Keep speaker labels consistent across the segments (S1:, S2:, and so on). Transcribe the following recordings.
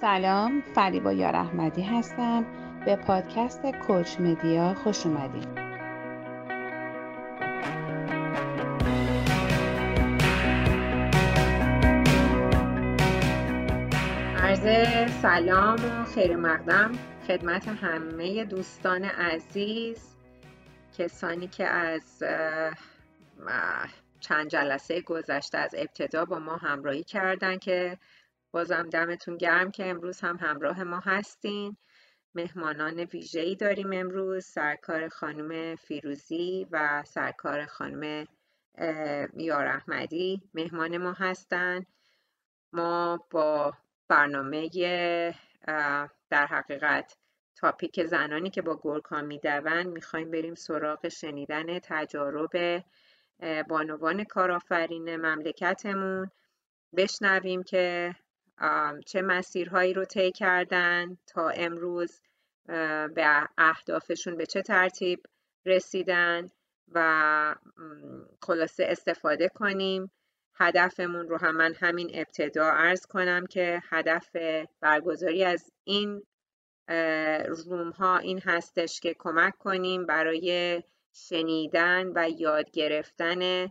S1: سلام فریبا یار احمدی هستم. به پادکست کوچ مدیا خوش اومدید
S2: عرض سلام و خیر مقدم خدمت همه دوستان عزیز کسانی که از چند جلسه گذشته از ابتدا با ما همراهی کردن که بازم دمتون گرم که امروز هم همراه ما هستین. مهمانان ویژه‌ای داریم امروز سرکار خانم فیروزی و سرکار خانم یار احمدی مهمان ما هستن. ما با برنامه در حقیقت تاپیک زنانی که با گرکا میدون می‌خوایم بریم سراغ شنیدن تجارب بانوان کارآفرین مملکتمون. بشنویم که چه مسیرهایی رو طی کردن تا امروز به اهدافشون به چه ترتیب رسیدن و خلاصه استفاده کنیم. هدفمون رو هم من همین ابتدا عرض کنم که هدف برگزاری از این روم ها این هستش که کمک کنیم برای شنیدن و یاد گرفتن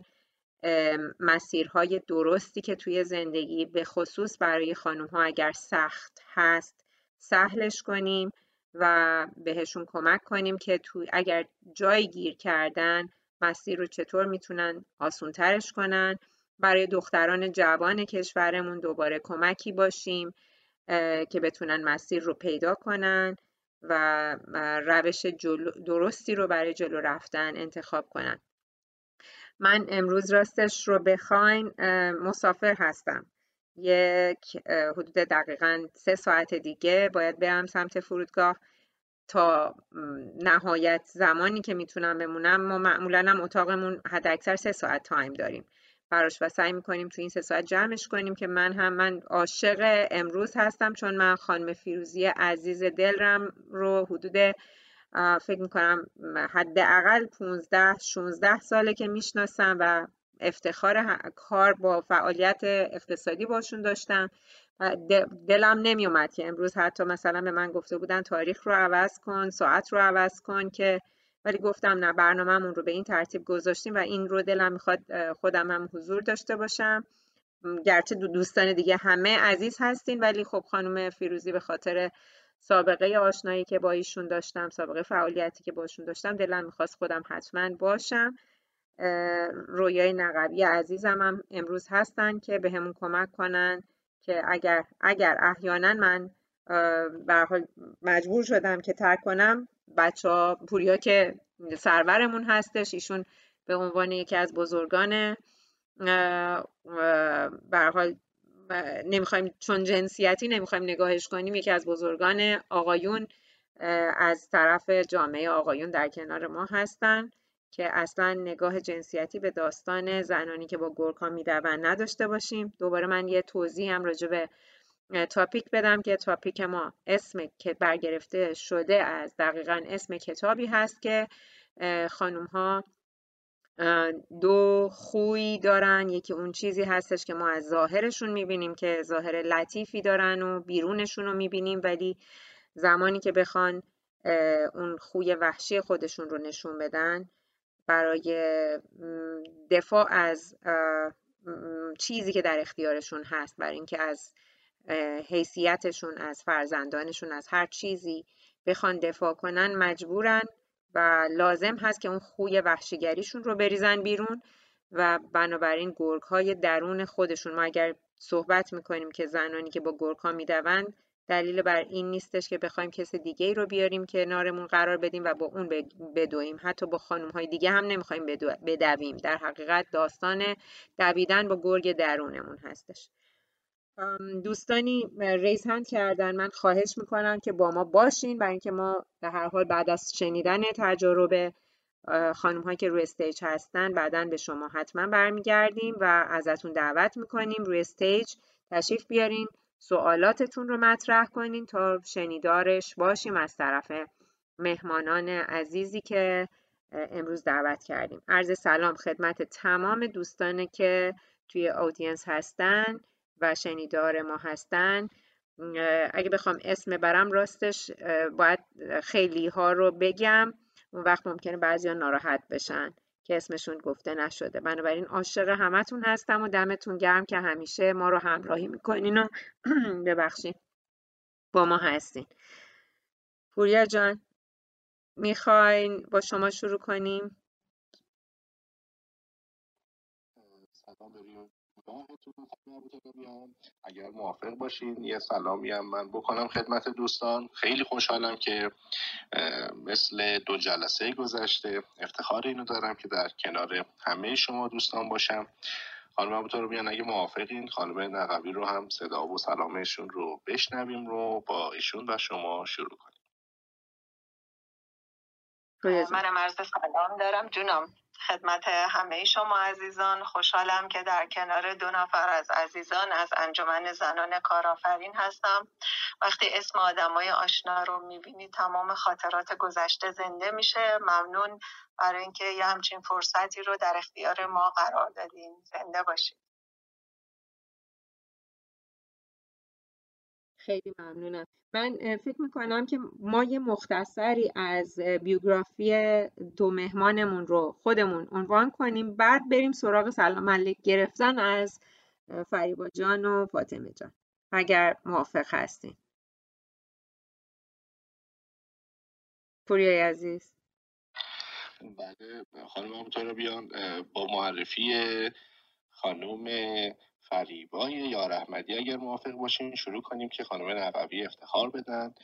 S2: مسیرهای درستی که توی زندگی به خصوص برای خانم ها اگر سخت هست سهلش کنیم و بهشون کمک کنیم که تو اگر جایی گیر کردن مسیر رو چطور می‌تونن آسونترش کنن. برای دختران جوان کشورمون دوباره کمکی باشیم که بتونن مسیر رو پیدا کنن و روش درستی رو برای جلو رفتن انتخاب کنن. من امروز راستش رو بخواین مسافر هستم. یک حدود دقیقا سه ساعت دیگه باید برم سمت فرودگاه تا نهایت زمانی که می‌تونم بمونم. ما معمولا هم اتاقمون حد اکثر سه ساعت تایم داریم. براش و سعی می‌کنیم تو این سه ساعت جمعش کنیم که من هم من عاشق امروز هستم چون من خانم فیروزی عزیز دلرم رو حدود فکر می‌کنم حداقل 15 16 ساله که می‌شناسم و افتخار کار با فعالیت اقتصادی باشون داشتم. دلم نمیومد که امروز حتی مثلا به من گفته بودن تاریخ رو عوض کن ساعت رو عوض کن که ولی گفتم نه برنامهمون رو به این ترتیب گذاشتیم و این رو دلم می‌خواد خودم هم حضور داشته باشم. گرچه دوستان دیگه همه عزیز هستین ولی خب خانم فیروزی به خاطر سابقه آشنایی که با ایشون داشتم سابقه فعالیتی که باشون داشتم دلم می‌خواست خودم حتما باشم. رویای نقبی عزیزم هم امروز هستن که به همون کمک کنن که اگر اگر احیانا من به حال مجبور شدم که ترک کنم بچه ها پوریا که سرورمون هستش ایشون به عنوان یکی از بزرگان حال نمی‌خوایم چون جنسیتی نمی‌خوایم نگاهش کنیم یکی از بزرگان آقایون از طرف جامعه آقایون در کنار ما هستن که اصلا نگاه جنسیتی به داستان زنانی که با گرکا میدون نداشته باشیم. دوباره من یه توضیح هم راجع به تاپیک بدم که تاپیک ما اسم که برگرفته شده از دقیقا اسم کتابی هست که خانوم ها دو خوی دارن یکی اون چیزی هستش که ما از ظاهرشون می‌بینیم که ظاهر لطیفی دارن و بیرونشون رو می‌بینیم ولی زمانی که بخوان اون خوی وحشی خودشون رو نشون بدن برای دفاع از چیزی که در اختیارشون هست برای اینکه از حیثیتشون از فرزندانشون از هر چیزی بخوان دفاع کنن مجبورن و لازم هست که اون خوی وحشیگریشون رو بریزن بیرون و بنابراین گرگ های درون خودشون ما اگر صحبت می‌کنیم که زنانی که با گرگ ها می‌دوند دلیل بر این نیستش که بخوایم کس دیگه ای رو بیاریم که نارمون قرار بدیم و با اون بدویم. حتی با خانم های دیگه هم نمی‌خوایم بدویم. در حقیقت داستان دویدن با گرگ درونمون هستش. دوستانی ریز هند کردن. من خواهش می‌کنم که با ما باشین برای اینکه ما به هر حال بعد از شنیدن تجربه خانم هایی که روی stage هستن بعدا به شما حتما برمیگردیم و ازتون دعوت می‌کنیم روی stage. تشریف بیارین سوالاتتون رو مطرح کنین تا شنیدارش باشیم از طرف مهمانان عزیزی که امروز دعوت کردیم. عرض سلام خدمت تمام دوستانی که توی audience هستن. و شنیدار ما هستن. اگه بخوام اسم برم راستش باید خیلی ها رو بگم. اون وقت ممکنه بعضی ها ناراحت بشن که اسمشون گفته نشده. بنابراین عاشق همتون هستم و دمتون گرم که همیشه ما رو همراهی می‌کنین و ببخشین با ما هستین. پوریا جان می‌خواین با شما شروع کنیم؟
S3: اگر موافق باشین یه سلامی هم من بکنم خدمت دوستان. خیلی خوشحالم که مثل دو جلسه گذشته افتخار اینو دارم که در کنار همه شما دوستان باشم. خانم رو بیان اگه موافقین خانم نقوی رو هم صدا و سلامشون رو بشنویم رو با ایشون و شما شروع کنیم.
S4: من مرز سلام دارم جونم. خدمت همه شما عزیزان. خوشحالم که در کنار دو نفر از عزیزان از انجمن زنان کارآفرین هستم. وقتی اسم آدمای آشنا رو می‌بینی تمام خاطرات گذشته زنده میشه. ممنون برای اینکه یه همچین فرصتی رو در اختیار ما قرار دادین. زنده باشید
S2: خیلی ممنونم. من فکر می‌کنم که ما یه مختصری از بیوگرافی دو مهمانمون رو خودمون عنوان کنیم. بعد بریم سراغ سلام علیک گرفتن از فریبا جان و فاطمه جان. اگر موافق هستین. پوریای عزیز.
S3: بله خانم بیان با معرفی خانم فریبای یار احمدی اگر موافق باشین شروع کنیم که خانم نقوی افتخار بدن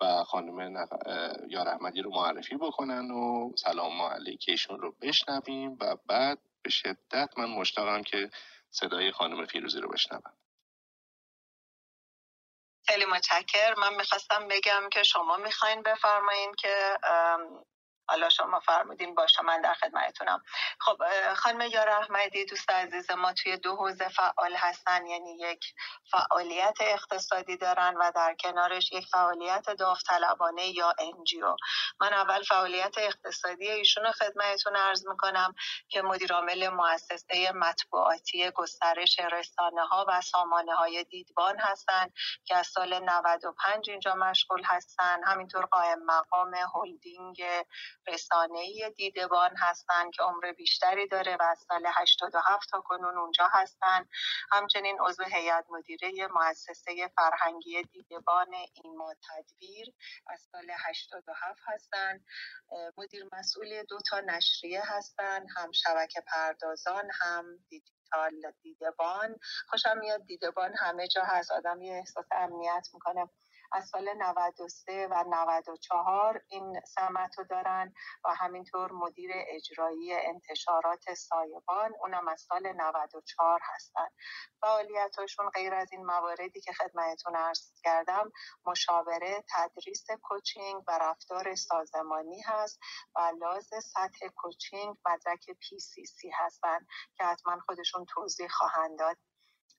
S3: و خانم نق... یار احمدی رو معرفی بکنن و سلام علیکیشون رو بشنویم و بعد به شدت من مشتاقم که صدای خانم فیروزی رو بشنوم
S4: خیلی متشکر من می‌خواستم بگم که شما می‌خواین بفرمایین که حالا شما فرمودین باشه من در خدمتتونم. خب خانم یار احمدی دوست عزیز ما توی دو حوزه فعال هستن یعنی یک فعالیت اقتصادی دارن و در کنارش یک فعالیت داوطلبانه یا انجیو من اول فعالیت اقتصادی ایشون رو خدمتتون عرض می‌کنم که مدیرعامل مؤسسه مطبوعاتی گسترش رسانه ها و سامانه های دیدبان هستند که از سال 95 اینجا مشغول هستن. همینطور قائم مقام هلدینگ رسانه دیدبان هستند که عمر بیشتری داره و از سال 87 تا کنون اونجا هستن. همچنین عضو هیئت مدیره مؤسسه فرهنگی دیدبان ایما تدبیر از سال 87 هستن. مدیر مسئول دو تا نشریه هستن هم شبکه پردازان هم دیجیتال دیدبان. خوشم میاد دیدبان همه جا هست. آدم یه احساس امنیت می‌کنه. از سال 93 و 94 این سمت رو دارن و همینطور مدیر اجرایی انتشارات سایبان اونم از سال 94 هستن. فعالیتاشون غیر از این مواردی که خدمتتون عرض کردم مشاوره تدریس کوچینگ و رفتار سازمانی هست و لاز سطح کوچینگ مدرک پی سی سی هستن که حتما خودشون توضیح خواهند داد.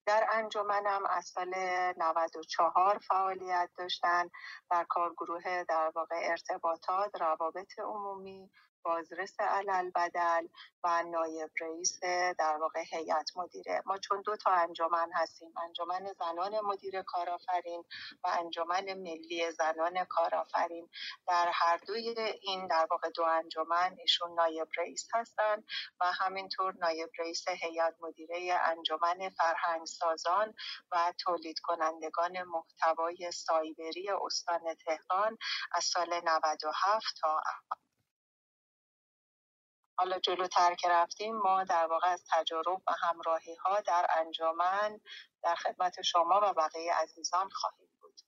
S4: در انجمنم از سال 94 فعالیت داشتن در کارگروه در واقع ارتباطات روابط عمومی بازرس علل بدل و نایب رئیس در واقع هیئت مدیره. ما چون دو تا انجمن هستیم انجمن زنان مدیر کارآفرین و انجمن ملی زنان کارآفرین. در هر دوی این در واقع دو انجمن ایشون نایب رئیس هستند و همینطور نایب رئیس هیئت مدیره انجمن فرهنگ سازان و تولید کنندگان محتوای سایبری استان تهران از سال 97 تا حالا جلوتر که رفتیم ما در واقع از تجارب و همراهی ها در انجامن در خدمت شما و بقیه عزیزان خواهیم بود.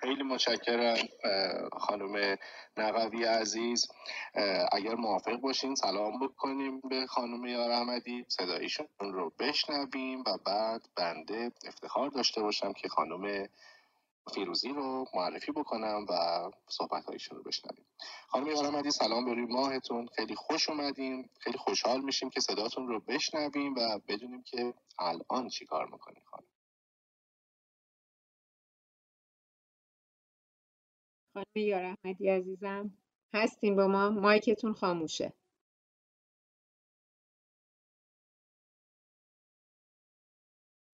S3: خیلی متشکرم خانم نقوی عزیز. اگر موافق باشین سلام بکنیم به خانم یار احمدی. صدایشون رو بشنویم و بعد بنده افتخار داشته باشم که خانم فیروزی رو معرفی بکنم و صحبت هایشون رو بشنویم. خانم یارمدی سلام به ماهتون. خیلی خوش اومدیم خیلی خوشحال میشیم که صداتون رو بشنویم و بدونیم که الان چی کار می‌کنیم خانم.
S2: خانم یارحمدی عزیزم هستیم با ما؟ مایکتون خاموشه.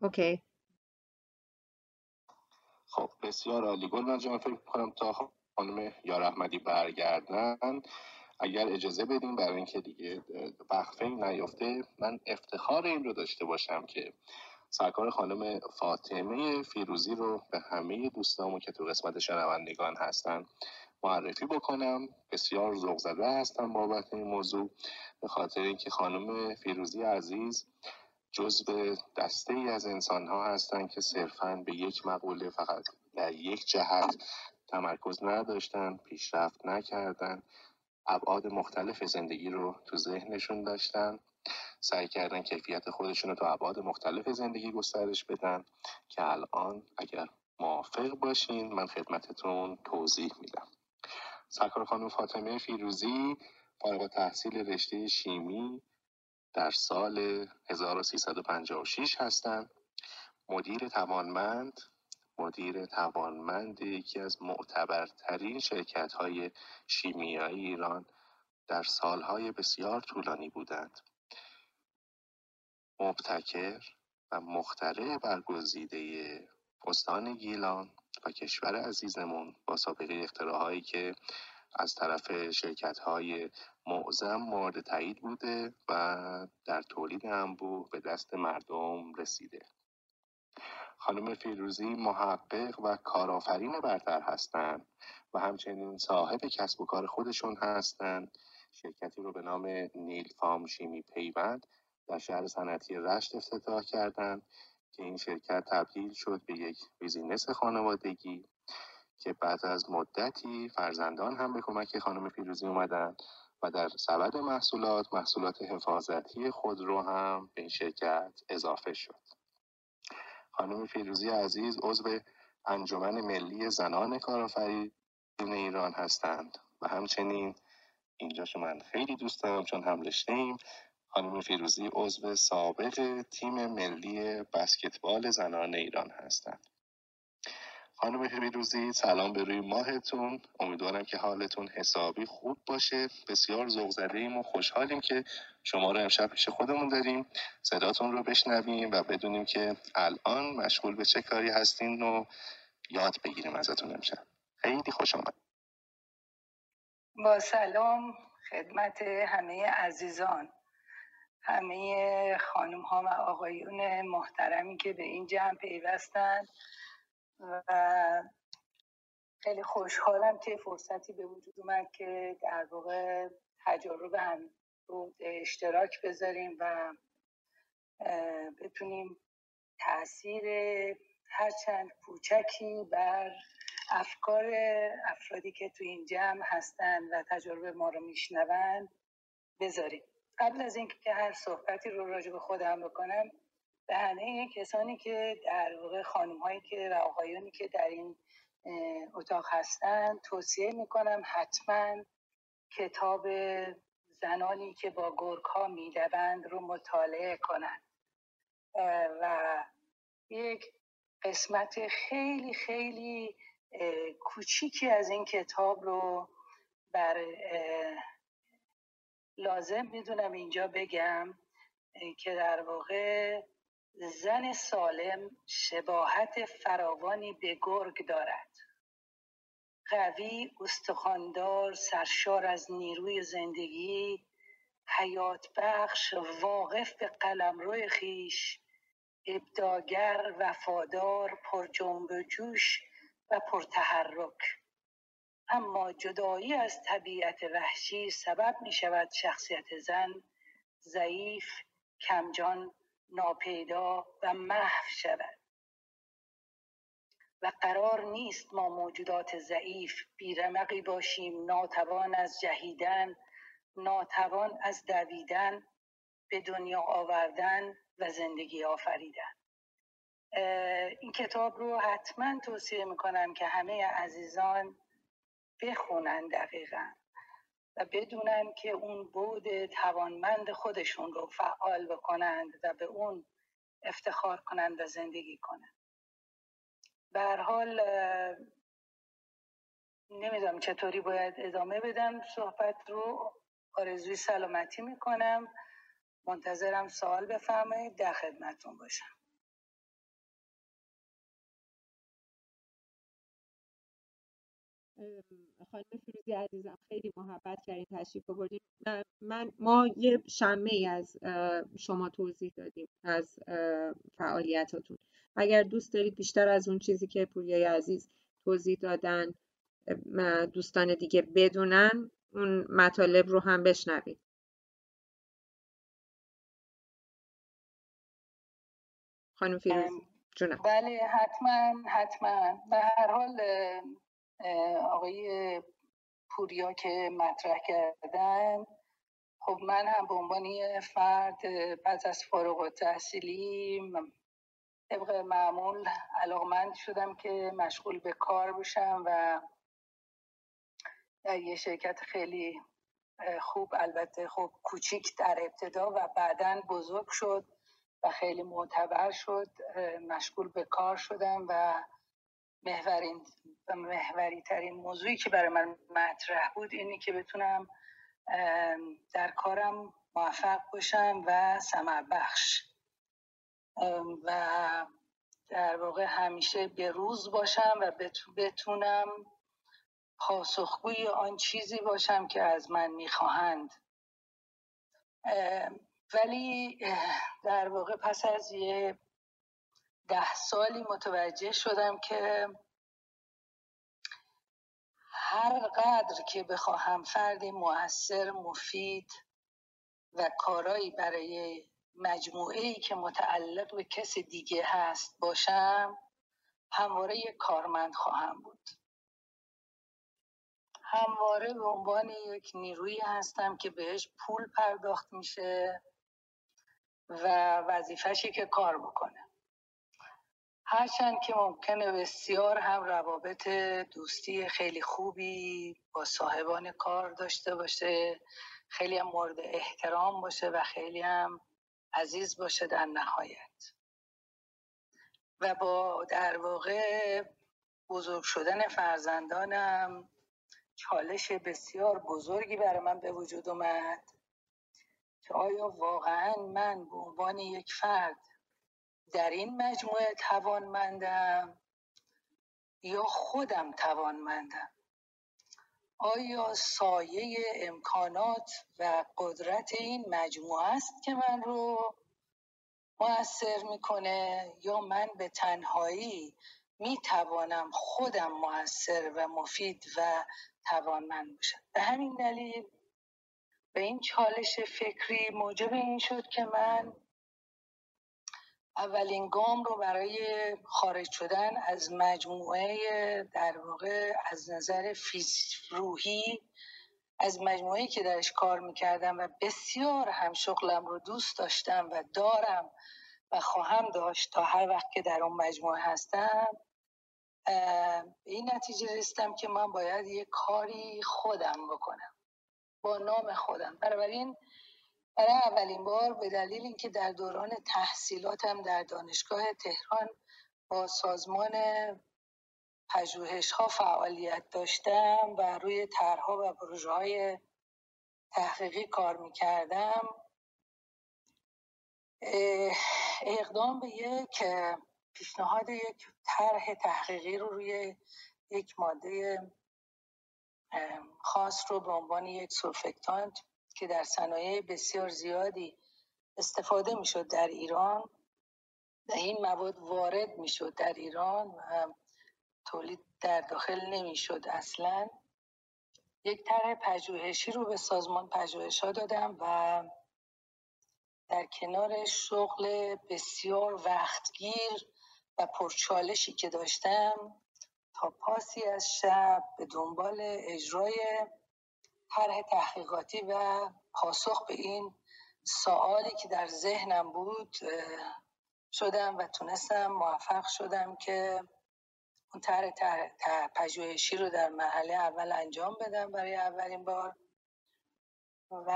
S2: اوکی.
S3: خب بسیار عالی. گل من جان فکر کنم تا خانم یار احمدی برگردن اگر اجازه بدیم برای اینکه دیگه وقفه نیفته من افتخار این رو داشته باشم که سرکار خانم فاطمه فیروزی رو به همه دوستامون که تو قسمت شنوندگان هستن معرفی بکنم. بسیار ذوق زده هستم بابت این موضوع. به خاطر اینکه خانم فیروزی عزیز جزء دسته ای از انسان ها هستند که صرفا به یک مقوله فقط در یک جهت تمرکز نداشتن پیشرفت نکردن ابعاد مختلف زندگی رو تو ذهنشون داشتن سعی کردن کیفیت خودشون رو تو ابعاد مختلف زندگی گسترش بدن که الان اگر موافق باشین من خدمتتون توضیح میدم. سرکار خانم فاطمه فیروزی فارغ تحصیل رشته شیمی در سال 1356 هستند مدیر توانمند مدیر توانمند یکی از معتبرترین شرکت های شیمیایی ایران در سالهای بسیار طولانی بودند. مبتکر و مخترع برگزیده استان گیلان و کشور عزیزمون با سابقه اختراعهایی که از طرف شرکت های معظم مورد تایید بوده و در تولید انبوه به دست مردم رسیده. خانم فیروزی محقق و کارآفرین برتر هستند و همچنین صاحب کسب و کار خودشون هستند. شرکتی رو به نام نیل فام شیمی پیوند در شهر صنعتی رشت افتتاح کردند که این شرکت تبدیل شد به یک بیزینس خانوادگی. که بعد از مدتی فرزندان هم به کمک خانم فیروزی اومدن و در سبد محصولات محصولات حفاظتی خود رو هم به این شرکت اضافه شد. خانم فیروزی عزیز عضو انجمن ملی زنان کارآفرین ایران هستند و همچنین اینجاشو من خیلی دوست دارم چون هم ایم خانم فیروزی عضو سابق تیم ملی بسکتبال زنان ایران هستند. خانم فیروزی سلام به روی ماهتون. امیدوارم که حالتون حسابی خوب باشه. بسیار ذوق زده ایم و خوشحالیم که شما رو امشب پیش خودمون داریم. صداتون رو بشنویم و بدونیم که الان مشغول به چه کاری هستین و یاد بگیریم ازتون امشب. خیلی خوش آمد
S5: با سلام خدمت همه عزیزان. همه خانم ها و آقایون محترمی که به این جمع پیوستند و خیلی خوشحالم که فرصتی به وجود اومد که در واقع تجارب هم رو اشتراک بذاریم و بتونیم تاثیر هرچند کوچکی بر افکار افرادی که تو این جمع هستن و تجربه ما رو میشنوند بذاریم. قبل از اینکه هر صحبتی رو راجع به خودم بکنم به همه کسانی که در واقع خانم هایی که و آقایانی که در این اتاق هستن توصیه می‌کنم حتما کتاب زنانی که با گرگ ها می‌دوند رو مطالعه کنند. و یک قسمت خیلی خیلی کوچیکی از این کتاب رو بر لازم می‌دونم اینجا بگم که در واقع زن سالم شباهت فراوانی به گرگ دارد. قوی استخاندار سرشار از نیروی زندگی حیات بخش واقف به قلمرو خیش ابداگر وفادار پر جنب جوش و پرتحرک اما جدایی از طبیعت وحشی سبب می شود شخصیت زن ضعیف کمجان ناپیدا و محو شود. و قرار نیست ما موجودات ضعیف بیرمقی باشیم ناتوان از جهیدن ناتوان از دویدن به دنیا آوردن و زندگی آفریدن. این کتاب رو حتما توصیه می‌کنم که همه عزیزان بخونن دقیقا. و بدونن که اون بود توانمند خودشون رو فعال بکنند و به اون افتخار کنند و زندگی کنند. به حال نمی‌دونم چطوری باید ادامه بدم صحبت رو. آرزوی سلامتی می‌کنم. منتظرم سوال بفرمایید. در خدمتتون باشم.
S2: خانم فیروزی عزیزم خیلی محبت کردین تشریف آوردین. من ما یه شمه ای از شما توضیح دادیم از فعالیتاتون. اگر دوست دارید بیشتر از اون چیزی که پوریای عزیز توضیح دادن دوستان دیگه بدونن اون مطالب رو هم بشنوید. خانم فیروز جونم.
S5: بله حتما حتما. به هر حال آقای پوریا که مطرح کردن. خب من هم به عنوان فرد پس از فارغ و تحصیلی طبق معمول علاقمند شدم که مشغول به کار بشم و در یه شرکت خیلی خوب البته خب کوچیک در ابتدا و بعدا بزرگ شد و خیلی معتبر شد. مشغول به کار شدم و محورین و محوری ترین موضوعی که برای من مطرح بود اینی که بتونم در کارم موفق باشم و سمر بخش. و در واقع همیشه به روز باشم و بتونم پاسخگوی آن چیزی باشم که از من می‌خواهند. ولی در واقع پس از یه ده سالی متوجه شدم که هر قدر که بخواهم فرد موثر مفید و کارایی برای مجموعه ای که متعلق به کس دیگه هست باشم همواره یک کارمند خواهم بود. همواره به عنوان یک نیرویی هستم که بهش پول پرداخت میشه و وظیفهشی که کار بکنه. هرچند که ممکنه بسیار هم روابط دوستی خیلی خوبی با صاحبان کار داشته باشه خیلی هم مورد احترام باشه و خیلی هم عزیز باشه در نهایت. و با در واقع بزرگ شدن فرزندانم چالش بسیار بزرگی برای من به وجود اومد که آیا واقعا من به عنوان یک فرد در این مجموعه توانمندم یا خودم توانمندم؟ آیا سایه امکانات و قدرت این مجموعه است که من رو موثر می‌کنه یا من به تنهایی می‌توانم خودم موثر و مفید و توانمند باشم؟ به همین دلیل به این چالش فکری موجب این شد که من اولین گام رو برای خارج شدن از مجموعه در واقع از نظر فیز روحی از مجموعه که درش کار می‌کردم و بسیار هم شغلم رو دوست داشتم و دارم و خواهم داشت تا هر وقت که در اون مجموعه هستم این نتیجه رسیدم که من باید یه کاری خودم بکنم. با نام خودم. بنابراین برای اولین بار به دلیل اینکه در دوران تحصیلاتم در دانشگاه تهران با سازمان پژوهش ها فعالیت داشتم و روی طرحها و پروژه های تحقیقی کار می‌کردم اقدام به یک پیشنهاد یک طرح تحقیقی رو روی یک ماده خاص رو به عنوان یک سولفکتانت که در صنایع بسیار زیادی استفاده می‌شد در ایران و این مواد وارد می‌شد در ایران و تولید در داخل نمی‌شد اصلا. یک طرح پژوهشی رو به سازمان پژوهش ها دادم و در کنار شغل بسیار وقتگیر و پرچالشی که داشتم تا پاسی از شب به دنبال اجرای طرح تحقیقاتی و پاسخ به این سوالی که در ذهنم بود شدم و تونستم موفق شدم که اون طرح پژوهشی رو در مرحله اول انجام بدم برای اولین بار. و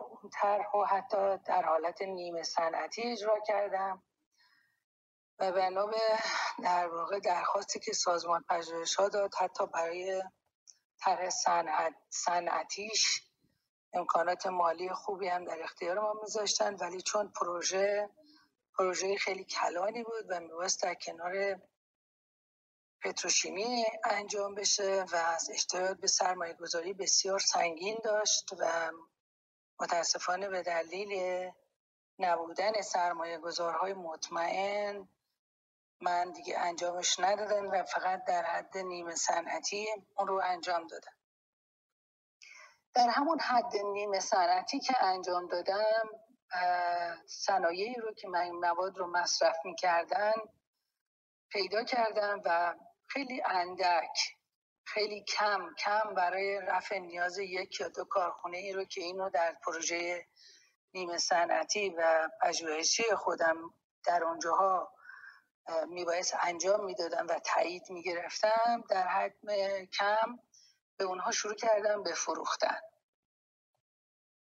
S5: اون طرح رو حتی در حالت نیمه صنعتی اجرا کردم. و بنا به در واقع درخواستی که سازمان پژوهش ها داد حتی برای طرح صنعت صنعتیش امکانات مالی خوبی هم در اختیار ما میذاشتن ولی چون پروژه پروژه خیلی کلانی بود و میباست در کنار پتروشیمی انجام بشه و از اشتراک به سرمایه گذاری بسیار سنگین داشت و متاسفانه به دلیل نبودن سرمایه گذارهای مطمئن من دیگه انجامش ندادم و فقط در حد نیمه صنعتی اون رو انجام دادم. در همون حد نیمه صنعتی که انجام دادم صنایعی رو که من مواد رو مصرف می‌کردن پیدا کردم و خیلی اندک خیلی کم کم برای رفع نیاز یک یا دو کارخونه ای رو که اینو در پروژه نیمه صنعتی و پژوهشی خودم در اونجاها میبایست انجام می‌دادم و تایید می‌گرفتم در حجم کم به اونها شروع کردم به فروختن.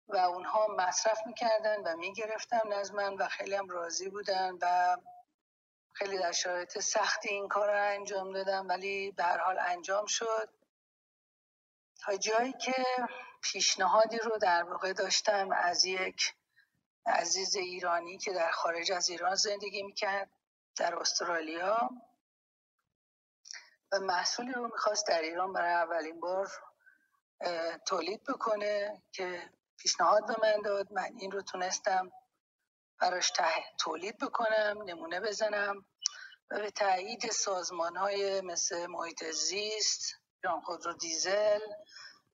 S5: و اونها مصرف می‌کردن و می‌گرفتن از من و خیلی هم راضی بودن و خیلی در شرایط سختی این کار رو انجام دادم ولی به هر حال انجام شد. تا جایی که پیشنهادی رو در واقع داشتم از یک عزیز ایرانی که در خارج از ایران زندگی می‌کرد. در استرالیا. و محصولی رو می‌خواست در ایران برای اولین بار تولید بکنه که پیشنهاد به من داد. من این رو تونستم براش تولید بکنم نمونه بزنم و به تایید سازمان های مثل محیط زیست جان خودرو دیزل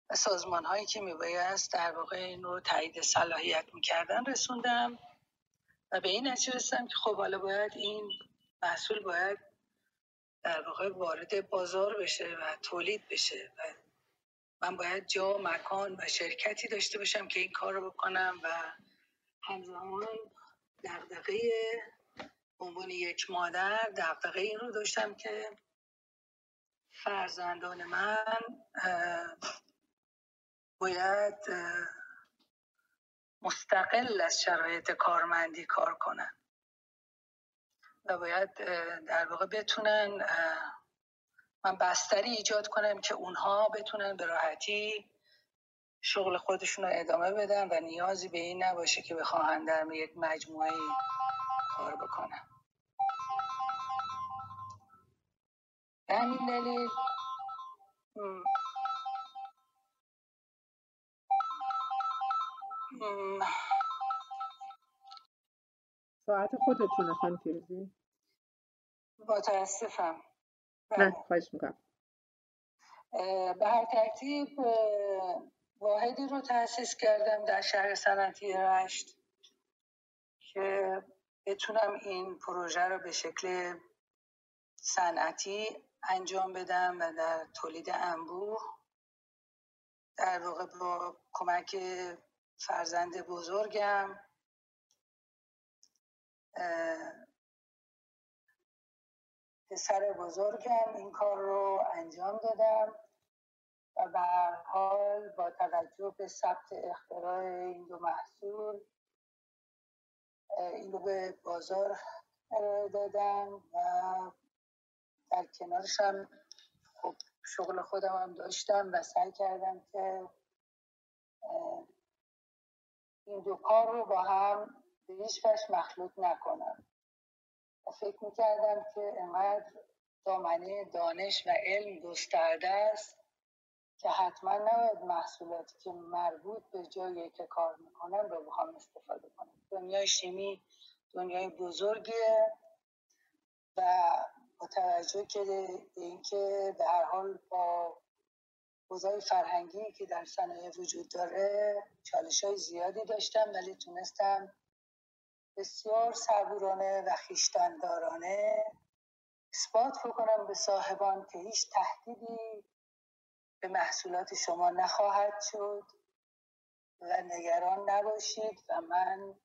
S5: و سازمان هایی که میبایست در واقع این رو تایید صلاحیت می‌کردن رسوندم. و به این نتیجه رسیدم که خب حالا باید این محصول باید در واقع وارد بازار بشه و تولید بشه و من باید جا مکان و شرکتی داشته باشم که این کار رو بکنم و همزمان دقدقه عنوان یک مادر دقدقه این رو داشتم که فرزندان من باید مستقل از شرایط کارمندی کار کنن. و باید در واقع بتونن من بستری ایجاد کنم که اونها بتونن به راحتی شغل خودشون رو ادامه بدن و نیازی به این نباشه که بخواهن در یک مجموعه کار بکنن. به همین دلیل
S2: ساعت خودتونه خانم فیروزی
S5: متاسفم.
S2: نه
S5: بله.
S2: خواهش می‌کنم.
S5: به هر ترتیب واحدی رو تأسیس کردم در شهر صنعتی رشت که بتونم این پروژه رو به شکل صنعتی انجام بدم و در تولید انبوه در واقع با کمک فرزند بزرگم. پسر بزرگم این کار رو انجام دادم و به هر حال با توجه به ثبت اختراع این دو محصول این رو به بازار ارائه دادم و در کنارش هم خب شغل خودم هم داشتم و سعی کردم که این دو کار رو با هم به هیچ مخلوط نکنم. فکر می‌کردم که انقدر دامنه دانش و علم گسترده است که حتما نباید محصولاتی که مربوط به جایی که کار می‌کنم رو هم استفاده کنم. دنیای شیمی دنیای بزرگیه و با توجه که اینکه به هر حال با حوزه فرهنگی که در صنایع وجود داره چالش های زیادی داشتم ولی تونستم بسیار صبورانه و خیشتندارانه اثبات بکنم به صاحبان که هیچ تهدیدی به محصولات شما نخواهد شد و نگران نباشید و من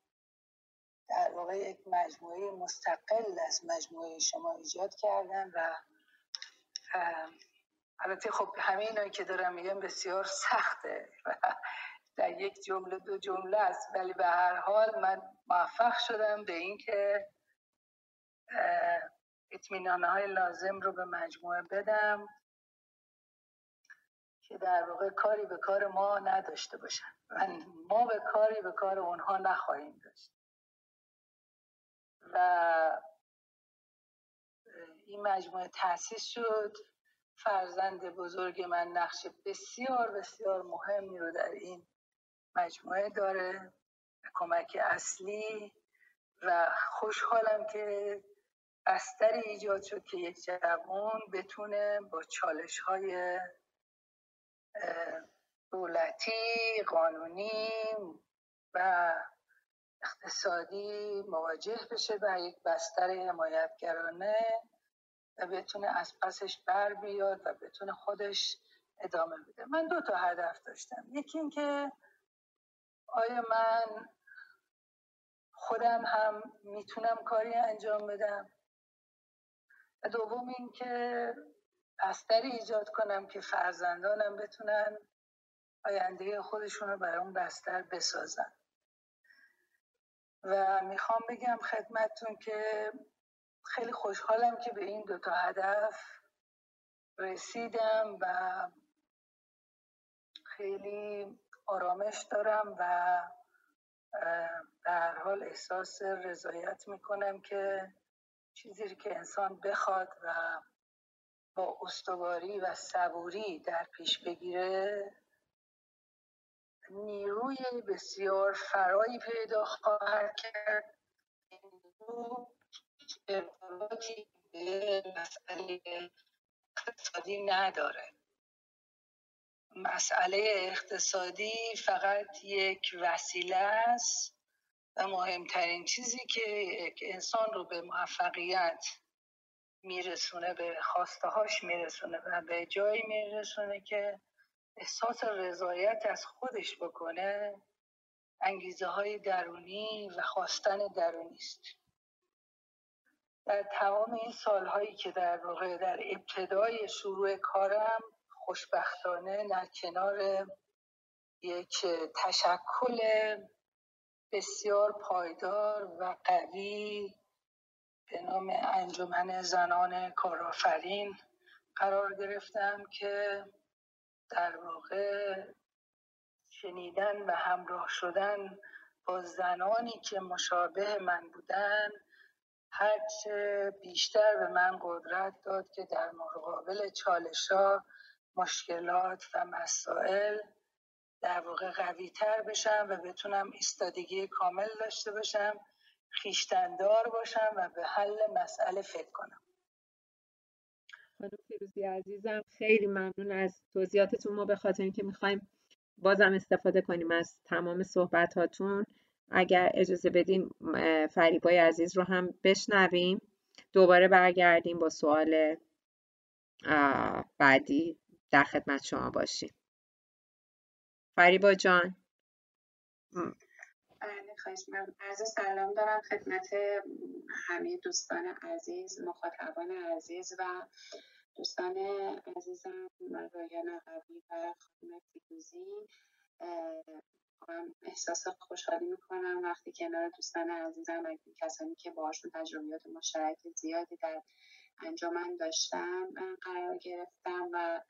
S5: در واقع یک مجموعه مستقل از مجموعه شما ایجاد کردم و البته خب همه اینایی که دارم میگم بسیار سخته و در یک جمله دو جمله است ولی به هر حال من موفق شدم به اینکه اطمینانه های لازم رو به مجموعه بدم که در واقع کاری به کار ما نداشته باشن. و ما به کاری به کار اونها نخواهیم داشت. و این مجموعه تأسیس شد. فرزند بزرگ من نقش بسیار بسیار مهمی رو در این مجموعه داره. کمک اصلی و خوشحالم که بستری ایجاد شد که یک جوان بتونه با چالش های دولتی قانونی و اقتصادی مواجه بشه و یک بستر حمایتگرانه و بتونه از پسش بر بیاد و بتونه خودش ادامه بده. من دو تا هدف داشتم. یکی اینکه آیا من خودم هم می‌تونم کاری انجام بدم؟ و دوم اینکه بستری ایجاد کنم که فرزندانم بتونن آینده خودشون رو برای اون بستر بسازن. و می‌خوام بگم خدمتتون که خیلی خوشحالم که به این دوتا هدف رسیدم و خیلی آرامش دارم و در حال احساس رضایت می‌کنم که چیزی که انسان بخواد و با استواری و صبوری در پیش بگیره نیروی بسیار فرایی پیدا خواهد کرد. ارتباطی به مسئله اقتصادی نداره. مسئله اقتصادی فقط یک وسیله است و مهمترین چیزی که یک انسان رو به موفقیت میرسونه به خواسته هاش میرسونه و به جایی میرسونه که احساس رضایت از خودش بکنه انگیزه های درونی و خواستن درونی است. در تمام این سالهایی که در واقع در ابتدای شروع کارم خوشبختانه در کنار یک تشکل بسیار پایدار و قوی به نام انجمن زنان کارآفرین قرار گرفتم که در واقع شنیدن و همراه شدن با زنانی که مشابه من بودن هرچه بیشتر به من قدرت داد که در مقابل چالشا مشکلات و مسائل در واقع قوی تر بشم و بتونم ایستادگی کامل داشته باشم خیشتندار باشم و به حل مسئله فکر کنم.
S2: خانم فیروزی عزیزم خیلی ممنون از توضیحاتتون. ما به خاطر اینکه می‌خوایم بازم استفاده کنیم از تمام صحبتاتون اگر اجازه بدیم فریبای عزیز رو هم بشنویم. دوباره برگردیم با سوال بعدی. در خدمت شما باشیم. فریبا جان.
S6: بله خواهش عرض سلام دارم خدمت همه دوستان عزیز مخاطبان عزیز و دوستان عزیزم رایان قوی و خانم فیروزی. احساس خوشحالی می‌کنم وقتی کنار دوستان عزیزم و کسانی که باشون تجربیات مشترک زیادی در انجامن داشتم قرار گرفتم و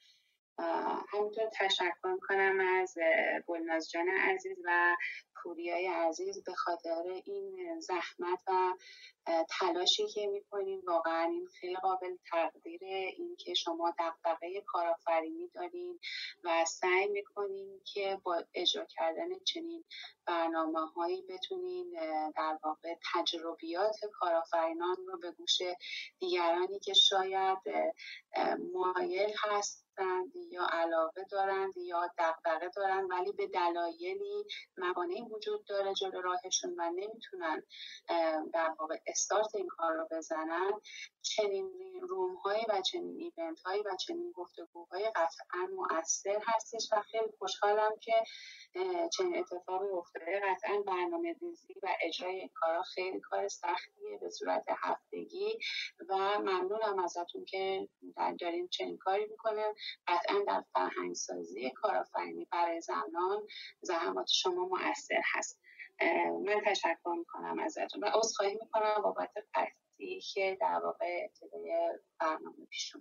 S6: همینطور تشکر کنم از گلناز جان عزیز و پوریای عزیز به خاطر این زحمت و تلاشی که می‌کنین. واقعا این خیلی قابل تقدیر این که شما دقدقه کارآفرینی دارین و سعی می‌کنین که با اجرا کردن چنین برنامه هایی بتونین در واقع تجربیات کارآفرینان رو به گوش دیگرانی که شاید مایل هست یا علاقه دارند یا دغدغه دارند ولی به دلایلی موانعی وجود داره جلو راهشون و نمی‌تونن در واقع استارت این کار رو بزنن. چنین روم های و چنین ایونت هایی و چنین گفتگوهای قطعا مؤثر هستش و خیلی خوشحالم که چنین اتفاقی افتاده. قطعا برنامه ریزی و اجرای این کارا خیلی کار سختیه به صورت هفتگی و ممنونم ازتون که دارین چنین کاری می‌کنه قطعا در فرهنگ سازی کارآفرینی برای زنان زحمات شما مؤثر هست. من تشکر می‌کنم ازتون و عذرخواهی می‌کنم بابت قطعی که در واقع ابتدای برنامه پیش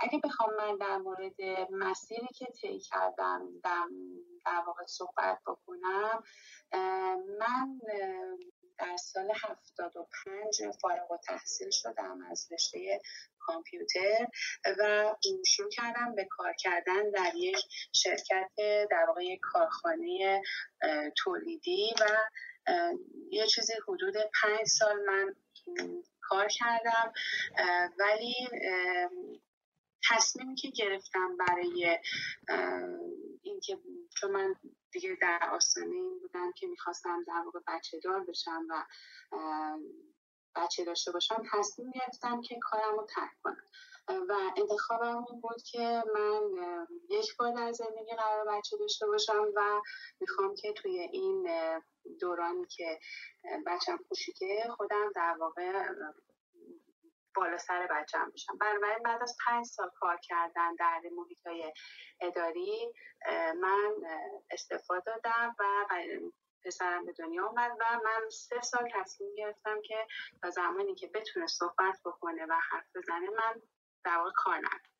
S6: اگه بخوام من در مورد مسیری که طی کردم در, در واقع صحبت بکنم من در سال 75 فارغ و تحصیل شدم از رشته کامپیوتر و شروع کردم به کار کردن در یک شرکت در واقع کارخانه تولیدی و یه چیزی حدود پنج سال من کار کردم ولی تصمیمی که گرفتم برای اینکه چون من دیگه در آستانه این بودم که می‌خواستم در واقع بچه دار بشم و بچه داشته باشم تصمیم گرفتم که کارم رو ترک کنم. و انتخابم این بود که من یک بار در زندگی قرار بچه داشته باشم و می‌خوام که توی این دورانی که بچم کوچیکه خودم در واقع بالا سر بچم بشم. بنابراین بعد از پنج سال کار کردن در محیط های اداری من استفاده دادم و پسرم به دنیا آمد و من سه سال تصمیم گرفتم که تا زمانی که بتونه صحبت بکنه و حرف بزنه من در کار ندارم.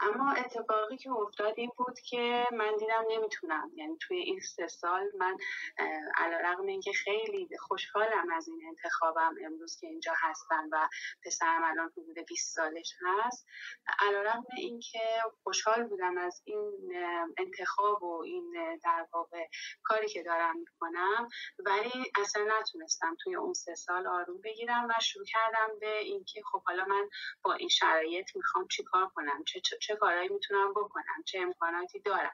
S6: اما اتفاقی که افتاد این بود که من دیدم نمی‌تونم. یعنی توی این سه سال من علیرغم اینکه خیلی خوشحالم از این انتخابم امروز که اینجا هستم و پسرم الان حدود 20 سالش هست. علیرغم اینکه خوشحال بودم از این انتخاب و این در واقع کاری که دارم می‌کنم ولی اصلا نتونستم توی اون سه سال آروم بگیرم و شروع کردم به اینکه خب حالا من با این شرایط می‌خوام چیکار کنم؟ چه, چه چه کارهایی می‌تونم بکنم چه امکاناتی دارم.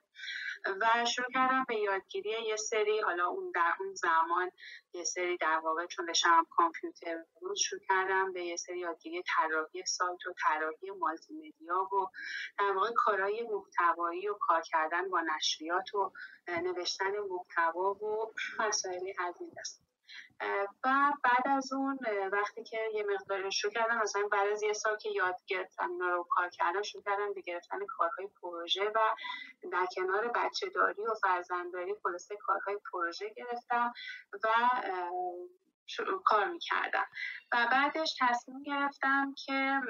S6: و شروع کردم به یادگیری یه سری حالا اون در اون زمان یه سری در واقع چون بشم کامپیوتر بود شروع کردم به یه سری یادگیری طراحی سایت و طراحی مالتی مدیا و در واقع کارهای محتوایی و کار کردن با نشریات و نوشتن محتوا و مسائلی از این دست. و بعد از اون وقتی که یه مقدار شروع کردم مثلا بعد از یه سال که یاد گرفتم اینا رو کار کردم شروع کردم به گرفتن کارهای پروژه و در کنار بچه داری و فرزندداری خلاصه کارهای پروژه گرفتم و کار می‌کردم. و بعدش تصمیم گرفتم که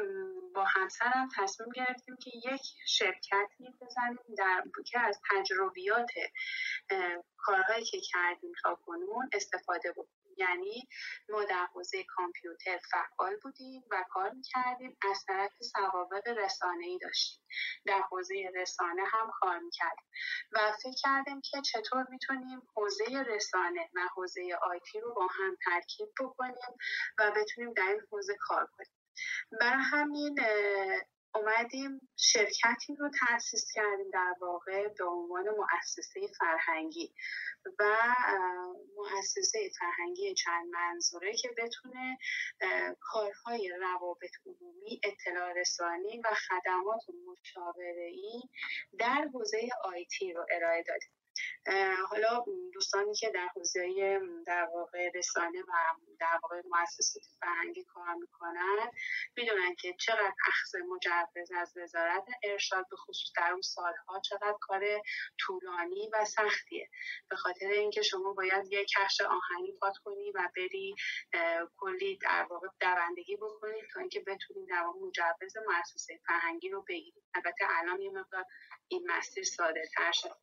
S6: با همسرم تصمیم گرفتیم که یک شرکتی بزنیم در که از تجربیات کارهایی که کردیم تا کنون استفاده بکنیم. یعنی ما در حوزه کامپیوتر فعال بودیم و کار می‌کردیم. از طرف سوابق رسانه ای داشتیم. در حوزه رسانه هم کار می‌کردیم. و فکر کردیم که چطور می‌تونیم حوزه رسانه و حوزه آیتی رو با هم ترکیب بکنیم و بتونیم در این حوزه کار کنیم. برای همین اومدیم شرکتی رو تأسیس کردیم در واقع به عنوان مؤسسه فرهنگی و مؤسسه فرهنگی چند منظوره که بتونه کارهای روابط عمومی اطلاع رسانی و خدمات مشاوره ای در حوزه آیتی رو ارائه دادیم حالا دوستانی که در حوزه در واقع رسانه و در واقع مؤسسات فرهنگی کار می‌کنن می‌دونن که چقدر اخذ مجوز از وزارت ارشاد به خصوص در اون سالها چقدر کار طولانی و سختیه. به خاطر اینکه شما باید یک کفش آهنی پات کنی و بری کلی در واقع دوندگی بکنید تا اینکه بتونید در واقع مجوز مؤسسه فرهنگی رو بگیرید البته الان یه مقدار این مسیر ساده تر شد.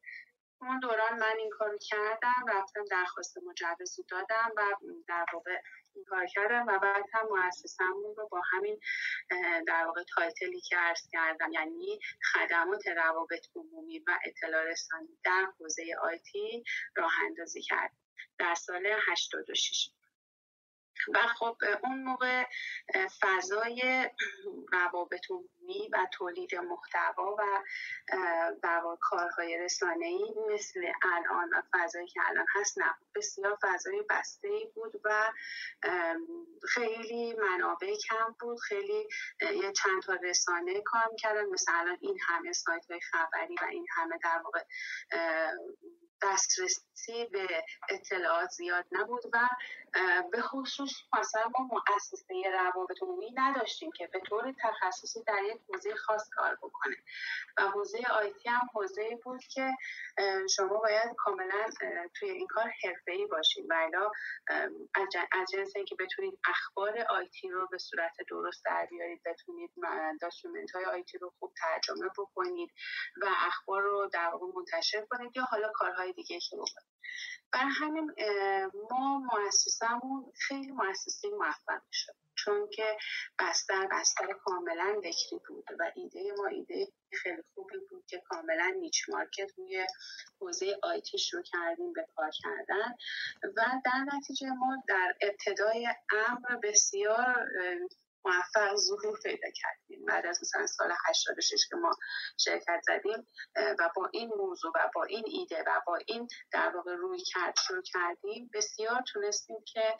S6: اون دوران من این کارو کردم رفتم درخواست مجوز دادم و در واقع این کار کردم و بعد هم مؤسسمون رو با همین در واقع تایتلی که عرض کردم یعنی خدمات روابط عمومی و اطلاع رسانی در حوزه آیتی راه اندازی کرد در سال 86 و خب اون موقع فضای روابط عمومی و تولید محتوا و در کارهای رسانه ای مثل الان و فضایی که الان هست نه بسیار فضای بسته ای بود و خیلی منابع کم بود. خیلی یه چند تا رسانه کار می‌کردن. مثل الان این همه سایت های خبری و این همه در واقع دسترسی به اطلاعات زیاد نبود و به خصوص مثلا ما مؤسسه روابط عمومی نداشتیم که به طور تخصصی در یک حوزه خاص کار بکنه. و حوزه IT هم حوزه بود که شما باید کاملا توی این کار حرفه‌ای باشید و از جنس اینکه بتونید اخبار IT رو به صورت درست در بیارید بتونید document های IT رو خوب ترجمه بکنید و اخبار رو در واقع منتشر کنید یا حالا کارهای دیگه که برای همین ما مؤسسمون خیلی مؤسسه موفق شد چون که بستر بستر کاملا بکری بود و ایده ما ایده خیلی خوبی بود که کاملا نیچ مارکت روی حوزه آیتی شروع کردیم به کار کردن. و در نتیجه ما در ابتدای امر بسیار موفق ظهور پیدا کردیم. بعد از مثلا سال 86 که ما شرکت زدیم و با این موضوع و با این ایده و با این در واقع روی کرد شروع کردیم بسیار تونستیم که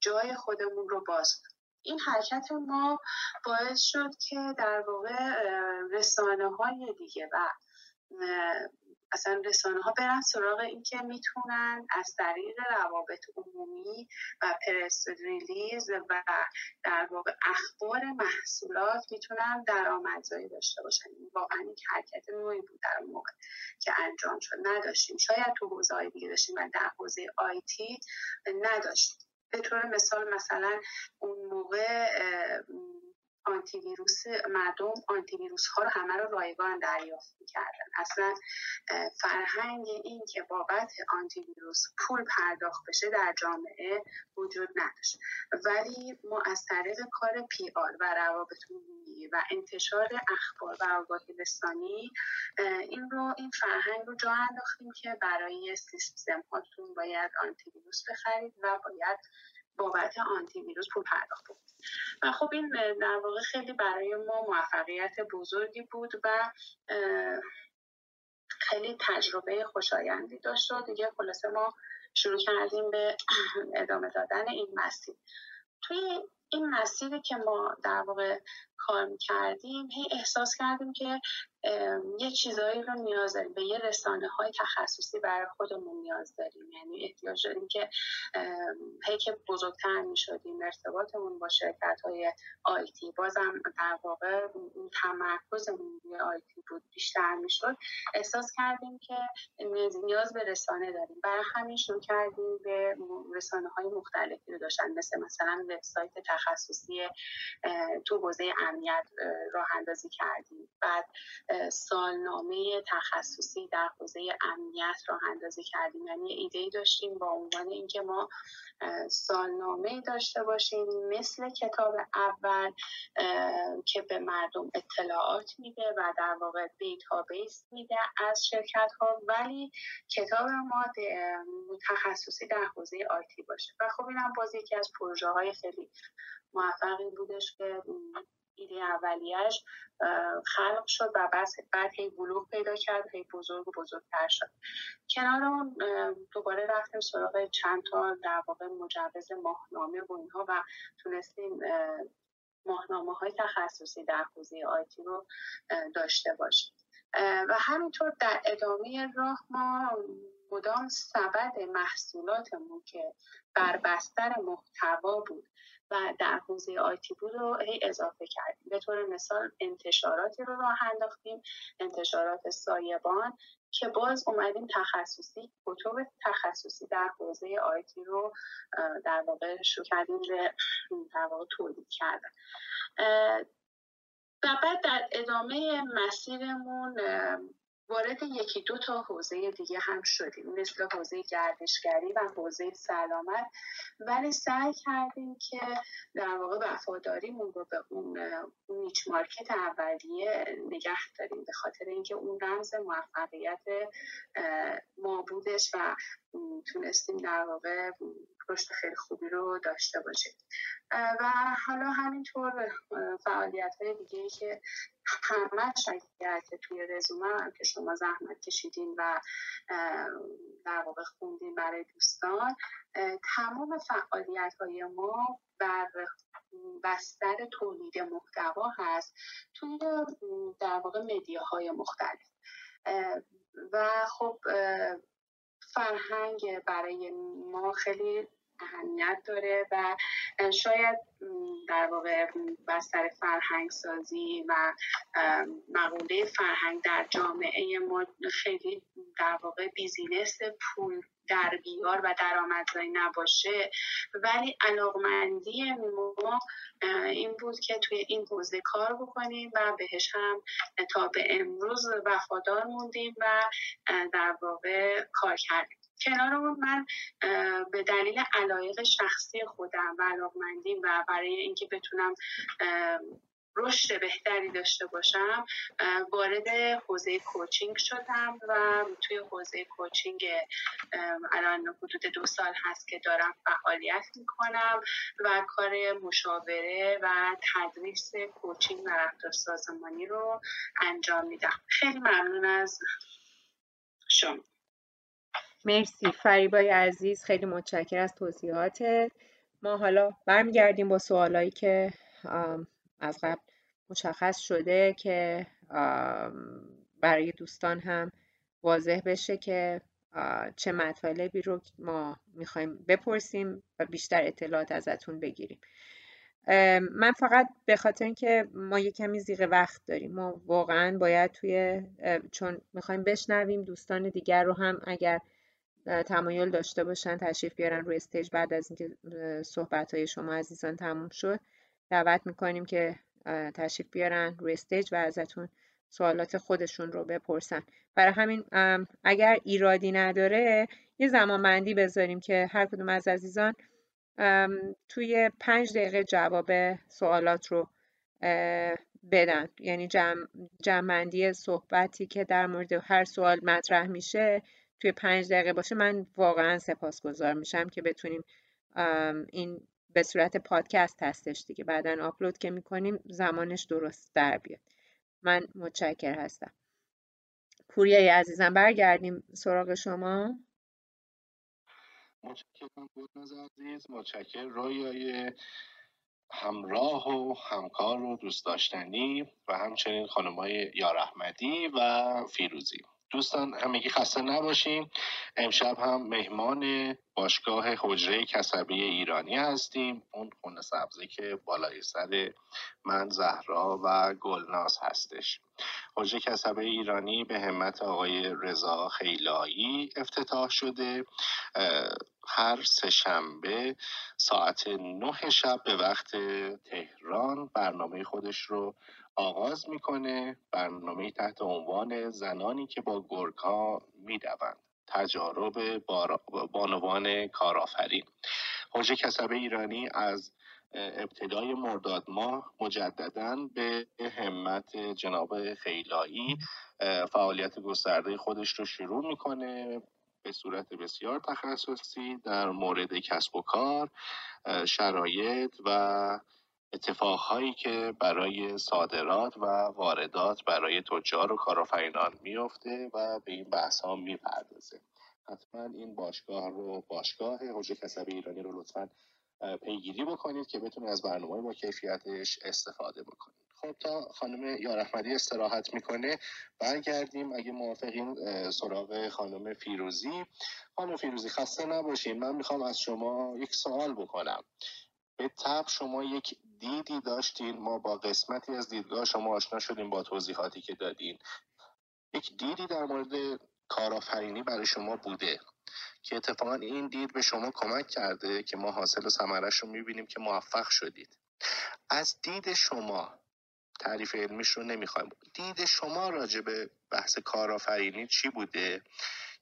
S6: جای خودمون رو باز این حرکت ما باعث شد که در واقع رسانه های دیگه و اصلا رسانه ها برن سراغ این که می‌تونن از طریق روابط عمومی و پرس ریلیز و در واقع اخبار محصولات می‌تونن درآمدزایی داشته باشن. واقعا این حرکت نوعی بود در موقع که انجام شد. نداشتیم. شاید تو حوزه دیگه داشتیم و در حوزه آیتی نداشتیم. به طور مثال مثلا اون موقع آنتی ویروس مردم آنتی ویروس ها رو همه رو رایگان دریافت می‌کردن. اصلا فرهنگ این که بابت آنتی ویروس پول پرداخت بشه در جامعه وجود نداشت. ولی ما از طریق کار پی آر و روابط و انتشار اخبار و آگاهی رسانی این رو این فرهنگ رو جا انداختیم که برای سیستم هاتون باید آنتی ویروس بخرید و باید بابت آنتی ویروس پول پرداخت بود. و خب این در واقع خیلی برای ما موفقیت بزرگی بود و خیلی تجربه خوشایندی داشت و دیگه خلاصه ما شروع کردیم به ادامه دادن این مسیر. توی این مسیری که ما در واقع کار کردیم هی احساس کردیم که یه چیزایی رو نیاز داریم. به یه رسانه های تخصصی برای خودمون نیاز داریم. یعنی احتیاج داریم که هی که بزرگتر می شدیم ارتباطمون با شرکت های آیتی بازم در واقع تمرکزمون روی آیتی بود بیشتر می شد احساس کردیم که نیاز به رسانه داریم. برای همین شروع کردیم به رسانه های مختلفی رو داشتن. مثل مثلا وبسایت تخصصی تو حوزه امنیت راه اندازی کردیم. بعد سالنامه تخصصی در حوزه امنیت راه اندازی کردیم. یعنی ایده ای داشتیم با عنوان اینکه ما سالنامه داشته باشیم مثل کتاب اول که به مردم اطلاعات میده و در واقع database میده از شرکت ها ولی کتاب ما تخصصی در حوزه آیتی باشه. و خب این هم باز یکی از پروژه های خیلی موفقی بودش که ایده اولیش خلق شد و بعد هی بلوغ پیدا کرد هی بزرگ و بزرگتر شد. کنار اون دوباره رفتیم سراغ چند تا در واقع مجوز ماهنامه و اینها و تونستیم ماهنامه های تخصصی در حوزه آیتی رو داشته باشیم. و همینطور در ادامه راه ما مدام سبد محصولاتمون که بر بستر محتوا بود. و در حوزه آیتی بود رو هی اضافه کردیم. به طور مثال انتشاراتی رو راه انداختیم انتشارات سایبان که باز اومدیم تخصصی کتب تخصصی در حوزه آیتی رو در واقع شروع کردیم به در واقع تولید کردن. و بعد در ادامه مسیرمون وارد یکی دو تا حوزه دیگه هم شدیم مثل حوزه گردشگری و حوزه سلامت. ولی سعی کردیم که در واقع وفاداریمون رو به اون نیچ مارکت اولیه نگه داریم به خاطر اینکه اون رمز موفقیت ما بودش و تونستیم در واقع رشد خیلی خوبی رو داشته باشیم. و حالا همینطور فعالیت های دیگه که اگر که توی رزومه هم که شما زحمت کشیدین و در واقع خوندین برای دوستان تمام فعالیت های ما بر بستر تولید محتوا هست توی در واقع مدیاهای مختلف. و خب فرهنگ برای ما خیلی اهمیت داره و شاید در واقع بستر فرهنگ سازی و مقوله فرهنگ در جامعه ما خیلی در واقع بیزینس پول در بیار و درآمدزایی نباشه. ولی علاقمندی ما این بود که توی این حوزه کار بکنیم و بهش هم تا به امروز وفادار موندیم و در واقع کار کردیم. کنار اون من به دلیل علایق شخصی خودم و علاقمندی و برای اینکه بتونم رشد بهتری داشته باشم وارد حوزه کوچینگ شدم و توی حوزه کوچینگ الان حدود دو سال هست که دارم فعالیت می‌کنم و کار مشاوره و تدریس کوچینگ و رفتار سازمانی رو انجام میدم. خیلی ممنون از شما.
S2: مرسی. فریبای عزیز خیلی متشکر از توضیحاتت. ما حالا برمیگردیم با سوالایی که از قبل مشخص شده که برای دوستان هم واضح بشه که چه مطالبی رو ما می‌خوایم بپرسیم و بیشتر اطلاعات ازتون بگیریم. من فقط به خاطر اینکه ما یه کمی ضیق وقت داریم ما واقعا باید توی چون می‌خوایم بشنویم دوستان دیگر رو هم اگر تمایل داشته باشن تشریف بیارن روی stage بعد از اینکه صحبت های شما عزیزان تموم شد. دعوت می‌کنیم که تشریف بیارن روی stage و ازتون سوالات خودشون رو بپرسن. برای همین اگر ایرادی نداره یه زمان بندی بذاریم که هر کدوم از عزیزان توی پنج دقیقه جواب سوالات رو بدن. یعنی جمع، صحبتی که در مورد هر سوال مطرح میشه توی پنج دقیقه باشه من واقعا سپاسگزار میشم که بتونیم این به صورت پادکست هستش دیگه. بعدا آپلود که می‌کنیم زمانش درست در بیاد. من متشکر هستم. پوریای عزیزم برگردیم سراغ شما.
S3: متشکرم بود عزیز. متشکر رویای همراه و همکار و دوست داشتنی و همچنین خانمای یار احمدی و فیروزی. دوستان همگی خسته نباشیم امشب هم مهمان باشگاه حجره کسبی ایرانی هستیم. اون خونه سبزی که بالای سر من زهرا و گلناز هستش. حجره کسبه ایرانی به همت آقای رضا خیلایی افتتاح شده. هر سه شنبه ساعت نه شب به وقت تهران برنامه خودش رو آغاز می‌کنه برنامه تحت عنوان زنانی که با گرگها می‌دوند تجارب بانوان کارآفرین. حوزه کسب ایرانی از ابتدای مرداد ماه مجددا به همت جناب خیلایی فعالیت گسترده خودش رو شروع می‌کنه. به صورت بسیار تخصصی در مورد کسب و کار شرایط و اتفاقهایی که برای صادرات و واردات برای تجار و کارآفرینان میفته و به این بحث ها می‌پردازه. حتما این باشگاه رو باشگاه حوزه کسب ایرانی رو لطفا پیگیری بکنید که بتونید از برنامه با کیفیتش استفاده بکنید. خب تا خانم یارحمدی استراحت می‌کنه برگردیم. اگه موافقین سراغ خانم فیروزی. خانم فیروزی خسته نباشین. من می‌خوام از شما یک سوال بکنم. به طب شما یک دیدی داشتین ما با قسمتی از دیدگاه شما آشنا شدیم با توضیحاتی که دادین. یک دیدی در مورد کارآفرینی برای شما بوده که اتفاقا این دید به شما کمک کرده که ما حاصل و ثمرش رو می‌بینیم که موفق شدید. از دید شما تعریف علمیش رو نمی‌خوایم. دید شما راجع به بحث کارآفرینی چی بوده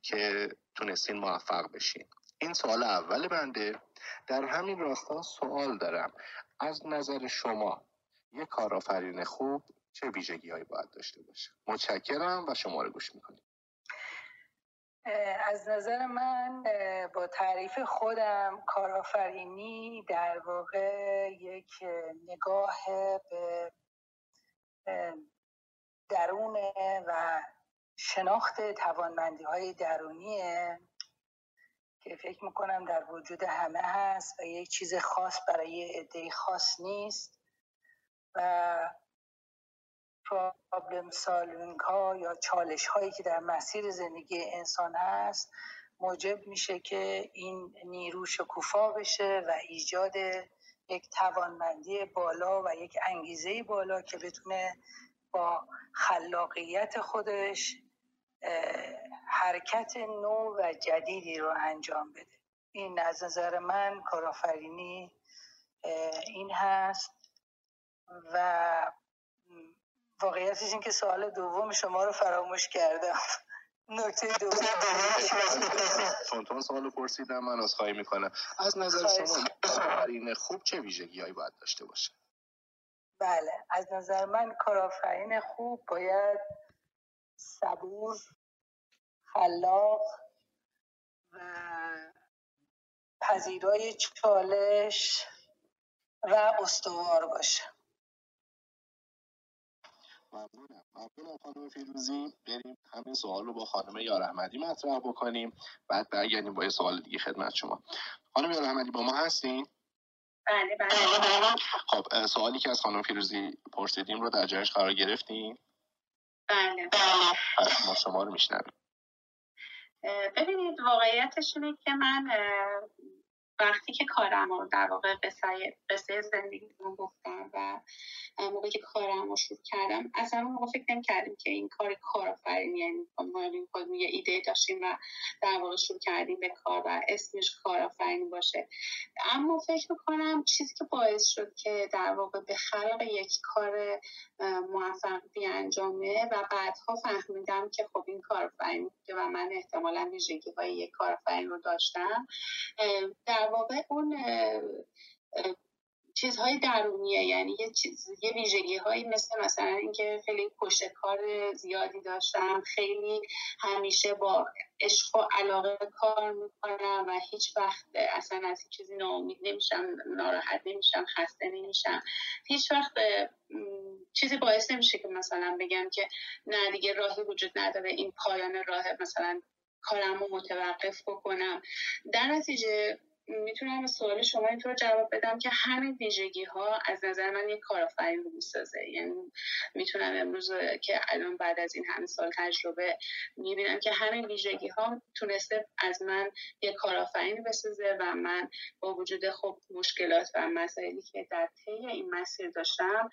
S3: که تونستین موفق بشین؟ این سوال اول بنده. در همین راستا سوال دارم. از نظر شما یک کارآفرین خوب چه ویژگی هایی باید داشته باشه؟ متشکرم و شما رو گوش می‌کنیم.
S5: از نظر من با تعریف خودم کارآفرینی در واقع یک نگاه به درون و شناخت توانمندی های درونیه. که فکر می‌کنم در وجود همه هست و یک چیز خاص برای عده خاص نیست و پرابلم سالوینگ ها یا چالش هایی که در مسیر زندگی انسان هست موجب میشه که این نیرو شکوفا بشه و ایجاد یک توانمندی بالا و یک انگیزه بالا که بتونه با خلاقیت خودش حرکت نو و جدیدی رو انجام بده. این از نظر من کارآفرینی این هست و واقعیتش این که سوال دوم شما رو فراموش کردم. نکته دوم.
S3: چون تو سوال پرسیدم من از خواهی می‌کنم. از نظر شما کارآفرین خوب چه ویژگی هایی باید داشته باشه؟
S5: بله از نظر من کارآفرین خوب باید صبور خلاق و پذیرای چالش و استوار باشه.
S3: ممنونم. ممنونم خانم فیروزی. بریم همین سوال رو با خانم یار احمدی مطرح بکنیم. بعد برگردیم با یه سوال دیگه خدمت شما. خانم یار احمدی با ما هستین؟
S6: بله بله.
S3: خب سوالی که از خانم فیروزی پرسیدیم رو در جایش قرار گرفتیم.
S6: بله
S3: ما شما رو میشنویم.
S6: ببینید واقعیتش اینه که من وقتی که کارم رو در واقع قصه زندگی رو گفتم و موقعی که کارم رو شروع کردم اصلا موقع فکر نمی کردیم که این کار کارآفرینی یعنی ما یه ایده داشتیم و در واقع شروع کردیم به کار و اسمش کارآفرینی باشه. اما فکر می‌کنم چیزی که باعث شد که در واقع به خلق یک کار موفق انجامه و بعدها فهمیدم که خب این کارآفرینی و من احتمالا ویژگی های یک کارآفرین رو داشتم در واقع اون چیزهای درونیه. یعنی یه چیز یه ویژگی هایی مثل مثلا اینکه خیلی پشت کار زیادی داشتم خیلی همیشه با عشق و علاقه کار می‌کنم و هیچ وقت اصلا از هیچ چیزی ناامید نمیشم ناراحت نمیشم خسته نمیشم. هیچ وقت چیزی باعث نمیشه که مثلا بگم که نه دیگه راهی وجود نداره این پایان راه مثلا کارم رو متوقف بکنم. در نتیجه می‌تونم سوال شما اینطور جواب بدم که همین ویژگی ها از نظر من یک کارآفرین رو می‌سازه. یعنی می‌تونم امروز که الان بعد از این همه سال تجربه می‌بینم که همین ویژگی ها تونسته از من یک کارآفرین بسازه و من با وجود خب مشکلات و مسائلی که در طی این مسیر داشتم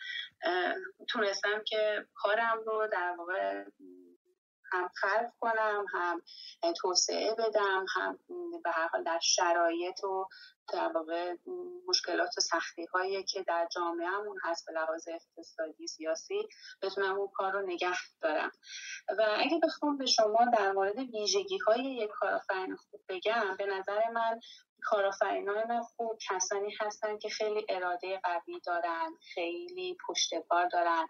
S6: تونستم که کارم رو در واقع هم خلق کنم هم توسعه بدم هم به هر حال در شرایط و در واقع مشکلات و سختی هایی که در جامعهمون هست به لحاظ اقتصادی سیاسی بتونم اون کار رو نگه دارم. و اگه بخوام به شما در مورد ویژگی های یک کارآفرین خوب بگم به نظر من کارآفرینان خوب کسانی هستن که خیلی اراده قوی دارن خیلی پشتکار دارن.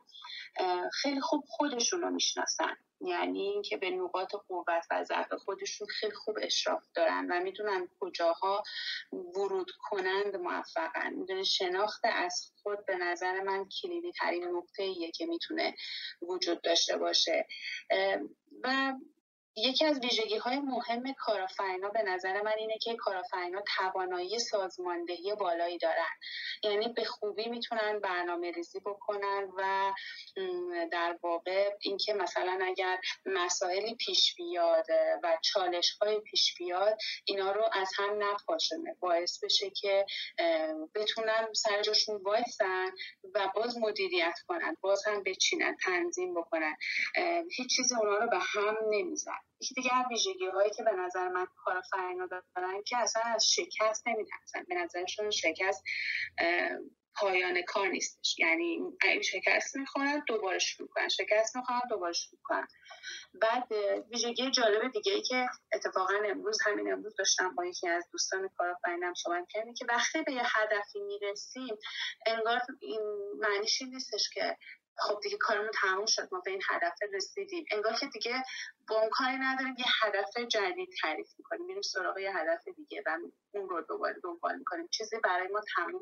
S6: خیلی خوب خودشون رو می‌شناسن. یعنی اینکه به نقاط قوت و ضعف خودشون خیلی خوب اشراف دارن و می‌دونن کجاها ورود کنند موفقن می‌دونه شناخت از خود به نظر من کلیدی ترین نقطه ایه که می‌تونه وجود داشته باشه. و یکی از ویژگی های مهم کارآفرینا به نظر من اینه که کارآفرینا توانایی سازماندهی بالایی دارن. یعنی به خوبی می‌تونن برنامه ریزی بکنن و در واقع اینکه مثلا اگر مسائلی پیش بیاد و چالش های پیش بیاد اینا رو از هم نپاشونه باعث بشه که بتونن سر جاشون وایسن و باز مدیریت کنن. باز هم بچینن تنظیم بکنن. هیچ چیزی اونا رو به هم نمیزن یکی دیگه ویژگی هایی که به نظر من کارآفرینا دارن که اصلا از شکست نمیترسن به نظرشون شکست پایان کار نیستش. یعنی این شکست می‌خورن دوباره شروع کنن شکست می‌خورن دوباره شروع کنن بعد ویژگی جالب دیگه ای که اتفاقا امروز همین امروز داشتم با یکی از دوستان کارآفرینم صحبت کردیم که وقتی به یه هدفی می‌رسیم انگار این معنیش نیستش که خب دیگه کارمون تموم شد ما به این هدف رسیدیم. انگار که دیگه با اون کاری نداریم یه هدف جدید تعریف می‌کنیم. میریم سراغ یه هدف دیگه و اون رو دوباره دنبال می‌کنیم. چیزی برای ما تموم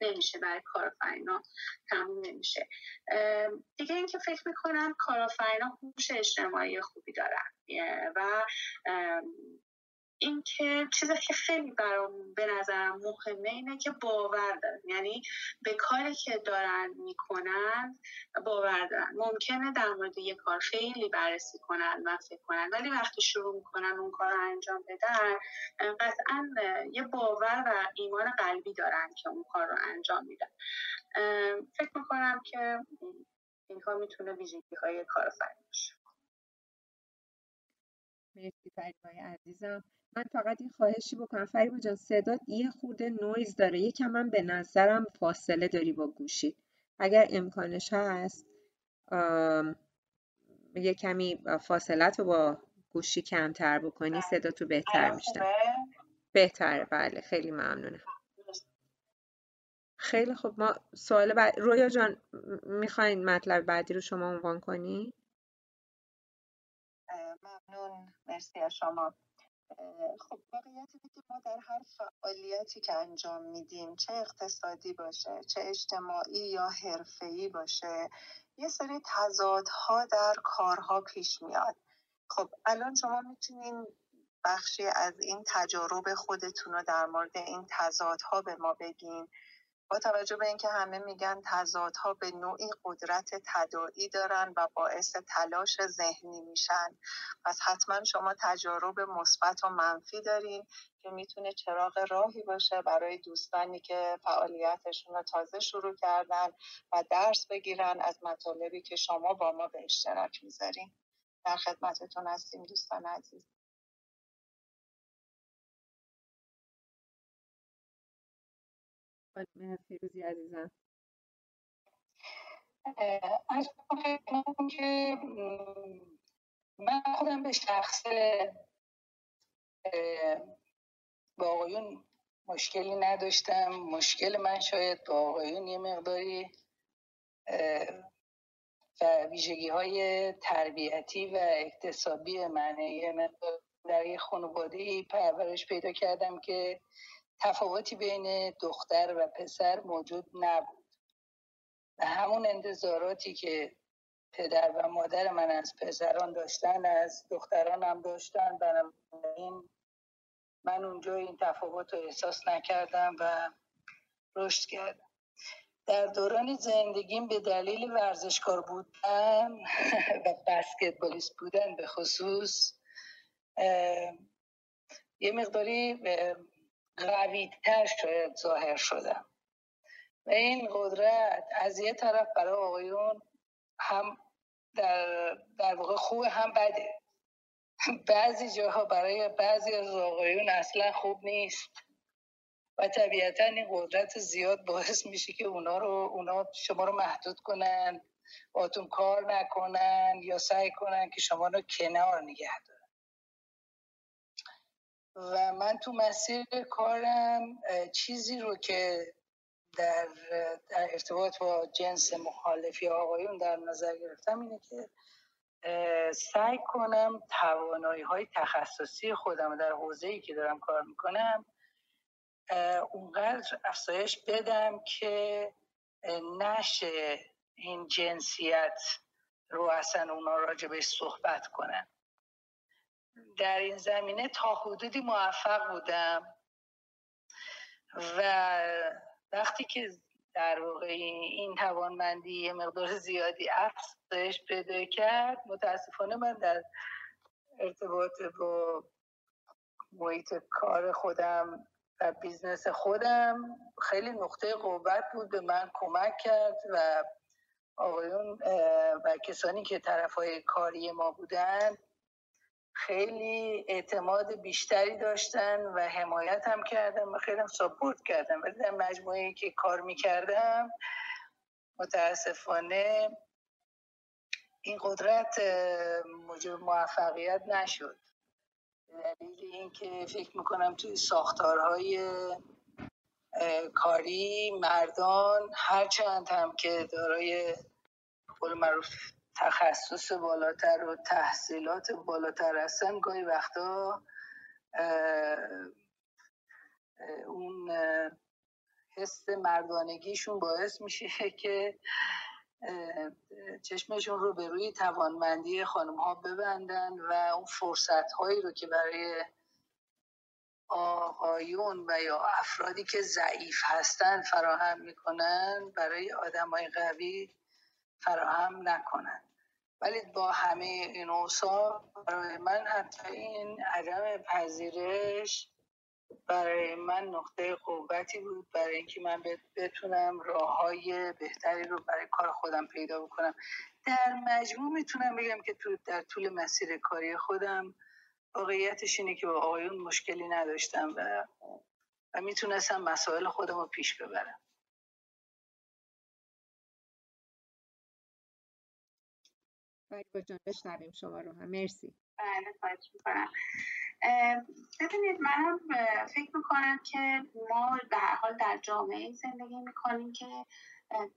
S6: نمیشه برای کارآفرینا تموم نمیشه. دیگه اینکه فکر می‌کنم کارآفرینا هوش اجتماعی خوبی دارن. و اینکه چیزی که خیلی برام به نظرم مهمه اینه که باور دارن. یعنی به کاری که دارن می‌کنن باور دارن. ممکنه در مورد یه کار خیلی بررسی کنن و فکر کنن ولی وقتی شروع می‌کنن اون کار رو انجام بدن قطعا یه باور و ایمان قلبی دارن که اون کار رو انجام میدن. فکر می‌کنم که اینها می‌تونه ویژگی های کار باشه
S2: مرسی فریبای عزیزم. من فقط این خواهشی بکنم. فریبا جان صدات یه خورده نویز داره. یکم من به نظرم فاصله داری با گوشی. اگر امکانش هست یه کمی فاصلت رو با گوشی کمتر بکنی. صدا تو بهتر میشه بهتره بله خیلی ممنونم. خیلی خب ما سوال بعد رویا جان می‌خواین مطلب بعدی رو شما عنوان کنی؟
S4: ممنون. مرسی از شما. خب واقعیت که ما در هر فعالیتی که انجام میدیم چه اقتصادی باشه چه اجتماعی یا حرفه‌ای باشه یه سری تضادها در کارها پیش میاد. خب الان شما می‌تونین بخشی از این تجارب خودتون رو در مورد این تضادها به ما بگین. با توجه به اینکه همه میگن تضادها به نوعی قدرت تداعی دارن و باعث تلاش ذهنی میشن. پس حتما شما تجارب مثبت و منفی دارین که می‌تونه چراغ راهی باشه برای دوستانی که فعالیتشون رو تازه شروع کردن و درس بگیرن از مطالبی که شما با ما به اشتراک می‌ذارین. در خدمتتون هستیم دوستان عزیز.
S2: فیروزی عزیزم.
S5: از که من خودم به شخص با آقایون مشکلی نداشتم. مشکل من شاید با آقایون یه مقداری و ویژگی های تربیتی و اکتسابی منه یه مقدار در یه خانواده پرورش پیدا کردم که تفاوتی بین دختر و پسر موجود نبود. و همون انتظاراتی که پدر و مادر من از پسران داشتن از دختران هم داشتن. بنابراین من اونجا این تفاوت رو احساس نکردم و رشد کردم. در دوران زندگیم به دلیل ورزشکار بودن و بسکتبالیست بودن به خصوص یه مقداری قویتر شاید ظاهر شدم. و این قدرت از یه طرف برای آقایون هم در, در واقع خوب هم بده. بعضی جاها برای بعضی از آقایون اصلا خوب نیست. و طبیعتا این قدرت زیاد باعث میشه که اونا رو اونا شما رو محدود کنن باتون کار نکنن یا سعی کنن که شما رو کنار نگه دارن. و من تو مسیر کارم چیزی رو که در, در ارتباط با جنس مخالف یا آقایون در نظر گرفتم اینه که سعی کنم توانایی های تخصصی خودم در حوزه ای که دارم کار می‌کنم اونقدر افزایش بدم که نشه این جنسیت رو اصلا اونا راجبش صحبت کنن. در این زمینه تا حدودی موفق بودم. و وقتی که در واقع این توانمندی یه مقدار زیادی افزایش پیدا کرد متاسفانه من در ارتباط با محیط کار خودم و business خودم خیلی نقطه قوت بود به من کمک کرد و آقایون و کسانی که طرف های کاری ما بودن خیلی اعتماد بیشتری داشتن و حمایت هم کردن و خیلی هم support کردن. ولی در مجموعه که کار می‌کردم متاسفانه این قدرت موجب موفقیت نشد. دلیل اینکه فکر می‌کنم توی ساختارهای کاری مردان هرچند هم که دارای قول معروف تخصص بالاتر و تحصیلات بالاتر هستن گاهی وقتا اون حس مردانگیشون باعث میشه که چشمشون رو به روی توانمندی خانم ها ببندن و اون فرصت هایی رو که برای آقایون و یا افرادی که ضعیف هستن فراهم می‌کنن برای آدم های قوی فراهم نکنن ولی با همه این اوصاف برای من حتی این عدم پذیرش برای من نقطه قوتی بود. برای اینکه من بتونم راه های بهتری رو برای کار خودم پیدا بکنم. در مجموع می‌تونم بگم که تو در طول مسیر کاری خودم واقعیتش اینه که با آقایون مشکلی نداشتم و, و می‌تونستم مسائل خودم رو پیش ببرم.
S2: با جان بشنویم شما رو هم. مرسی.
S6: بله خواهش می‌کنم. ببینید من فکر می‌کنم که ما به حال در جامعه زندگی می‌کنیم که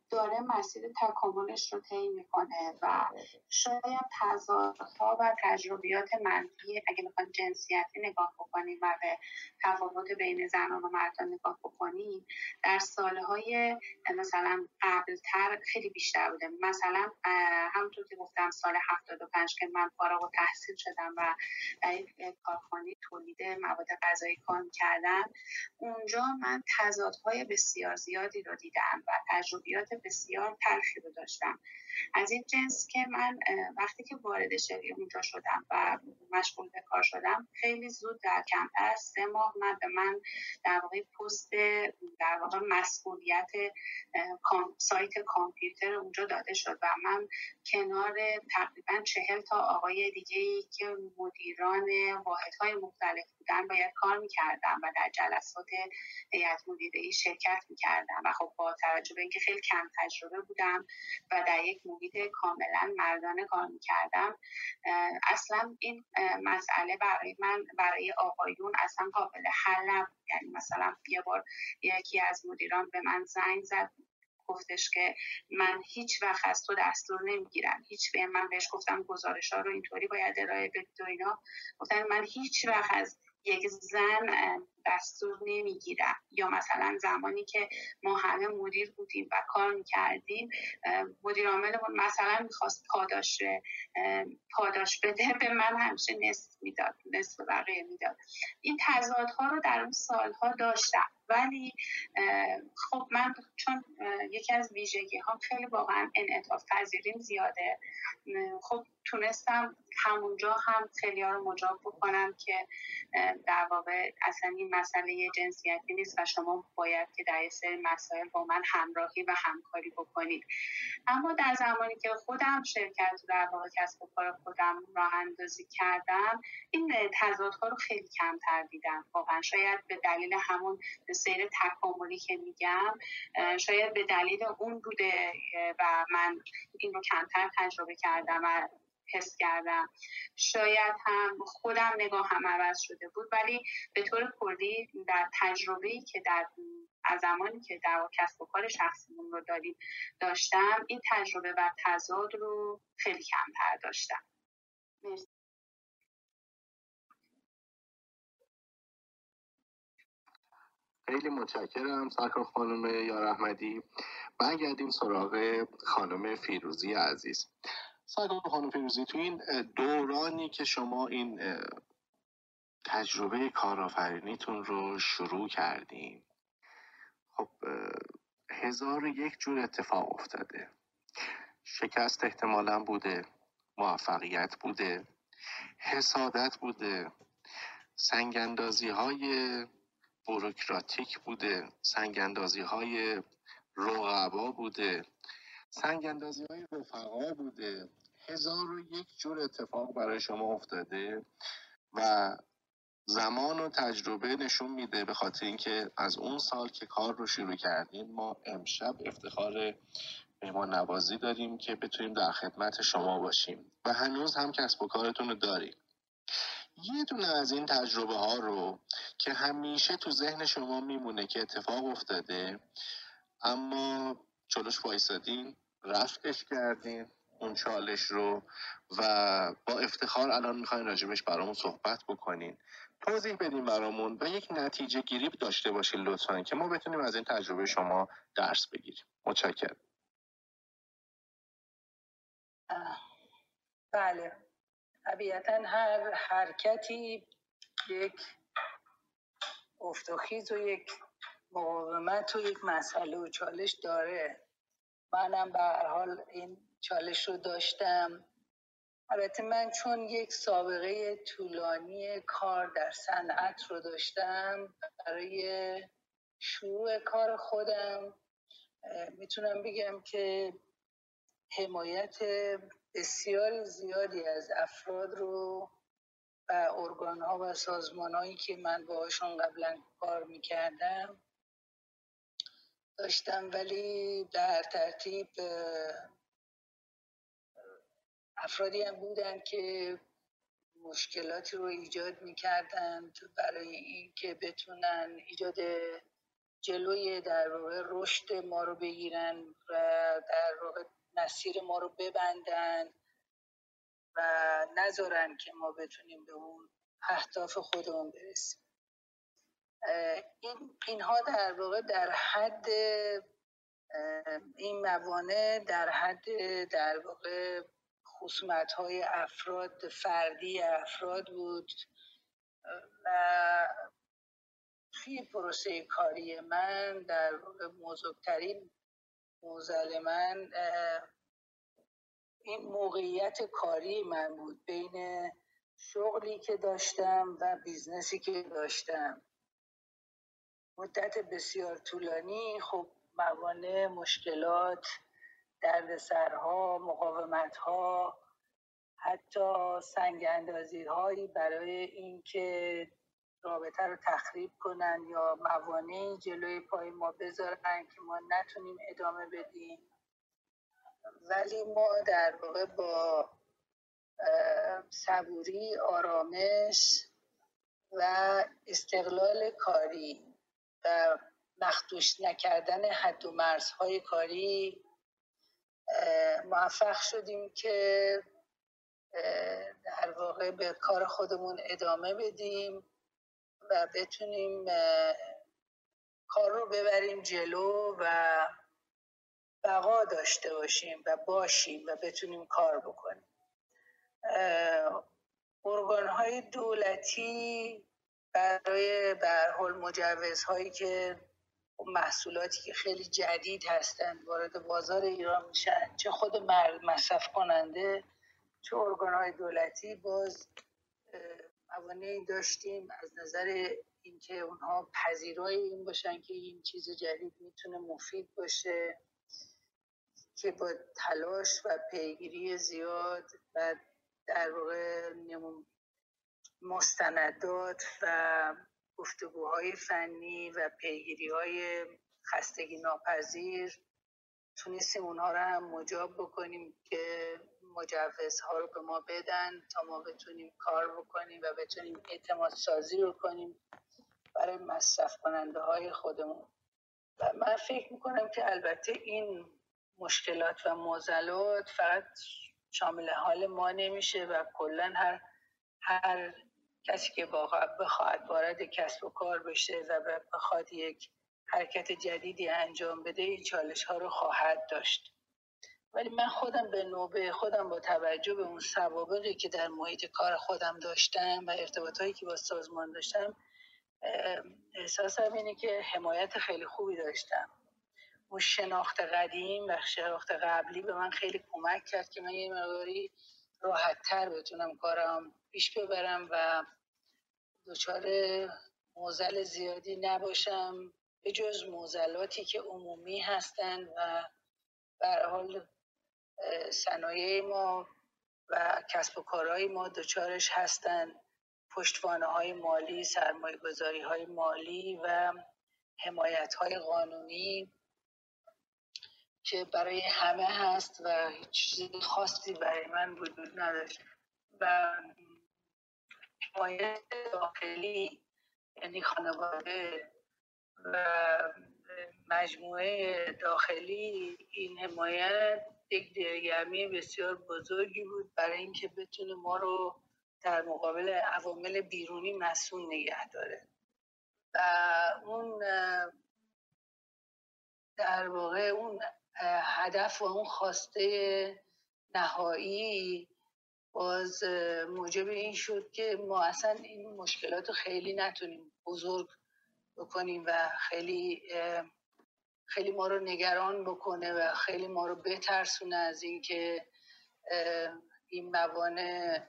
S6: داره مسیر تکاملش رو طی می‌کنه و شاید تضادها و تجربیات منفی اگه می‌خوایم جنسیتی نگاه بکنیم و به تفاوت بین زنان و مردان نگاه بکنیم در سالهای مثلا قبلتر خیلی بیشتر بوده. مثلا همونطور که گفتم سال 75 که من فارغ و تحصیل شدم و در یک کارخانه تولید مواد غذایی کار کردم اونجا من تضادهای بسیار زیادی رو دیدم و تجربه تجربیات بسیار تلخی رو داشتم. از این جنس که من وقتی که وارد شری اونجا شدم و مشغول به کار شدم خیلی زود در کمتر از سه ماه من به من در واقع پست در واقع مسئولیت سایت کامپیوتر اونجا داده شد و من کنار تقریبا چهل تا آقای دیگه ای که مدیران واحدهای مختلف بودن باید کار می‌کردم و در جلسات هیئت مدیره ای شرکت می‌کردم. و خب با توجه به اینکه خیلی کم تجربه بودم و در یک محیط کاملا مردانه کار می‌کردم اصلا این مسئله برای من برای آقایون اصلا قابل حل نبود. یعنی مثلا یه بار یکی از مدیران به من زنگ زد گفتش که من هیچ وقت از تو دستور نمی‌گیرم. هیچ به من بهش گفتم گزارش ها رو اینطوری باید ارائه بدید و اینا. گفتن من هیچ وقت از یک زن دستور نمی‌گیرم یا مثلا زمانی که ما همه مدیر بودیم و کار می‌کردیم مدیر عاملمون مثلا می‌خواست پاداش پاداش بده به من همیشه نصف می‌داد نصف بقیه می‌داد. این تضادها رو در اون سالها داشتم. ولی خب من چون یکی از ویژگی ها خیلی واقعا انعطاف پذیریم زیاده. خب تونستم همونجا هم خیلی ها رو مجاب بکنم که در واقع اصلا این مسئله جنسیتی نیست و شما باید که در سری مسائل با من همراهی و همکاری بکنید. اما در زمانی که خودم شرکت در واقع کسب و کار خودم راه اندازی کردم این تضادها رو خیلی کمتر دیدم. واقعا شاید به دلیل همون سیر تکاملی که میگم شاید به دلیل اون بوده و من این رو کمتر تجربه کردم و حس کردم. شاید هم خودم نگاه هم عوض شده بود ولی به طور کلی در تجربه که در از زمانی که در کسب و کار شخصیمون رو داریم داشتم این تجربه و تضاد رو خیلی کمتر داشتم.
S3: خیلی متشکرم سرکار خانم یار احمدی. برگردیم سراغ خانم فیروزی عزیز. سلام خانم فیروزی تو این دورانی که شما این تجربه کارآفرینیتون رو شروع کردین خب هزار یک جور اتفاق افتاده. شکست احتمالا بوده موفقیت بوده حسادت بوده سنگندازی های بروکراتیک بوده سنگندازی های رقبا بوده سنگ اندازی های رفقا بوده. هزار و یک جور اتفاق برای شما افتاده و زمان و تجربه نشون میده به خاطر اینکه از اون سال که کار رو شروع کردیم ما امشب افتخار مهمان نوازی داریم که بتونیم در خدمت شما باشیم. و هنوز هم کسب و کارتون رو داریم. یه دونه از این تجربه ها رو که همیشه تو ذهن شما میمونه که اتفاق افتاده اما جلوش وایسادین رفعش کردیم اون چالش رو و با افتخار الان می‌خواین راجبش برامون صحبت بکنین. توضیح بدین برامون و یک نتیجه گیری داشته باشین لطفا که ما بتونیم از این تجربه شما درس بگیریم. متشکرم.
S5: بله. طبیعتا هر حرکتی یک افتخیز و یک مقاومت و یک مسئله و چالش داره. منم به هر حال این چالش رو داشتم. البته من چون یک سابقه طولانی کار در صنعت رو داشتم برای شروع کار خودم می‌تونم بگم که حمایت بسیار زیادی از افراد رو و ارگان ها و سازمان هایی که من باشون قبلا کار می‌کردم داشتم ولی در ترتیب افرادی هم بودن که مشکلاتی رو ایجاد می‌کردن برای اینکه بتونن ایجاد جلوی در واقع رشد ما رو بگیرن و در واقع مسیر ما رو ببندن و نذارن که ما بتونیم به اون اهداف خودمون برسیم. این اینها در واقع در حد این موانع در حد در واقع خصومت های افراد فردی افراد بود و توی پروسه کاری من در واقع موضوعترین موزل من این موقعیت کاری من بود بین شغلی که داشتم و بیزنسی که داشتم. مدت بسیار طولانی خب موانع مشکلات دردسرها مقاومتها حتی سنگ اندازی هایی برای اینکه رابطه رو تخریب کنن یا موانعی جلوی پای ما بذارن که ما نتونیم ادامه بدیم. ولی ما در واقع با صبوری آرامش و استقلال کاری و مخدوش نکردن حد و مرزهای کاری موفق شدیم که در واقع به کار خودمون ادامه بدیم. و بتونیم کار رو ببریم جلو و بقا داشته باشیم و باشیم و بتونیم کار بکنیم. ارگان های دولتی برای برحال مجوزهایی که محصولاتی که خیلی جدید هستند وارد بازار ایران میشن چه خود مصرف کننده چه ارگان های دولتی باز موانعی داشتیم از نظر اینکه اونها پذیرای این باشن که این چیز جدید می‌تونه مفید باشه که با تلاش و پیگیری زیاد و در واقع مستندات و گفتگوهای فنی و پیگیری های خستگی ناپذیر تونستیم اونها رو هم مجاب بکنیم که مجوزها رو به ما بدن تا ما بتونیم کار بکنیم و بتونیم اعتماد سازی کنیم برای مصرف کننده های خودمون. و من فکر می‌کنم که البته این مشکلات و معضلات فقط شامل حال ما نمیشه و کلا هر هر کسی که بخواهد وارد کسب و کار بشه و بخواد یک حرکت جدیدی انجام بده این چالش ها رو خواهد داشت. ولی من خودم به نوبه خودم با توجه به اون سوابقی که در محیط کار خودم داشتم و ارتباط هایی که با سازمان داشتم احساسم اینه که حمایت خیلی خوبی داشتم. اون شناخت قدیم و شناخت قبلی به من خیلی کمک کرد که من یه مقداری راحت تر بتونم کارم پیش ببرم و دچار موزل زیادی نباشم. به جز موزلاتی که عمومی هستند و بر حال صنایع ما و کسب و کارهای ما دچارش هستند پشتوانه های مالی سرمایه های مالی و حمایت های قانونی که برای همه هست و هیچ چیز خاصی برای من وجود نداشت. و حمایت داخلی یعنی خانواده و مجموعه داخلی این حمایت یک دلگرمی بسیار بزرگی بود برای اینکه بتونه ما رو در مقابل عوامل بیرونی مسئول نگه داره. و اون در واقع اون هدف و اون خواسته نهایی باز موجب این شد که ما اصلا این مشکلات رو خیلی نتونیم بزرگ بکنیم و خیلی خیلی ما رو نگران بکنه و خیلی ما رو بترسونه از اینکه این موانع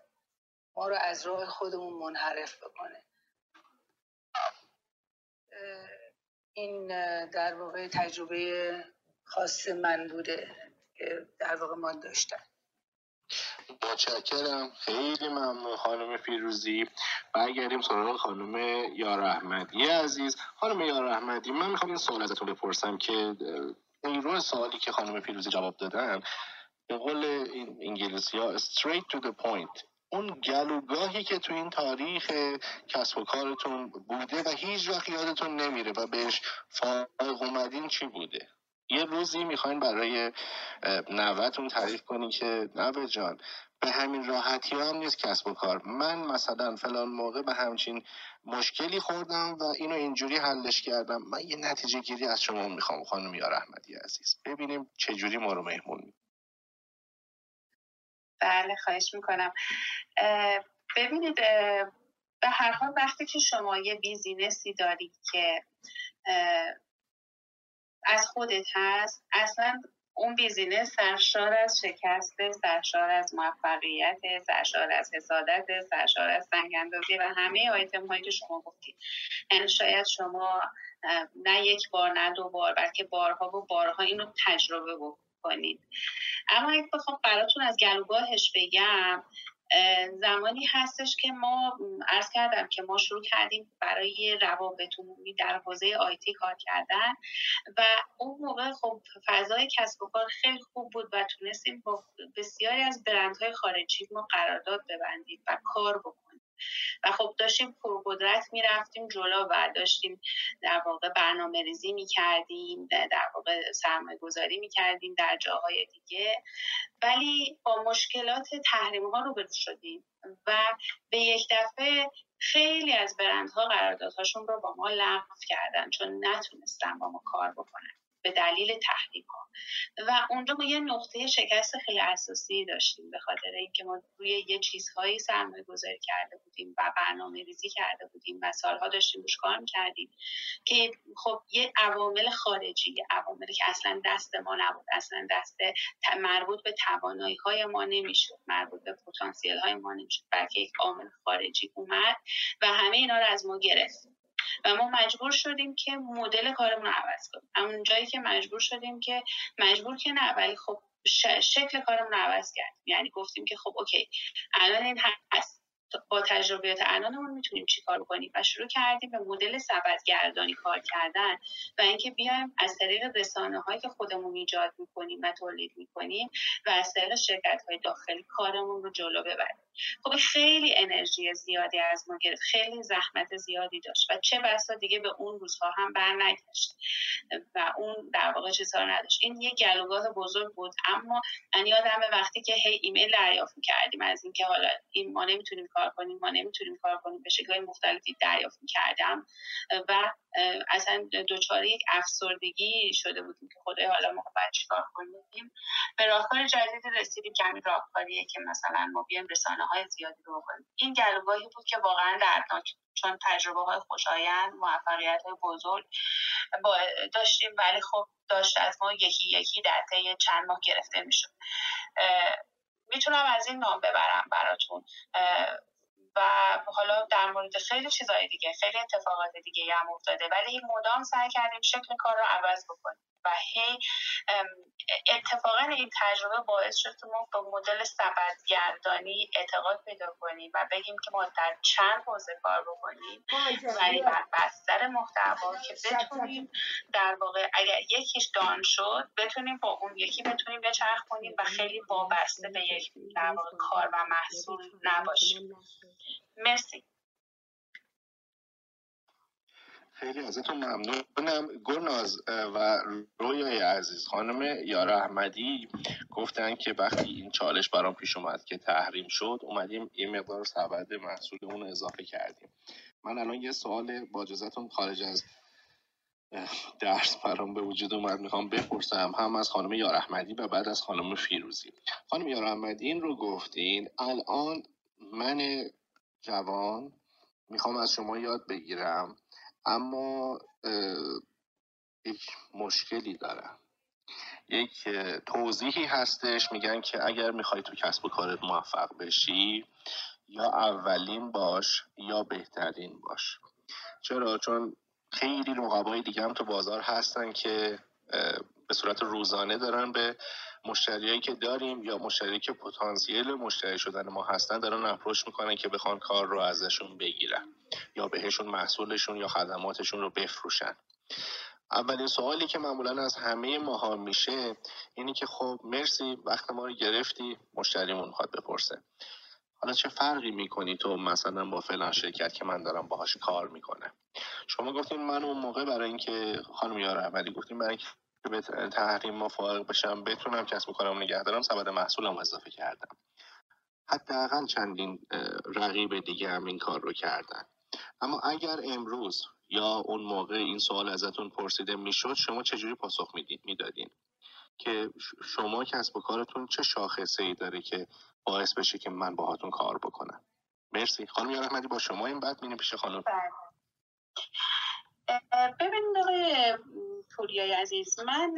S5: ما رو از راه خودمون منحرف بکنه. این در واقع تجربه خاص من بوده که در واقع ما داشتم
S3: متشکرم. خیلی ممنون خانم فیروزی. برگردیم سراغ خانم یار احمدی عزیز. خانم یار احمدی من می‌خوام این سوال ازتون بپرسم که این روی سوالی که خانم فیروزی جواب دادن به قول این انگلیسی ها straight to the point. اون گلوگاهی که تو این تاریخ کسب و کارتون بوده و هیچ وقت یادتون نمیره و بهش فارغ اومدین چی بوده؟ یه روزی می‌خواین برای نوتون تعریف کنی که نوه جان به همین راحتی هم نیست کسب و کار. من مثلا فلان موقع به همچین مشکلی خوردم و اینو اینجوری حلش کردم. من یه نتیجه گیری از شما می‌خوام خانم یار احمدی عزیز. ببینیم چجوری ما رو مهمون
S6: بله خواهش می‌کنم. ببینید به هر حال وقتی که شما یه business ی دارید که از خودت هست. اصلا اون business سرشار از شکست سرشار از موفقیت سرشار از حسادت سرشار از سنگاندازی و همه آیتم هایی که شما گفتید یعنی شاید شما نه یک بار نه دو بار بلکه بارها و بارها اینو تجربه بکنید. اما اگه بخوام براتون از گلوگاهش بگم زمانی هستش که ما عرض کردم که ما شروع کردیم برای روابط عمومی در حوزه آیتی کار کردن و اون موقع خب فضای کسب و کار خیلی خوب بود و تونستیم با بسیاری از برندهای خارجی ما قرارداد ببندیم و کار بکنیم. و خب داشتیم پرقدرت می‌رفتیم جلو و داشتیم در واقع برنامه ریزی می‌کردیم در واقع سرمایه گذاری می‌کردیم در جاهای دیگه. ولی با مشکلات تحریم ها روبرو شدیم و به یک دفعه خیلی از برندها قراردادهاشون رو با ما لغو کردن چون نتونستن با ما کار بکنن. به دلیل تحریم ها و اونجا ما یه نقطه شکست خیلی اساسی داشتیم به خاطر اینکه ما روی یه چیزهایی سرمایه گذاری کرده بودیم و برنامه ریزی کرده بودیم و سالها داشتیم روش کار کردیم که خب یه عوامل خارجی یه عواملی که اصلا دست ما نبود اصلا دست مربوط به توانایی های ما نمی‌شد مربوط به پتانسیل های ما نمی‌شد بلکه یک عامل خارجی اومد و همه اینا رو از ما گرفت. و ما مجبور شدیم که مدل کارمون عوض کنیم. اون جایی که مجبور شدیم که مجبور که نه ولی خب شکل کارمون عوض کردیم. یعنی گفتیم که خب اوکی الان این هست. با تجربیات الانمون می‌تونیم چیکار کنیم و شروع کردیم به مدل گردانی کار کردن و اینکه بیایم از طریق رسانه هایی که خودمون ایجاد می‌کنیم و تولید می‌کنیم و از طریق شرکت های داخلی کارمون رو جلو ببریم. خب خیلی انرژی زیادی از ما گرفت. خیلی زحمت زیادی داشت و چه بسا دیگه به اون روزها هم برنگشت و اون در واقع چیزها نداشت. این یه گلوگاه بزرگ بود اما من یادم وقتی که هی ایمیل دریافت کردیم از اینکه حالا این ما نمی‌تونیم کار کنیم ما نمی‌تونیم کار کنیم. به شکل مختلفی دریافت کردم و اصلا دچار یک افسردگی شده بودیم که خدای حالا ما باید چیکار کنیم. به راهکار جدیدی رسیدیم که همین راهکاریه که مثلا ما بیایم رسانه های زیادی رو کنیم این گلوگاهی بود که واقعا دردناک چون تجربه های خوشایند موفقیت های بزرگ داشتیم. ولی خب داشت از ما یکی یکی در طی چند ماه گرفته می‌شد. می‌تونم از این نام ببرم براتون و حالا در مورد خیلی چیزهای دیگه خیلی اتفاقات دیگه هم افتاده. ولی مدام سعی کردیم شکل کار رو عوض بکنیم. و هی اتفاقا این تجربه باعث شد که ما به مدل سبدگردانی اعتقاد پیدا کنیم و بگیم که ما در چند حوزه کار بکنیم. ولی بر بستر محتوا که بتونیم در واقع اگر یکیش دان شد بتونیم با اون یکی بتونیم بچرخ کنیم و خیلی وابسته به یک در واقع کار و محصول نباشیم. مرسی.
S3: خیلی ازتون ممنونم. گلناز و رویای عزیز خانم یارا احمدی گفتن که وقتی این چالش برام پیش اومد که تحریم شد اومدیم یه مقدار سبد محصول اون اضافه کردیم. من الان یه سوال با اجازتون خارج از درس برام به وجود اومد می‌خوام بپرسم. هم از خانم یار احمدی و بعد از خانم فیروزی. خانم یار احمدی این رو گفتین الان من جوان می‌خوام از شما یاد بگیرم. اما یک مشکلی دارم. یک توضیحی هستش میگن که اگر می‌خوای تو کسب و کارت موفق بشی یا اولین باش یا بهترین باش. چرا؟ چون خیلی رقبای دیگه هم تو بازار هستن که به صورت روزانه دارن به مشتریایی که داریم یا مشتری که پتانسیل مشتری شدن ما هستن دارن اپروچ می‌کنن که بخوان کار رو ازشون بگیرن یا بهشون محصولشون یا خدماتشون رو بفروشن. اولین سوالی که معمولا از همه ماها میشه اینی که خب مرسی وقت ما رو گرفتی مشتریمون می‌خواد بپرسه. حالا چه فرقی می‌کنی تو مثلا با فلان شرکت که من دارم باهاش کار می‌کنه شما گفتین من اون موقع برای اینکه خانم یار احمدی گفتیم برای اینکه به تحریم ما فارغ بشم بتونم کسب کارم نگه دارم سبد محصولم اضافه کردم. حداقل چندین رقیب دیگه هم این کار رو کردن. اما اگر امروز یا اون موقع این سوال ازتون پرسیده می‌شد شما چجوری پاسخ می‌دادین؟ که شما کسب و کارتون چه شاخصه ای داره که باعث بشه که من باهاتون کار بکنم؟ مرسی. خانم یار احمدی با شما این بعد میریم پیش خانم.
S6: بله. ببینید پوریای عزیز من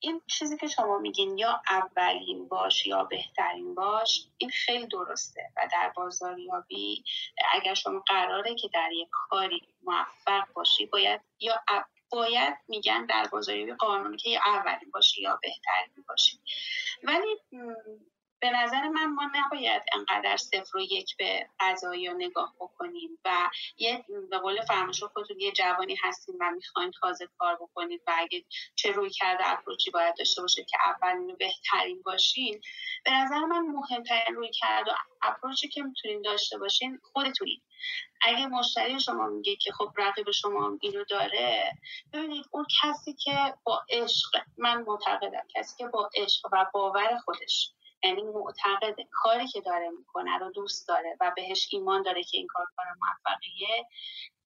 S6: این چیزی که شما میگین یا اولین باش یا بهترین باش این خیلی درسته و در بازاریابی اگر شما قراره که در یک کاری موفق باشی باید یا باید میگن در بازاریابی قانونی که یا اولین باشی یا بهترین باشی. ولی به نظر من ما نباید انقدر صفر و یک به قضایی نگاه بکنیم و یه به قول فرمایش خودتون یه جوانی هستیم و می‌خواین تازه کار بکنید و اگه چه روی کرده اپروچی باید داشته باشه که اولین و بهترین باشین به نظر من مهمترین روی کرده و اپروچی که می‌تونین داشته باشین خودتونید اگه مشتری شما میگه که خب رقیب شما اینو داره ببینید اون کسی که با عشق من معتقدم کسی که با عشق و باور خودش یعنی معتقد کاری که داره می‌کنه رو دوست داره و بهش ایمان داره که این کار کار موفقیه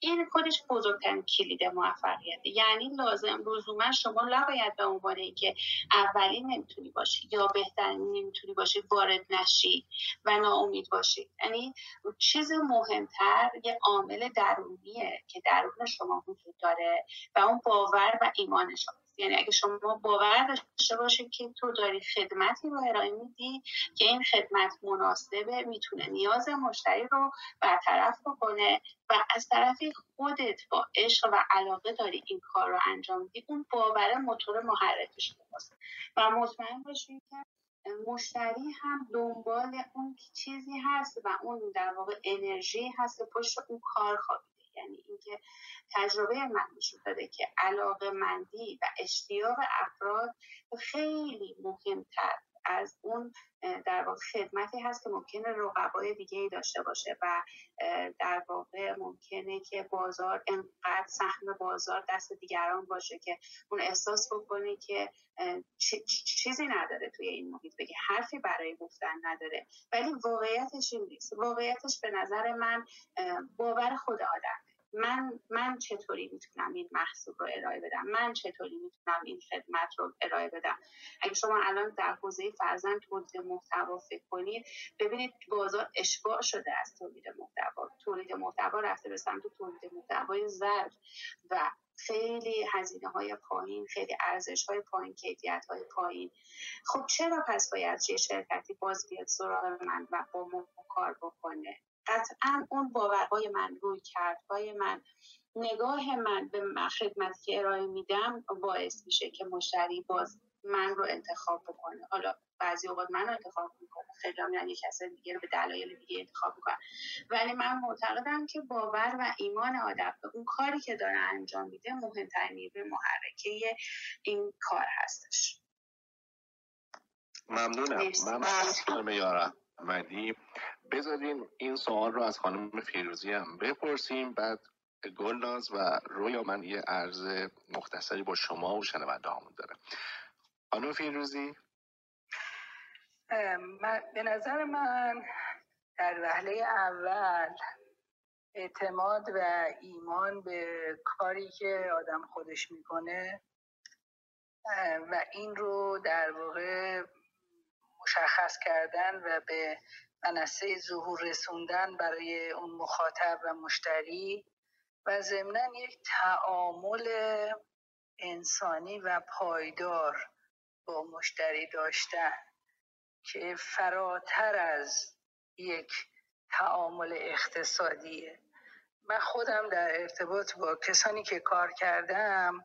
S6: این خودش بزرگترین کلید موفقیت یعنی لازم لزوما شما نباید به عنوان اینکه اولی نمی‌تونی باشی یا بهترین نمی‌تونی باشی وارد نشی و ناامید باشی. یعنی چیز مهمتر یه عامل درونیه که درون شما وجود داره و اون باور و ایمان شما یعنی اگه شما باور داشته باشید که تو داری خدمتی رو ارائه میدی که این خدمت مناسبه می‌تونه نیاز مشتری رو برطرف بکنه و از طرفی خودت با عشق و علاقه داری این کار رو انجام میدی اون باور موتور محرک شماست و مطمئن باشید که مشتری هم دنبال اون چیزی هست و اون در واقع انرژی هست پشت اون کار خوابیده یعنی اینکه تجربه من نشون داده که علاقه مندی و اشتیاق افراد خیلی مهمتر از اون در واقع خدمتی هست که ممکنه رقبای دیگه ای داشته باشه و در واقع ممکنه که بازار انقدر سهم بازار دست دیگران باشه که اون احساس بکنه که چیزی نداره توی این محیط بگه حرفی برای گفتن نداره. ولی واقعیتش این نیست. واقعیتش به نظر من باور خود آدم من من چطوری می‌تونم این محصول رو ارائه بدم؟ من چطوری می‌تونم این خدمت رو ارائه بدم؟ اگه شما الان در حوزه فرزن تولید محتوا فکر کنید ببینید بازار اشباع شده از تولید محتوا. تولید محتوا رفته به سمت تولید محتوای زرد و خیلی هزینه های پایین خیلی ارزش های پایین کیفیت های پایین. خب چرا پس باید یه شرکتی باز بیاد سراغ من و با ما کار بکنه؟ قطعا اون باورهای من روی کردهای من. نگاه من به خدمت که ارائه میدم باعث میشه که مشتری باز من رو انتخاب بکنه. حالا بعضی اوقات من رو انتخاب می‌کنه. خیلی هم یک کس دیگه رو به دلایل دیگه انتخاب می‌کنه. ولی من معتقدم که باور و ایمان آدم به اون کاری که داره انجام میده مهمترین نیروی محرکه این کار هستش.
S3: ممنونم. من یارم مدی بذارین این سوال رو از خانم فیروزی هم بپرسیم. بعد گلناز و رویا من یه عرض مختصری با شما و شنونده همون داره. خانم فیروزی؟
S5: به نظر من در وهله اول اعتماد و ایمان به کاری که آدم خودش می‌کنه و این رو در واقع مشخص کردن و به منصه ظهور رسوندن برای اون مخاطب و مشتری و ضمنا یک تعامل انسانی و پایدار با مشتری داشتن که فراتر از یک تعامل اقتصادیه. من خودم در ارتباط با کسانی که کار کردم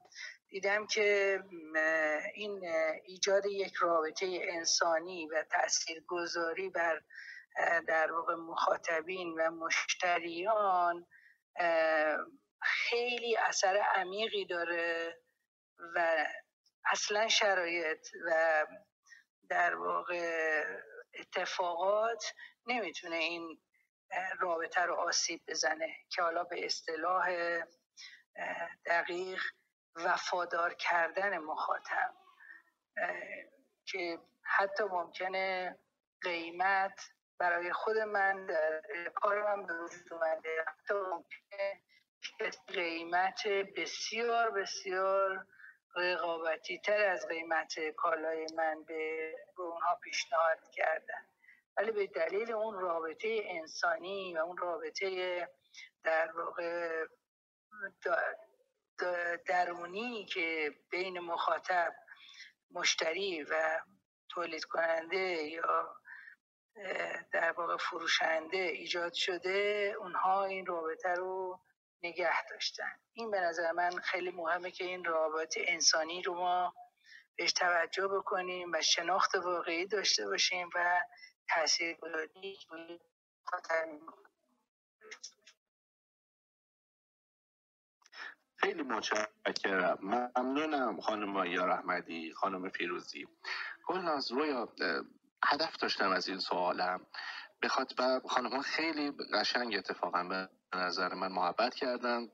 S5: دیدم که این ایجاد یک رابطه انسانی و تاثیرگذاری بر در واقع مخاطبین و مشتریان خیلی اثر عمیقی داره و اصلا شرایط و در واقع اتفاقات نمی‌تونه این رابطه رو آسیب بزنه که حالا به اصطلاح دقیق وفادار کردن مخاطب که حتی ممکنه قیمت برای خود من در کار من به وجود اومده. حتی ممکنه قیمت بسیار بسیار رقابتی تر از قیمت کالای من به اونها پیشنهاد کردن. ولی به دلیل اون رابطه انسانی و اون رابطه در واقع درونی که بین مخاطب مشتری و تولید کننده یا در واقع فروشنده ایجاد شده اونها این رابطه رو نگه داشتن. این به نظر من خیلی مهمه که این رابطه انسانی رو ما بهش توجه بکنیم و شناخت واقعی داشته باشیم و تاثیرگذاری خاطر
S3: خیلی متشکرم. ممنونم خانم یا احمدی خانم فیروزی. گلناز رویا هدف داشتم از این سوالم. بخاطر و خانم ها خیلی قشنگ اتفاقا به نظر من محبت کردن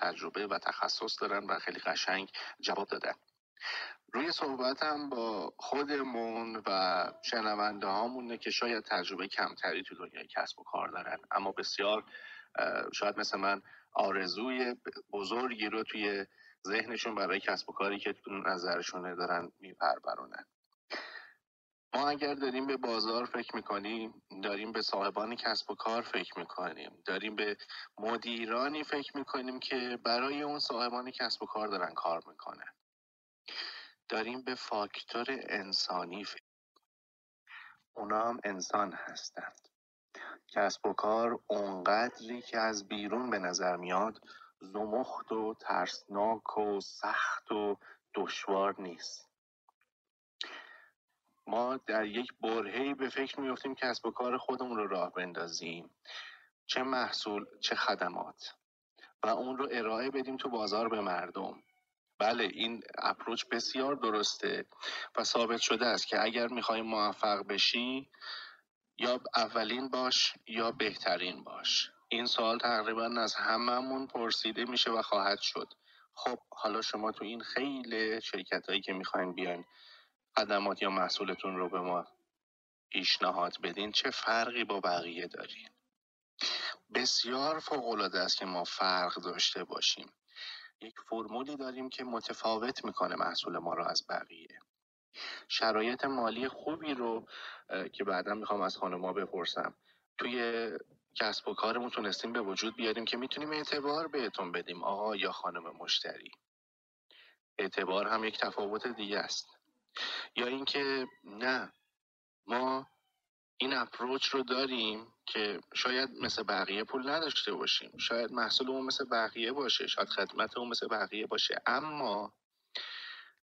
S3: تجربه و تخصص دارن و خیلی قشنگ جواب دادن. روی صحبتم با خودمون و شنونده هامونه که شاید تجربه کمتری تو دنیای کسب و کار دارن. اما بسیار شاید مثل من آرزوی بزرگی رو توی ذهنشون برای کسب و کاری که تو نظرشونه دارن میپرورونن. ما اگر داریم به بازار فکر می‌کنیم داریم به صاحبان کسب و کار فکر می‌کنیم. داریم به مدیرانی فکر می‌کنیم که برای اون صاحبان کسب و کار دارن کار می‌کنن. داریم به فاکتور انسانی فکر اونا هم انسان هستند. کسب و کار اونقدری که از بیرون به نظر میاد زمخت و ترسناک و سخت و دشوار نیست. ما در یک برهی به فکر میفتیم کسب و کار خودمون رو راه بندازیم. چه محصول چه خدمات. و اون رو ارائه بدیم تو بازار به مردم. بله این اپروچ بسیار درسته و ثابت شده است که اگر می‌خوای موفق بشی یا اولین باش یا بهترین باش. این سوال تقریبا از هممون پرسیده میشه و خواهد شد. خب حالا شما تو این خیلی شرکت هایی که می‌خواین بیاین خدمات یا محصولتون رو به ما پیشنهاد بدین چه فرقی با بقیه دارین؟ بسیار فوق العاده است که ما فرق داشته باشیم. یک فرمولی داریم که متفاوت می‌کنه محصول ما رو از بقیه. شرایط مالی خوبی رو که بعدا می‌خوام از خانما بپرسم. توی کسب و کارمون تونستیم به وجود بیاریم که می‌تونیم اعتبار بهتون بدیم آقا یا خانم مشتری. اعتبار هم یک تفاوت دیگه است. یا اینکه نه ما این اپروچ رو داریم که شاید مثل بقیه پول نداشته باشیم. شاید محصولمون مثل بقیه باشه شاید خدمتمون مثل بقیه باشه. اما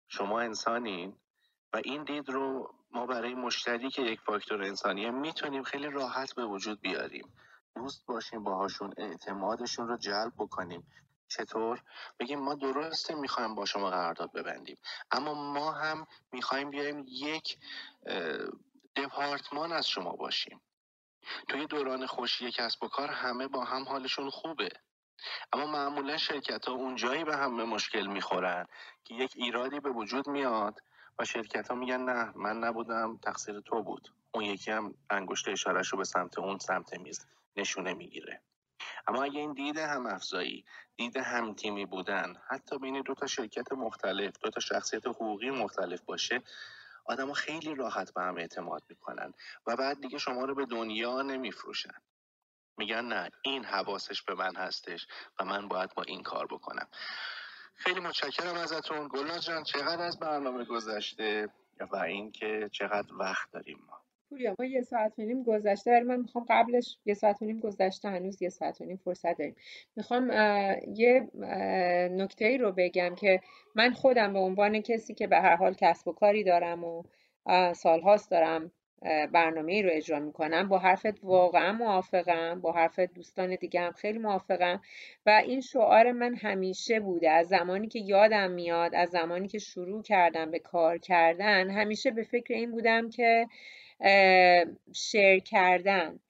S3: شما انسانین و این دید رو ما برای مشتری که یک فاکتور انسانیه می‌تونیم خیلی راحت به وجود بیاریم. دوست باشیم باهاشون اعتمادشون رو جلب بکنیم. چطور؟ بگیم ما درسته می‌خوایم با شما قرارداد ببندیم. اما ما هم می‌خوایم بیایم یک دپارتمان از شما باشیم. توی دوران خوشی کسب و کار همه با هم حالشون خوبه. اما معمولا شرکت ها اونجایی به هم به مشکل می‌خورن که یک ایرادی به وجود میاد و شرکت ها میگن نه من نبودم تقصیر تو بود. اون یکی هم انگشت اشارش رو به سمت اون سمت میز نشونه می‌گیره. اما اگه این دید هم افزایی دید هم تیمی بودن حتی بین دو تا شرکت مختلف دو تا شخصیت حقوقی مختلف باشه آدم خیلی راحت به هم اعتماد می‌کنن و بعد دیگه شما رو به دنیا نمیفروشن. میگن نه این حواسش به من هستش و من باید با این کار بکنم. خیلی متشکرم ازتون. گلناز جان چقدر از برنامه گذشته و اینکه چقدر وقت داریم ما؟
S2: پوریا ما یه ساعت و نیم گذشته. ولی من می‌خوام قبلش یه ساعت و نیم گذشته هنوز یه ساعت و نیم فرصت داریم. می‌خوام یه نکته ای رو بگم که من خودم به عنوان کسی که به هر حال کسب و کاری دارم و سالهاست دارم برنامه ای رو اجرا می‌کنم. با حرفت واقعا موافقم. با حرف دوستان دیگه هم خیلی موافقم. و این شعار من همیشه بوده. از زمانی که یادم میاد از زمانی که شروع کردم به کار کردن همیشه به فکر این بودم که شیر کردن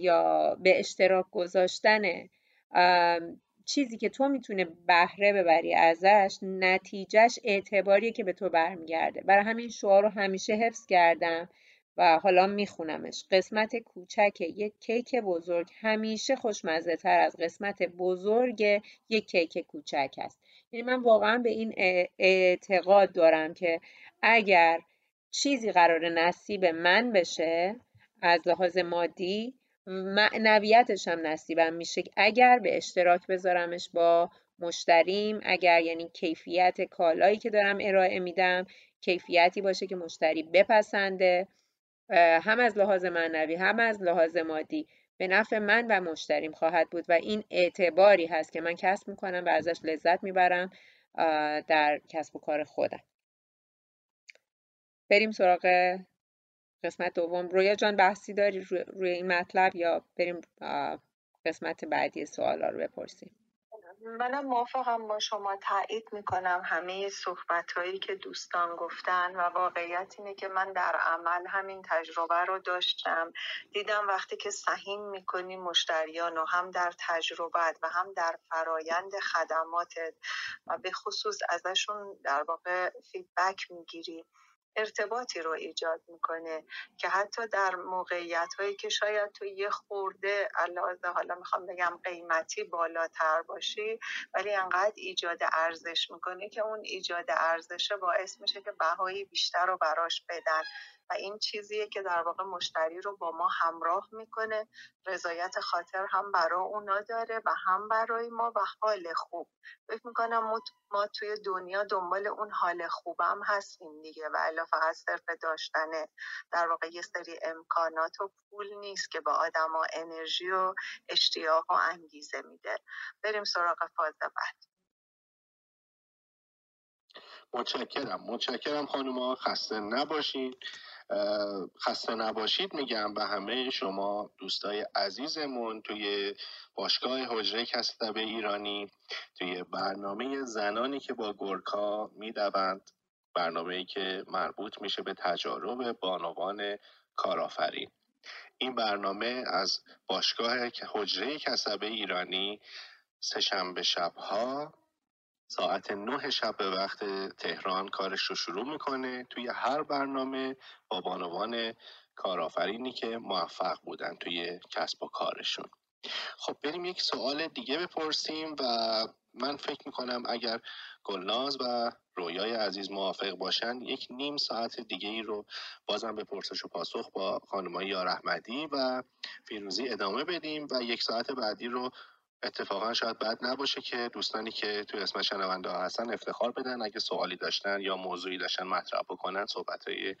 S2: یا به اشتراک گذاشتن چیزی که تو می‌تونه بهره ببری ازش نتیجهش اعتباریه که به تو برمیگرده. برای همین شعار رو همیشه حفظ کردم و حالا میخونمش. قسمت کوچک یک کیک بزرگ. همیشه خوشمزه تر از قسمت بزرگ یک کیک کوچک است. یعنی من واقعا به این اعتقاد دارم که اگر چیزی قرار نصیب من بشه از لحاظ مادی معنویتش هم نصیبم میشه اگر به اشتراک بذارمش با مشتریم اگر یعنی کیفیت کالایی که دارم ارائه میدم کیفیتی باشه که مشتری بپسنده هم از لحاظ معنوی هم از لحاظ مادی به نفع من و مشتریم خواهد بود و این اعتباری هست که من کسب می‌کنم و ازش لذت می‌برم در کسب و کار خودم. بریم سراغ قسمت دوم. رویا جان بحثی داری روی این مطلب یا بریم قسمت بعدی سوالا رو بپرسیم؟
S4: منم موافقم با شما. تایید می‌کنم همه صحبت هایی که دوستان گفتن و واقعیت اینه که من در عمل همین تجربه رو داشتم. دیدم وقتی که سهیم می‌کنی مشتریان و هم در تجربت و هم در فرایند خدماتت و به خصوص ازشون در واقع فیدبک می‌گیری. ارتباطی رو ایجاد می‌کنه که حتی در موقعیت هایی که شاید تو یه خورده علاوه حالا می‌خوام بگم قیمتی بالاتر باشی ولی انقدر ایجاد ارزش می‌کنه که اون ایجاد ارزشه باعث میشه که بهایی بیشتر رو براش بدن. و این چیزیه که در واقع مشتری رو با ما همراه می‌کنه. رضایت خاطر هم برای اونا داره و هم برای ما و حال خوب. فکر می‌کنم ما توی دنیا دنبال اون حال خوبم هستیم دیگه و الا فقط صرف داشتن در واقع یه سری امکانات و پول نیست که با آدما انرژی و اشتیاق و انگیزه میده. بریم سراغ فاز بعد.
S3: متشکرم. متشکرم خانوما. خسته نباشید خسته نباشید میگم به همه شما دوستای عزیزمون توی باشگاه حجره کسب ایرانی توی برنامه زنانی که با گرکا می‌دوند برنامه که مربوط میشه به تجارب بانوان کارآفرین. این برنامه از باشگاه حجره کسب ایرانی سهشنبه شبها ساعت نه شب به وقت تهران کارش رو شروع می‌کنه. توی هر برنامه با بانوان کارآفرینی که موفق بودن توی کسب و کارشون. خب بریم یک سوال دیگه بپرسیم و من فکر می‌کنم اگر گلناز و رویای عزیز موافق باشن یک نیم ساعت دیگه ای رو بازم به پرسش و پاسخ با خانمای یار احمدی و فیروزی ادامه بدیم و یک ساعت بعدی رو اتفاقا شاید بد نباشه که دوستانی که توی اسم شنونده ها هستن افتخار بدن. اگه سوالی داشتن یا موضوعی داشتن مطرح بکنن صحبت های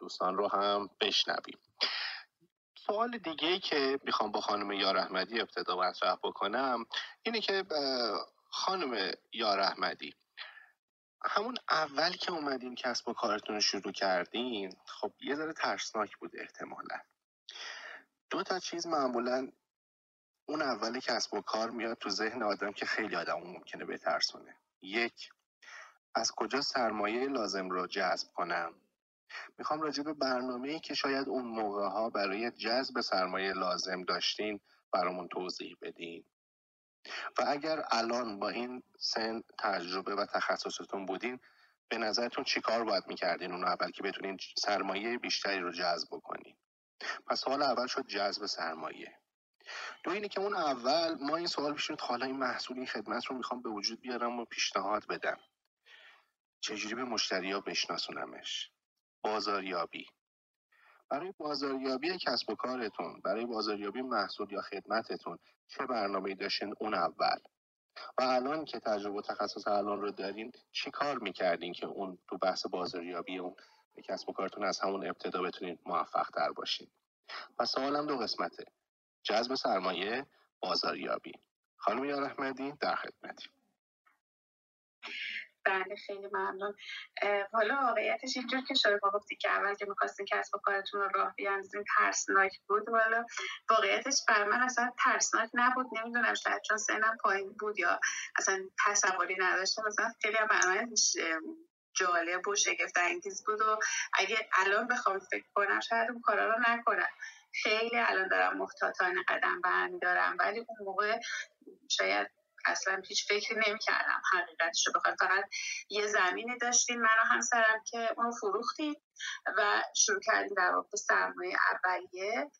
S3: دوستان رو هم بشنویم. سوال دیگه که می‌خوام با خانم یار احمدی ابتدا مطرح بکنم اینه که خانم یار احمدی همون اول که اومدین کسب و کارتون رو شروع کردین خب یه ذره ترسناک بود احتمالا. دو تا چیز معمولا اون اول کسب و کار میاد تو ذهن آدم که خیلی آدم ممکنه بترسونه. یک از کجا سرمایه لازم رو جذب کنم؟ می‌خوام راجع به برنامه ای که شاید اون موقع ها برای جذب سرمایه لازم داشتین برامون توضیح بدین. و اگر الان با این سن تجربه و تخصصتون بودین به نظرتون چیکار باید می‌کردین اون اول که بتونین سرمایه بیشتری رو جذب بکنین؟ پس سوال اول شد جذب سرمایه. دو اینه که اون اول ما این سوال پیش حالا این محصول این خدمت رو می‌خوام به وجود بیارم و پیشنهاد بدم. چجوری به مشتری ها بشناسونمش؟ بازاریابی. برای بازاریابی کسب و کارتون برای بازاریابی محصول یا خدمتتون چه برنامه داشتین؟ اون اول. و الان که تجربه و تخصص الان رو دارین چی کار می‌کردین که اون تو بحث بازاریابی اون کسب و کارتون از همون ابتدا بتونید موفق تر باشین؟ و سوالم دو قسمته. جذب سرمایه بازاریابی. خانم یار احمدی در خدمتی
S6: بله خیلی ممنون. حالا واقعیتش اینجور که شما گفتی که اول که می‌خواستین کسب و کارتون رو راه بیاندازین ترسناک بود. حالا واقعیتش بر من اصلا ترسناک نبود. نمی‌دونم شاید چون سنم پایین بود یا اصلا تصوری نداشتم. مثلا خیلی برنامه جالب و شگفت انگیز بود و اگه الان بخوام فکر کنم شاید اون کارا رو نکنم. خیلی الان دارم محتاطانه قدم برمیدارم ولی اون موقع شاید اصلا هیچ فکری نمی‌کردم حقیقتش رو بخوام. فقط یه زمینی داشتیم من و همسرم که اونو فروختیم و شروع کردیم در واقع سرمایه اولیه.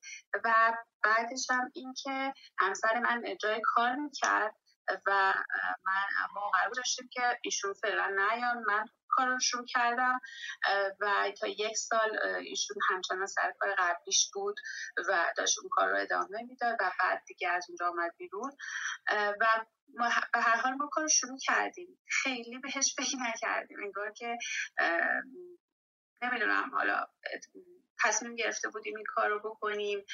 S6: و بعدش هم این که همسر من جای کار می‌کرد و من ما قرار داشتیم که ایشون فعلا نیان. من کار رو شروع کردم و تا یک سال ایشون همچنان سر کار قبلیش بود و داشت اون کار رو ادامه می‌داد و بعد دیگه از اونجا آمد بیرون. و ما به هر حال ما کار شروع کردیم. خیلی بهش فکر نکردیم. انگار که نمی‌دونم حالا تصمیم گرفته بودیم این کار رو بکنیم.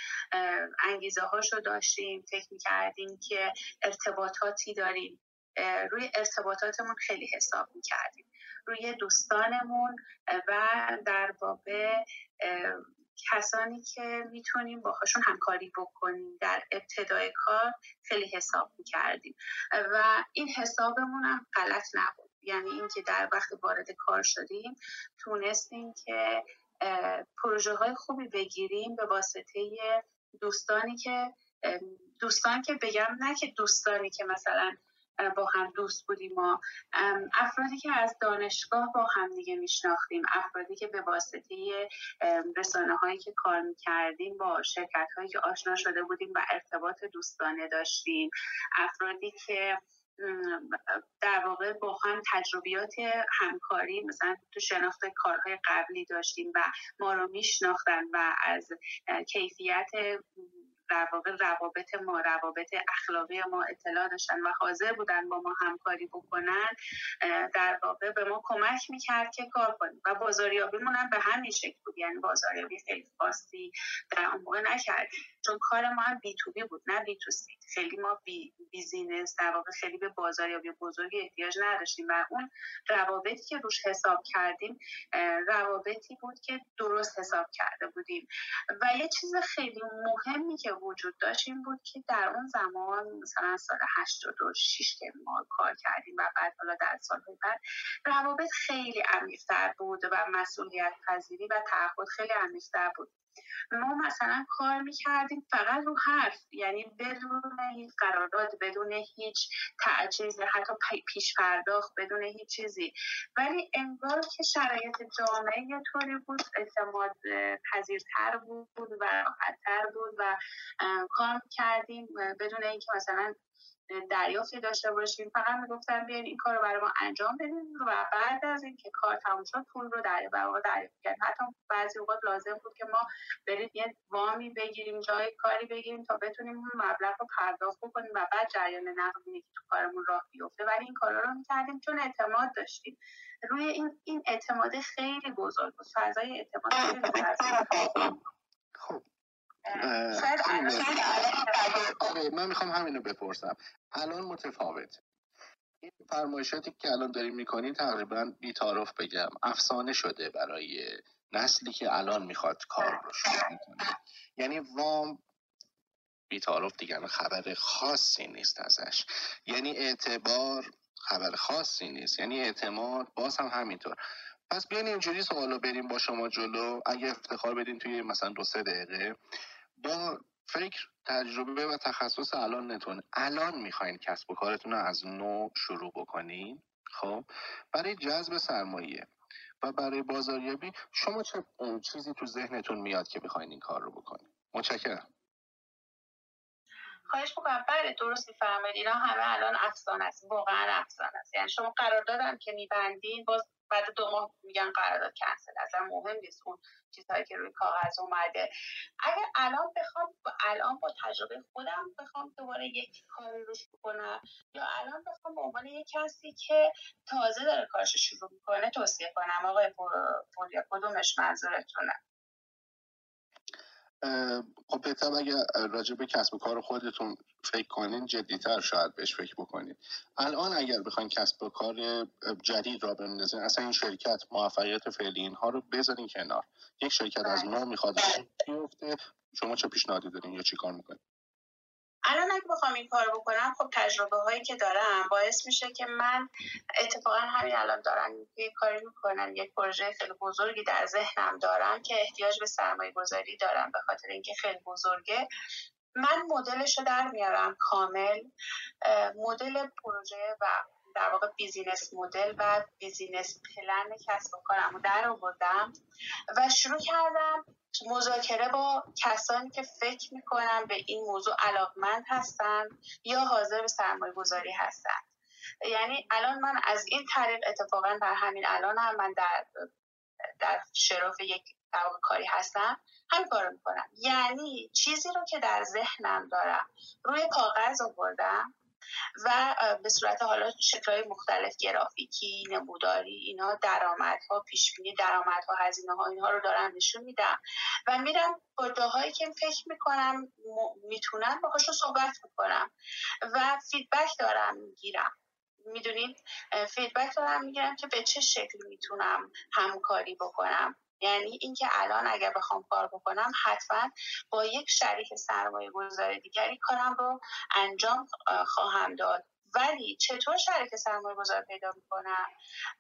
S6: انگیزه رو داشتیم فکر می‌کردیم که ارتباطاتی داریم. روی ارتباطاتمون خیلی حساب می‌کردیم. روی دوستانمون و در واقع کسانی که می‌تونیم باهاشون همکاری بکنیم. در ابتدای کار خیلی حساب می‌کردیم. و این حسابمون هم غلط نبود. یعنی اینکه در وقت وارد کار شدیم تونستیم که پروژه های خوبی بگیریم به واسطه دوستانی که دوستان که بگم نه که دوستانی که مثلا با هم دوست بودیم ما افرادی که از دانشگاه با هم دیگه میشناختیم افرادی که به واسطه رسانه هایی که کار می‌کردیم با شرکت هایی که آشنا شده بودیم و ارتباط دوستانه داشتیم افرادی که در واقع با هم تجربیات همکاری مثلا تو شناخت کارهای قبلی داشتیم و ما رو میشناختن و از کیفیت در واقع روابط ما روابط اخلاقی ما اطلاع داشتن و حاضر بودن با ما همکاری بکنن در واقع به ما کمک می‌کرد که کار کنیم. و بازاریابیمون هم به همین شکل بود یعنی بازاریابی خیلی خاصی در اون موقع نکردیم. چون کار ما هم B2B بود نه B2C خیلی ما بی business در واقع خیلی به بازاریابی بزرگی احتیاج نداشتیم. و اون روابطی که روش حساب کردیم روابطی بود که درست حساب کرده بودیم. و یه چیز خیلی مهمی که وجود داشت این بود که در اون زمان مثلا سال 86 که ما کار کردیم و بعد حالا در سال بعد روابط خیلی عمیق‌تر بود و مسئولیت پذیری و تعهد خیلی عمیق‌تر بود. ما مثلا کار می‌کردیم فقط رو حرف یعنی بدون هیچ قرارداد بدون هیچ تعجیز حتی پیش پرداخت بدون هیچ چیزی. ولی انگار که شرایط جامعه یه طوری بود اعتماد پذیرتر بود و راحتتر بود و کار کردیم بدون اینکه مثلا دریافتی داشته باشیم. فقط می‌گفتن بیاین این کار رو برای ما انجام بدین و بعد از اینکه کار تموم شد پول رو در واقع دریافت کردیم. حتی بعضی اوقات لازم بود که ما بریم یه وامی بگیریم جای کاری بگیریم تا بتونیم اون مبلغ رو پرداخت بکنیم و بعد جریان نقدی که تو کارمون راه بیفته. ولی این کارا رو می‌کردیم چون اعتماد داشتیم. روی این این اعتماد خیلی بزرگ بود. فضای اعتماد خیلی
S3: خب. من می‌خوام همینو بپرسم. الان متفاوت. این فرمایشاتی که الان داریم می‌کنین تقریبا بیتارف بگم. افسانه شده برای نسلی که الان می‌خواد کار رو شروع می‌کنه یعنی وام بیتارف دیگه خبر خاصی نیست ازش. یعنی اعتبار خبر خاصی نیست. یعنی اعتماد باز هم همینطور. پس بیاین اینجوری سوالو بریم با شما جلو. اگه افتخار بدین توی مثلا دو سه دقیقه. با فکر تجربه و تخصص الان نتون. الان می‌خواین کسب و کارتون رو از نو شروع بکنین خب؟ برای جذب سرمایه و برای بازاریابی شما چه چیزی تو ذهنتون میاد که بخواین این کار رو بکنین؟ متشکرم.
S6: خواهش می‌کنم. بله درست فرمایید اینا همه الان افسانه است. واقعا افسانه است. یعنی شما قرار دادم که میبندین باز بعد دو ماه میگن قرارداد کنسل اصلا مهم نیست اون چیزهایی که روی کاغذ اومده. اگر الان بخوام الان با تجربه خودم بخوام دوباره یک کاری رو شروع کنم یا الان بخوام به عنوان یک کسی که تازه داره کارش شروع می‌کنه توصیه کنم آقای پولیا کدومش منظورتونه.
S3: خب بهتر اگر راجع به کسب و کار خودتون فکر کنین جدیتر شاید بهش فکر بکنید الان اگر بخواین کسب و کار جدید را بندازین اصلا این شرکت موفقیت فعلی اینها رو بذارین کنار. یک شرکت از ما می‌خواد بیفته شما چه پیشنهادی دارین یا چی کار می‌کنین؟
S6: الان اگه بخوام این کار بکنم خب تجربه هایی که دارم باعث میشه که من اتفاقا همین الان دارم یه کاری می‌کنم یک پروژه خیلی بزرگی در ذهنم دارم که احتیاج به سرمایه گذاری دارم به خاطر اینکه خیلی بزرگه. من مدلش رو در میارم کامل. مدل پروژه و در واقع business model و business plan کسب و کارم در آوردم و شروع کردم مذاکره با کسانی که فکر می‌کنن به این موضوع علاقمند هستن یا حاضر به سرمایه گذاری هستن. یعنی الان من از این طریق اتفاقا در همین الان هم من در در شرف یک کاری هستم همین کار می‌کنم. یعنی چیزی رو که در ذهنم دارم روی کاغذ آوردم و به صورت حالا شکلهای مختلف گرافیکی نموداری اینا درآمدها پیش بینی درآمدها هزینه ها اینها رو دارم نشون میدم. و میرم با جاهایی که فکر می‌کنم می‌تونم باهاشون صحبت می‌کنم و feedback دارم می‌گیرم. می‌دونید feedback دارم می‌گیرم که به چه شکل می‌تونم همکاری بکنم. یعنی اینکه الان اگر بخوام کار بکنم حتما با یک شریک سرمایه گذار دیگری کارم رو انجام خواهم داد. ولی چطور شریک سرمایه گذار پیدا می‌کنم؟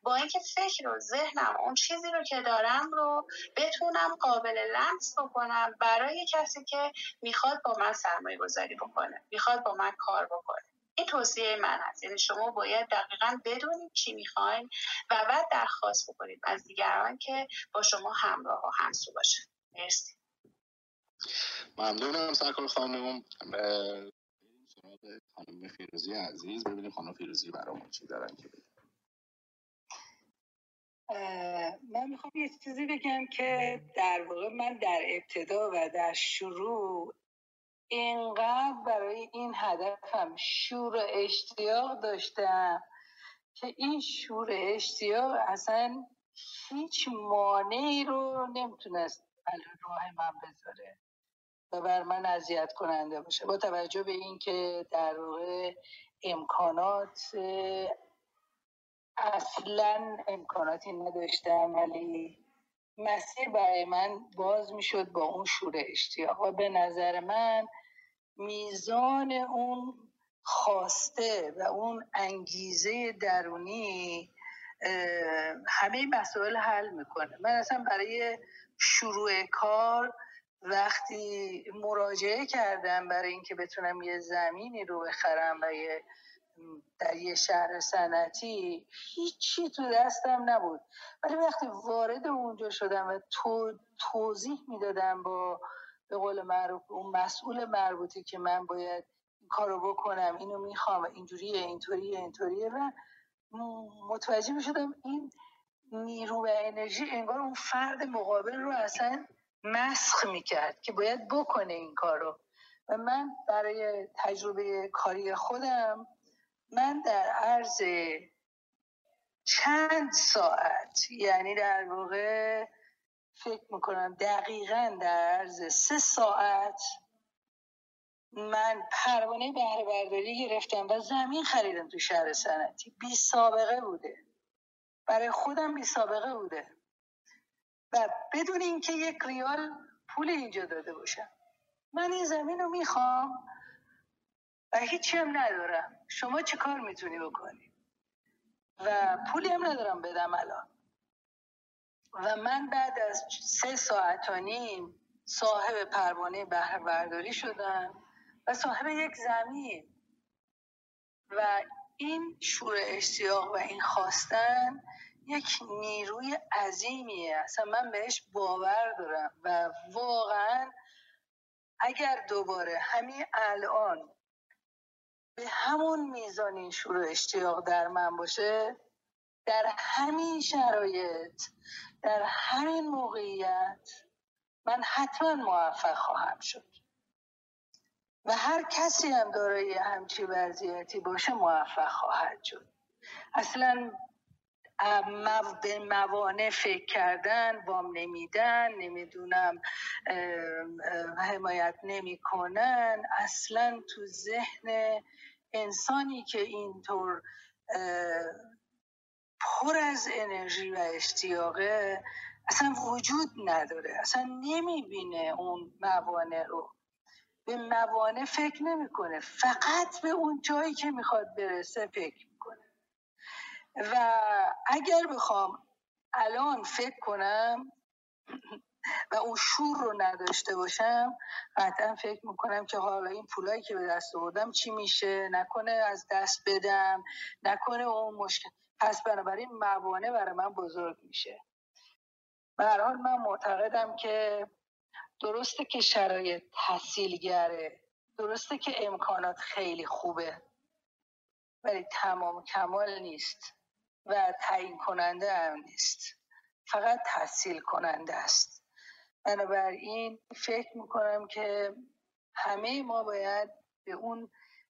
S6: با اینکه فکر و ذهنم اون چیزی رو که دارم رو بتونم قابل لمس بکنم برای کسی که می‌خواد با من سرمایه گذاری بکنه می‌خواد با من کار بکنه. این توصیه من هست یعنی شما باید دقیقا بدونید چی می‌خواین و بعد درخواست بکنید از دیگران که با شما همراه و همسو باشن. مرسی.
S3: ممنونم سرکار خانم. سراغ خانم فیروزی عزیز. ببینیم خانم فیروزی برامون چی دارن که
S5: من می‌خوام یه چیزی بگم که در واقع من در ابتدا و در شروع اینقدر برای این هدفم شور و اشتیاق داشتم که این شور اشتیاق اصلا هیچ مانعی رو نمی‌تونست راه من بذاره و بر من اذیت کننده باشه. با توجه به اینکه در واقع امکانات اصلا امکاناتی نداشتم ولی مسیر برای من باز می‌شد با اون شور اشتیاق. و به نظر من میزان اون خواسته و اون انگیزه درونی همه مسائل حل می‌کنه. من اصلا برای شروع کار وقتی مراجعه کردم برای اینکه بتونم یه زمینی رو بخرم و یه در یه شهر صنعتی هیچی تو دستم نبود. ولی وقتی وارد اونجا شدم و تو توضیح می‌دادم با به قول معروف اون مسئول مربوطی که من باید این کارو بکنم اینو می‌خوام و اینجوریه اینطوریه اینطوریه و متوجه می‌شدم این نیرو و انرژی انگار اون فرد مقابل رو اصلا مسخ می‌کرد که باید بکنه این کارو. و من برای تجربه کاری خودم من در عرض چند ساعت یعنی در واقع فکر می‌کنم دقیقا در عرض سه ساعت من پروانه بهره برداری گرفتم و زمین خریدم تو شهر سنتی بی سابقه بوده. برای خودم بی سابقه بوده. و بدون اینکه یک ریال پول اینجا داده باشم. من این زمین رو می‌خوام و هیچی هم ندارم. شما چه کار می‌تونی بکنی؟ و پولی هم ندارم بدم الان. و من بعد از سه ساعت و نیم صاحب پروانه بهره برداری شدم و صاحب یک زمین. و این شور اشتیاق و این خواستن یک نیروی عظیمیه. اصلا من بهش باور دارم و واقعا اگر دوباره همین الان به همون میزان این شور اشتیاق در من باشه در همین شرایط در همین موقعیت من حتما موفق خواهم شد. و هر کسی هم دارای همچی وضعیتی باشه موفق خواهد شد. اصلا به موانع فکر کردن وام نمیدن نمی‌دونم حمایت نمی‌کنن. اصلا تو ذهن انسانی که اینطور پر از انرژی و اشتیاقه. اصلا وجود نداره. اصلا نمی‌بینه اون موانع رو. به موانع فکر نمی‌کنه. فقط به اون جایی که می‌خواد برسه فکر می‌کنه. و اگر بخوام الان فکر کنم و اون شور رو نداشته باشم قطعا فکر می‌کنم که حالا این پولایی که به دست آوردم چی میشه؟ نکنه از دست بدم نکنه اون مشکل پس بنابراین موانع برای من بزرگ میشه. به هر حال من معتقدم که درسته که شرایط تحصیلگره درسته که امکانات خیلی خوبه ولی تمام کمال نیست و تعیین کننده هم نیست. فقط تحصیل کننده است. بنابراین فکر می‌کنم که همه ما باید به اون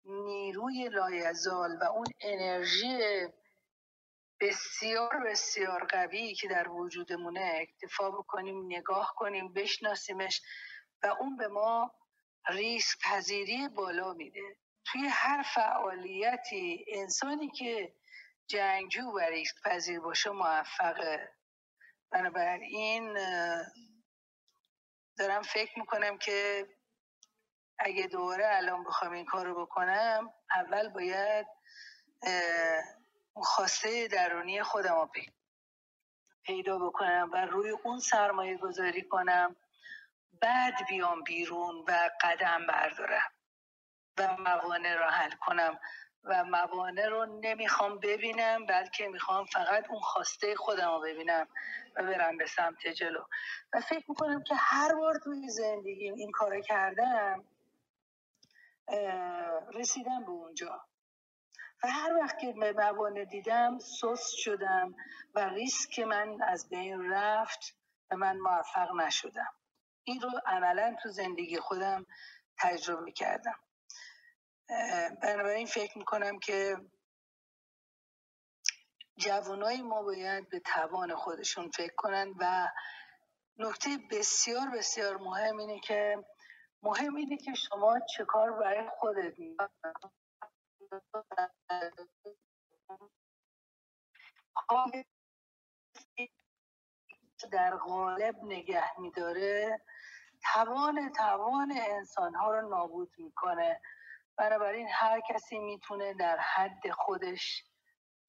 S5: نیروی لایزال و اون انرژی بسیار بسیار قوی که در وجودمونه. اکتفا بکنیم نگاه کنیم بشناسیمش و اون به ما ریسک پذیری بالا میده. توی هر فعالیتی انسانی که جنگجو و ریسک پذیر باشه موفقه. بنابراین دارم فکر می‌کنم که اگه دوباره الان بخوام این کار رو بکنم اول باید خواسته درونی خودم رو پیدا بکنم و روی اون سرمایه گذاری کنم. بعد بیام بیرون و قدم بردارم و موانع را حل کنم و موانع رو نمی‌خوام ببینم بلکه می‌خوام فقط اون خواسته خودم رو ببینم و برم به سمت جلو. و فکر می‌کنم که هر بار توی زندگیم این کار کردم رسیدم به اونجا. و هر وقت که موانع دیدم سست شدم و ریسک من از بین رفت و من موفق نشدم. این رو عملا تو زندگی خودم تجربه کردم بنابراین فکر می‌کنم که جوانای ما باید به توان خودشون فکر کنن و نکته بسیار بسیار مهم اینه که مهم اینه که شما چه کار برای خودت در غالب نگه میداره توان توان انسان ها رو نابود می‌کنه. بنابراین هر کسی می‌تونه در حد خودش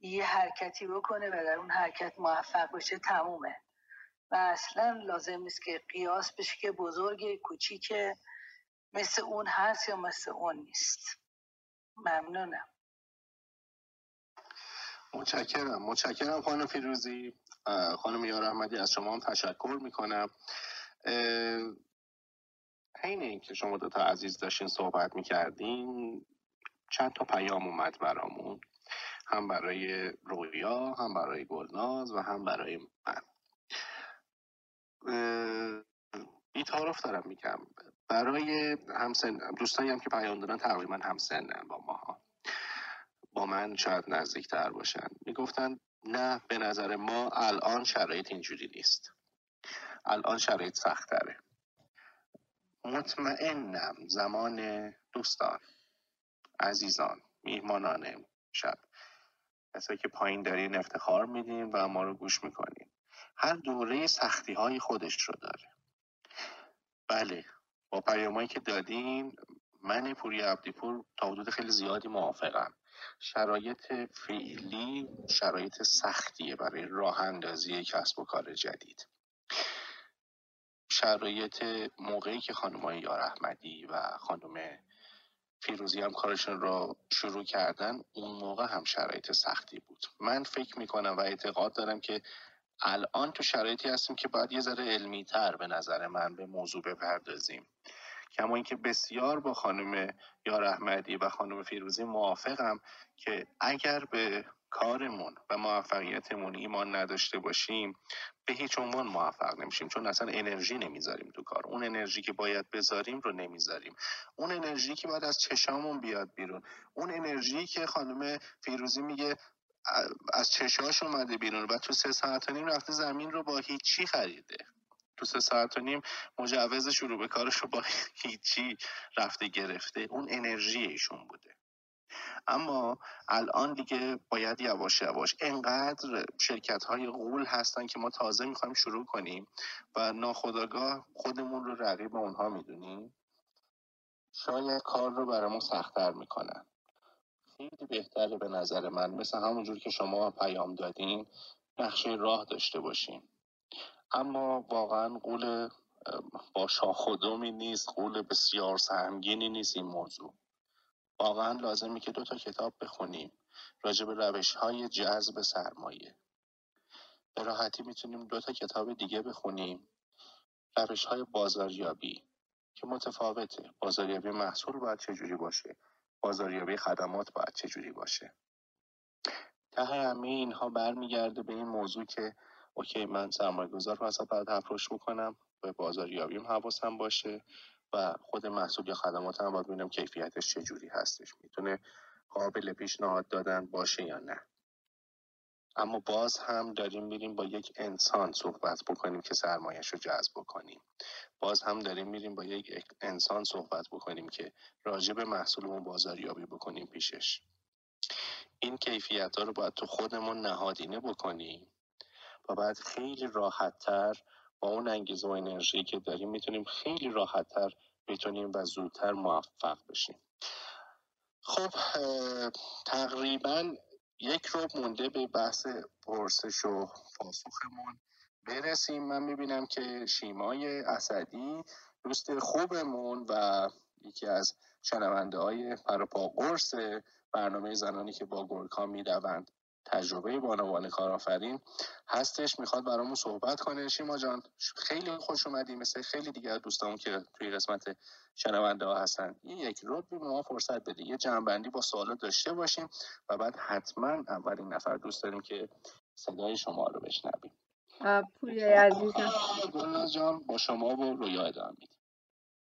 S5: یه حرکتی بکنه و در اون حرکت موفق بشه تمومه. و اصلا لازم نیست که قیاس بشه که بزرگ کوچیک مثل اون هست یا مثل اون نیست. ممنونم.
S3: متشکرم. متشکرم خانم فیروزی. خانم یار احمدی از شما هم تشکر می‌کنم. حین اینکه شما دو تا عزیز داشتین صحبت می‌کردین چند تا پیام اومد برامون. هم برای رویا هم برای گلناز و هم برای من. بیتارف دارم میگم. برای همسن دوستانی هم که پیام دادن تقریبا همسنن با ما با من شاید نزدیکتر باشن. می‌گفتن نه به نظر ما الان شرایط اینجوری نیست. الان شرایط سختره مطمئنم زمان دوستان عزیزان میهمانان شب. کسایی که پایین دارین افتخار میدین و ما رو گوش می‌کنین. هر دوره سختی های خودش رو داره. بله با پیامایی که دادین من پوری عبدیپور تا حدود خیلی زیادی موافقم. شرایط فعلی شرایط سختیه برای راه اندازی کسب و کار جدید. شرایط موقعی که خانم یار احمدی و خانم فیروزی هم کارشون رو شروع کردن اون موقع هم شرایط سختی بود. من فکر می‌کنم و اعتقاد دارم که الان تو شرایطی هستیم که باید یه ذره علمی تر به نظر من به موضوع بپردازیم. کما اینکه بسیار با خانم یار احمدی و خانم فیروزی موافقم که اگر به کارمون و موفقیتمون ایمان نداشته باشیم به هیچ عنوان موفق نمیشیم چون اصلا انرژی نمی‌ذاریم تو کار. اون انرژی که باید بذاریم رو نمی‌ذاریم. اون انرژی که باید از چشامون بیاد بیرون. اون انرژی که خانم فیروزی میگه از چشاش اومده بیرون و تو سه ساعت و نیم رفته زمین رو با هیچی خریده. تو سه ساعت و نیم مجوز شروع به کارش رو با هیچی رفته گرفته. اون انرژی ایشون بوده. اما الان دیگه باید یواش یواش انقدر شرکت های غول هستن که ما تازه می‌خوایم شروع کنیم و ناخداگاه خودمون رو رقیب اونها می‌دونیم شاید کار رو برامون سختتر می‌کنن. خیلی بهتره به نظر من. مثل همونجور که شما پیام دادین نقشه راه داشته باشیم اما واقعا قول با شاخدومی نیست قول بسیار سهمگینی نیست این موضوع. واقعا لازمی که دو تا کتاب بخونیم. راجع به روش های جذب سرمایه. به راحتی می‌تونیم دو تا کتاب دیگه بخونیم. روش های بازاریابی که متفاوته. بازاریابی محصول باید چجوری باشه؟ بازاریابی خدمات باید چجوری باشه؟ ته همه اینها برمیگرده به این موضوع که اوکی من سرمایه گذار رو اصلا باید اپروش می‌کنم به بازاریابیم حواسم باشه و خود محصول یا خدمات باید ببینم کیفیتش چجوری هستش. می‌تونه قابل پیشنهاد دادن باشه یا نه. اما باز هم داریم میریم با یک انسان صحبت بکنیم که سرمایش رو جذب بکنیم. باز هم داریم میریم با یک انسان صحبت بکنیم که راجع به محصولمون بازاریابی بکنیم پیشش. این کیفیت ها رو باید تو خودمون نهادینه بکنیم و بعد خیلی راحتتر با اون انگیزه و انرژی که داریم می‌تونیم خیلی راحتتر بتونیم و زودتر موفق بشیم. خب تقریبا یک رو مونده به بحث پرسش و پاسخمون برسیم. من می‌بینم که شیمای اسدی دوست خوبمون و یکی از شنونده های پروپا قرص برنامه زنانی که با گرکا می‌دوند تجربه بانوان کارآفرین هستش می‌خواد برامون صحبت کنه. شیما جان خیلی خوش اومدی. مثل خیلی دیگه دوستان که توی قسمت شنونده ها هستن. این یک رو به ما فرصت بده یه جنبندی با سوالات داشته باشیم و بعد حتما اولین نفر دوست داریم که صدای شما رو بشنویم.
S2: پوریای عزیزم
S3: جان؟ با شما و رویا ادامه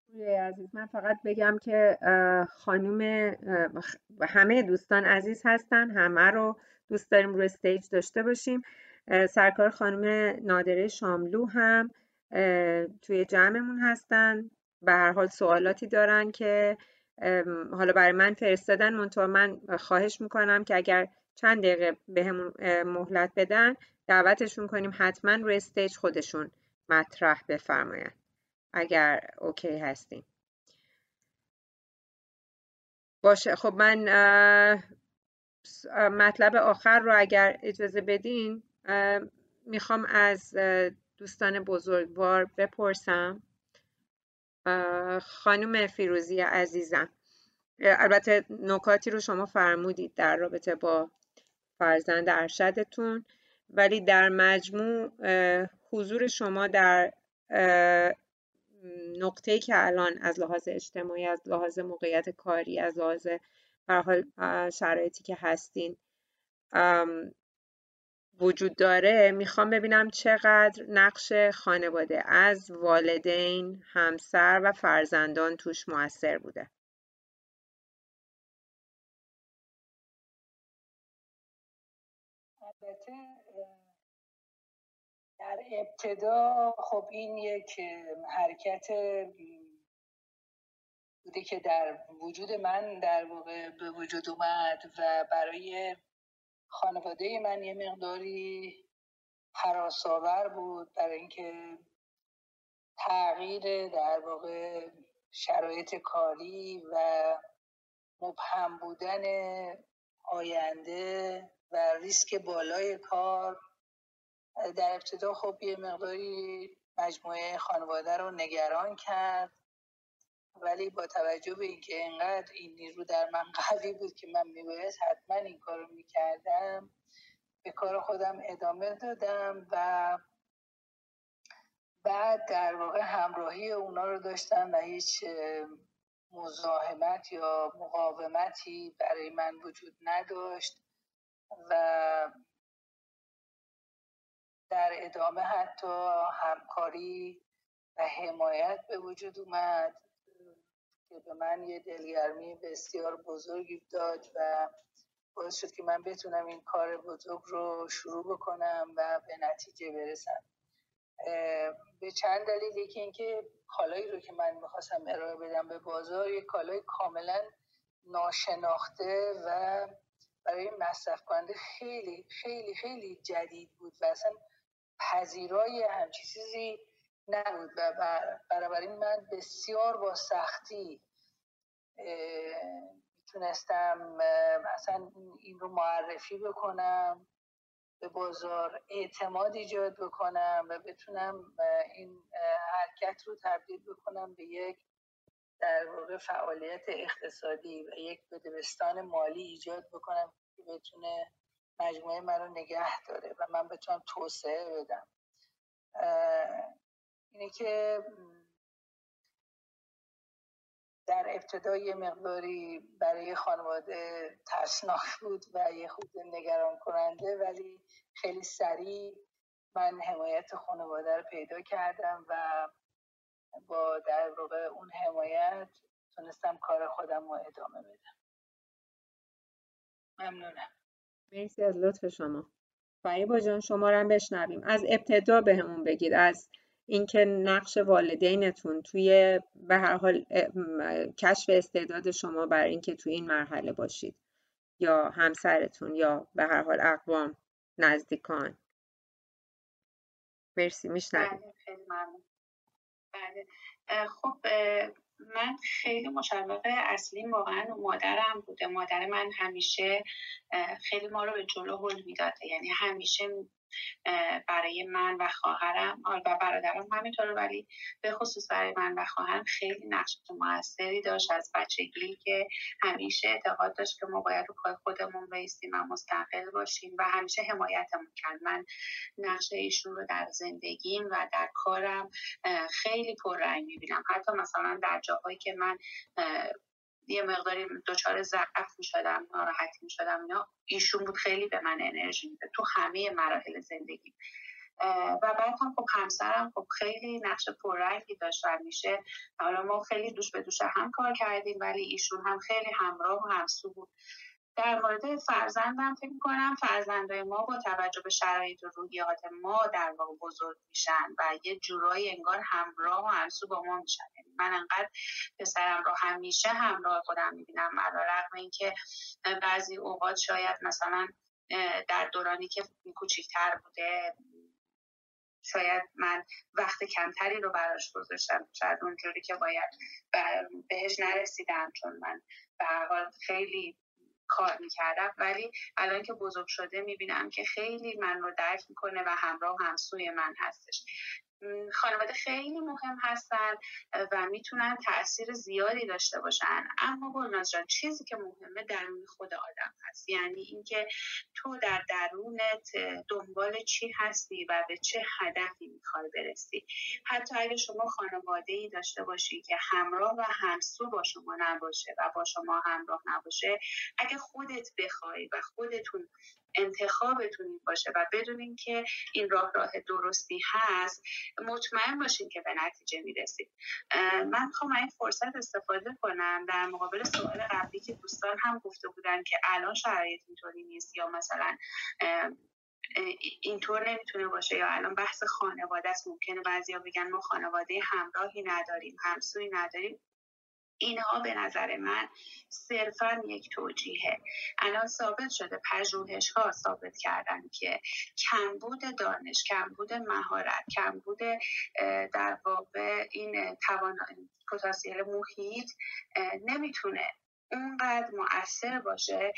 S2: پوریای عزیز من فقط بگم که خانوم همه دوستان عزیز هستن. همه رو دوست داریم روی استیج داشته باشیم. سرکار خانم نادره شاملو هم توی جمعمون هستن. به هر حال سوالاتی دارن که حالا برای من فرستادن. منتها من خواهش می‌کنم که اگر چند دقیقه بهمون یه مهلت بدن دعوتشون کنیم حتما روی stage خودشون مطرح بفرماین. اگر OK هستیم باشه. خب من مطلب آخر رو اگر اجازه بدین می‌خوام از دوستان بزرگوار بپرسم. خانم فیروزی عزیزم البته نکاتی رو شما فرمودید در رابطه با فرزند ارشدتون ولی در مجموع حضور شما در نقطه که الان از لحاظ اجتماعی از لحاظ موقعیت کاری از لحاظ حال شرایطی که هستین وجود داره. می‌خوام ببینم چقدر نقش خانواده از والدین، همسر و فرزندان توش موثر بوده.
S5: البته در ابتدا خب این یک حرکت بوده که در وجود من در واقع به وجود اومد و برای خانواده من یه مقداری حراساور بود برای اینکه تغییر در واقع شرایط کاری و مبهم بودن آینده و ریسک بالای کار در ابتدا خب یه مقداری مجموعه خانواده رو نگران کرد. ولی با توجه به اینکه اینقدر این نیرو در من قوی بود که من میبایست حتما این کارو می‌کردم به کار خودم ادامه دادم و بعد در واقع همراهی اونا رو داشتم و هیچ مزاحمت یا مقاومتی برای من وجود نداشت و در ادامه حتی همکاری و حمایت به وجود اومد که به من یه دلگرمی بسیار بزرگی داد و باعث شد که من بتونم این کار بزرگ رو شروع بکنم و به نتیجه برسم. به چند دلیل یکی اینکه کالایی رو که من می‌خواستم ارائه بدم به بازار یه کالای کاملا ناشناخته و برای مصرف کننده خیلی خیلی خیلی جدید بود و اصلا پذیرای همچی چیزی نبود و بنابراین من بسیار با سختی می‌تونستم اصلا این رو معرفی بکنم به بازار اعتماد ایجاد بکنم و بتونم این حرکت رو تبدیل بکنم به یک در واقع فعالیت اقتصادی و یک بدبستان مالی ایجاد بکنم که بتونه مجموعه من رو نگه داره و من بتونم توسعه بدم. اینه که در ابتدا یه مقداری برای خانواده ترسناک بود و یه خود نگران کننده ولی خیلی سریع من حمایت خانواده رو پیدا کردم و با در واقع اون حمایت تونستم کار خودم رو ادامه بدم. ممنونم.
S2: مرسی از لطف شما. فریبا جان شما رو بشنویم. از ابتدا بهمون به بگید. از اینکه نقش والدینتون توی به هر حال کشف استعداد شما برای اینکه توی این مرحله باشید یا همسرتون یا به هر حال اقوام نزدیکان. مرسی میشنویم.
S6: بله بله. خب من خیلی مشوق اصلی واقعا مادرم بوده. مادر من همیشه خیلی ما رو به جلو هل می‌داده. یعنی همیشه برای من و خواهرم. و برادرم همینطور ولی به خصوص برای من و خواهرم خیلی نقش موثری داشت. از بچگی که همیشه اعتقاد داشت که ما باید رو پای خودمون بیستیم و مستقل باشیم و همیشه حمایتمون کرد. من نقش ایشون رو در زندگیم و در کارم خیلی پررنگ می‌بینم. حتی مثلا در جاهایی که من یه مقداری دچار ضعف می شدم ناراحت می شدم اینا. ایشون بود خیلی به من انرژی میده تو همه مراحل زندگی. و بعد هم خب همسرم خب خیلی نقش پررنگی داشت و میشه حالا ما خیلی دوش به دوش هم کار کردیم ولی ایشون هم خیلی همراه و همسو بود. در مورد فرزندم فکر کنم فرزندای ما با توجه به شرایط و روحیات ما در واقع بزرگ میشن و یه جورایی انگار همراه و همسو با ما میشن. یعنی من انقدر پسرم رو همیشه همراه خودم می‌بینم علا رقم اینکه بعضی اوقات شاید مثلا در دورانی که کوچیکتر بوده شاید من وقت کمتری رو براش گذاشتم. شاید اونجوری که باید بهش نرسیدم چون من به خیلی کار می‌کردم ولی الان که بزرگ شده می‌بینم که خیلی من رو درک می‌کنه و همراه همسوی من هستش. خانواده خیلی مهم هستن و می‌تونن تاثیر زیادی داشته باشن. اما گلناز جان چیزی که مهمه درون خود آدم هست. یعنی اینکه تو در درونت دنبال چی هستی و به چه هدفی می‌خوای برسی. حتی اگه شما خانواده ای داشته باشی که همراه و همسو با شما نباشه و با شما همراه نباشه اگه خودت بخوای و خودتون انتخابتون باشه و بدونین که این راه راه درستی هست مطمئن باشین که به نتیجه می‌رسید. من می‌خوام این فرصت استفاده کنم در مقابل سوال قبلی که دوستان هم گفته بودن که الان شرایط اینطوری نیست یا مثلا اینطور نمی‌تونه باشه یا الان بحث خانواده است ممکنه بعضیا بگن ما خانواده همراهی نداریم همسوی نداریم. اینها به نظر من صرفا یک توجیهه. الان ثابت شده پژوهش ها ثابت کردن که کمبود دانش کمبود مهارت کمبود در واقع این توان پتانسیل محیط نمی‌تونه اونقدر مؤثر باشه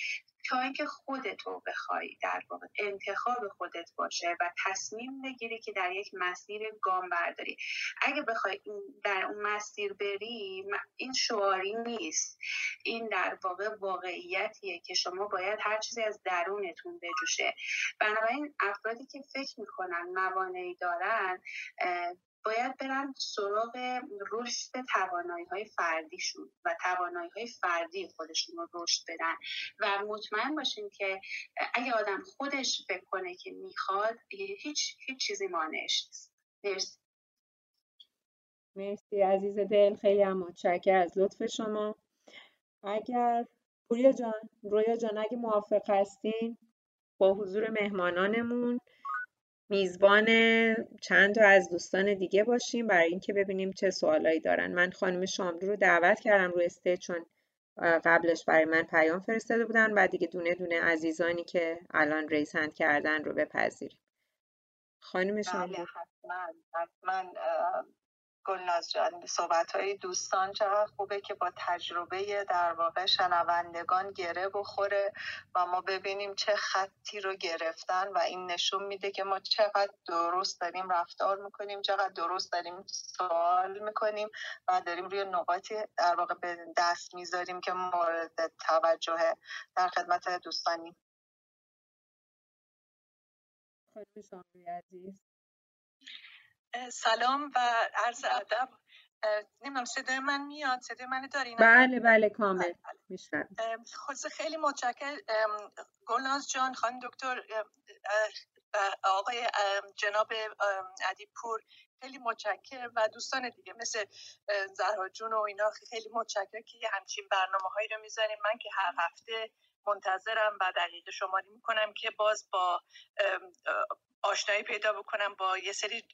S6: تا اینکه خودتو بخوای در واقع انتخاب خودت باشه و تصمیم بگیری که در یک مسیر گام برداری. اگه بخوای در اون مسیر بری این شعاری نیست. این در واقع واقعیتیه که شما باید هر چیزی از درونتون بجوشه. بنابراین افرادی که فکر می‌کنن موانعی دارن باید برن سراغ رشد توانایی های فردیشون و توانایی های فردی خودشون رو رشد بدن. و مطمئن باشین که اگه آدم خودش فکر کنه که می‌خواد هیچ هیچ چیزی مانعش نیست. مرسی.
S2: مرسی عزیز دل خیلی هم متشکر از لطف شما. اگر پوریا جان رویا جان اگه موافق هستین با حضور مهمانانمون میزبان چند تا از دوستان دیگه باشیم برای اینکه ببینیم چه سوالایی دارن. من خانم شاملو رو دعوت کردم روی استه چون قبلش برای من پیام فرستاده بودن بعد دیگه دونه دونه عزیزانی که الان ریسند کردن رو بپذیریم. خانم بله، شاملو.
S4: حتما حتما گلناز جان صحبت های دوستان چقدر خوبه که با تجربه در واقع شنوندگان گره بخوره و ما ببینیم چه خطی رو گرفتن و این نشون میده که ما چقدر درست داریم رفتار می‌کنیم چقدر درست داریم سوال می‌کنیم و داریم روی نقاطی در واقع به دست می‌ذاریم که مورد توجه در خدمت دوستانی.
S2: خانم عزیز.
S7: سلام و عرض ادب. نمی‌دونم صدای من میاد؟ صدای من دارین
S2: بله بله کامل. بله، بله. میشنم
S7: خود خیلی متشکر گلناز جان خانم دکتر آقای جناب عدیپور خیلی متشکر و دوستان دیگه مثل زهرا جون و اینا خیلی متشکر که همچین برنامه هایی رو می‌ذاریم من که هر هفته منتظرم و دقیقه شماری می‌کنم که باز با آشنایی پیدا بکنم با یه سری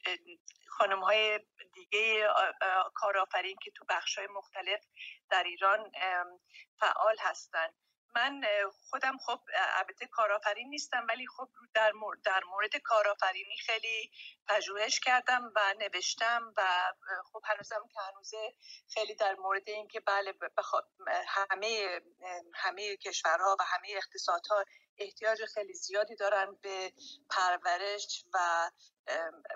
S7: خانم های دیگه کارآفرین که تو بخش های مختلف در ایران فعال هستن. من خودم خب البته کارآفرین نیستم ولی خب در مورد, در مورد کارآفرینی خیلی پژوهش کردم و نوشتم و خب هنوزم که هنوزه خیلی در مورد اینکه بله همه همه کشورها و همه اقتصادها احتیاج خیلی زیادی دارن به پرورش و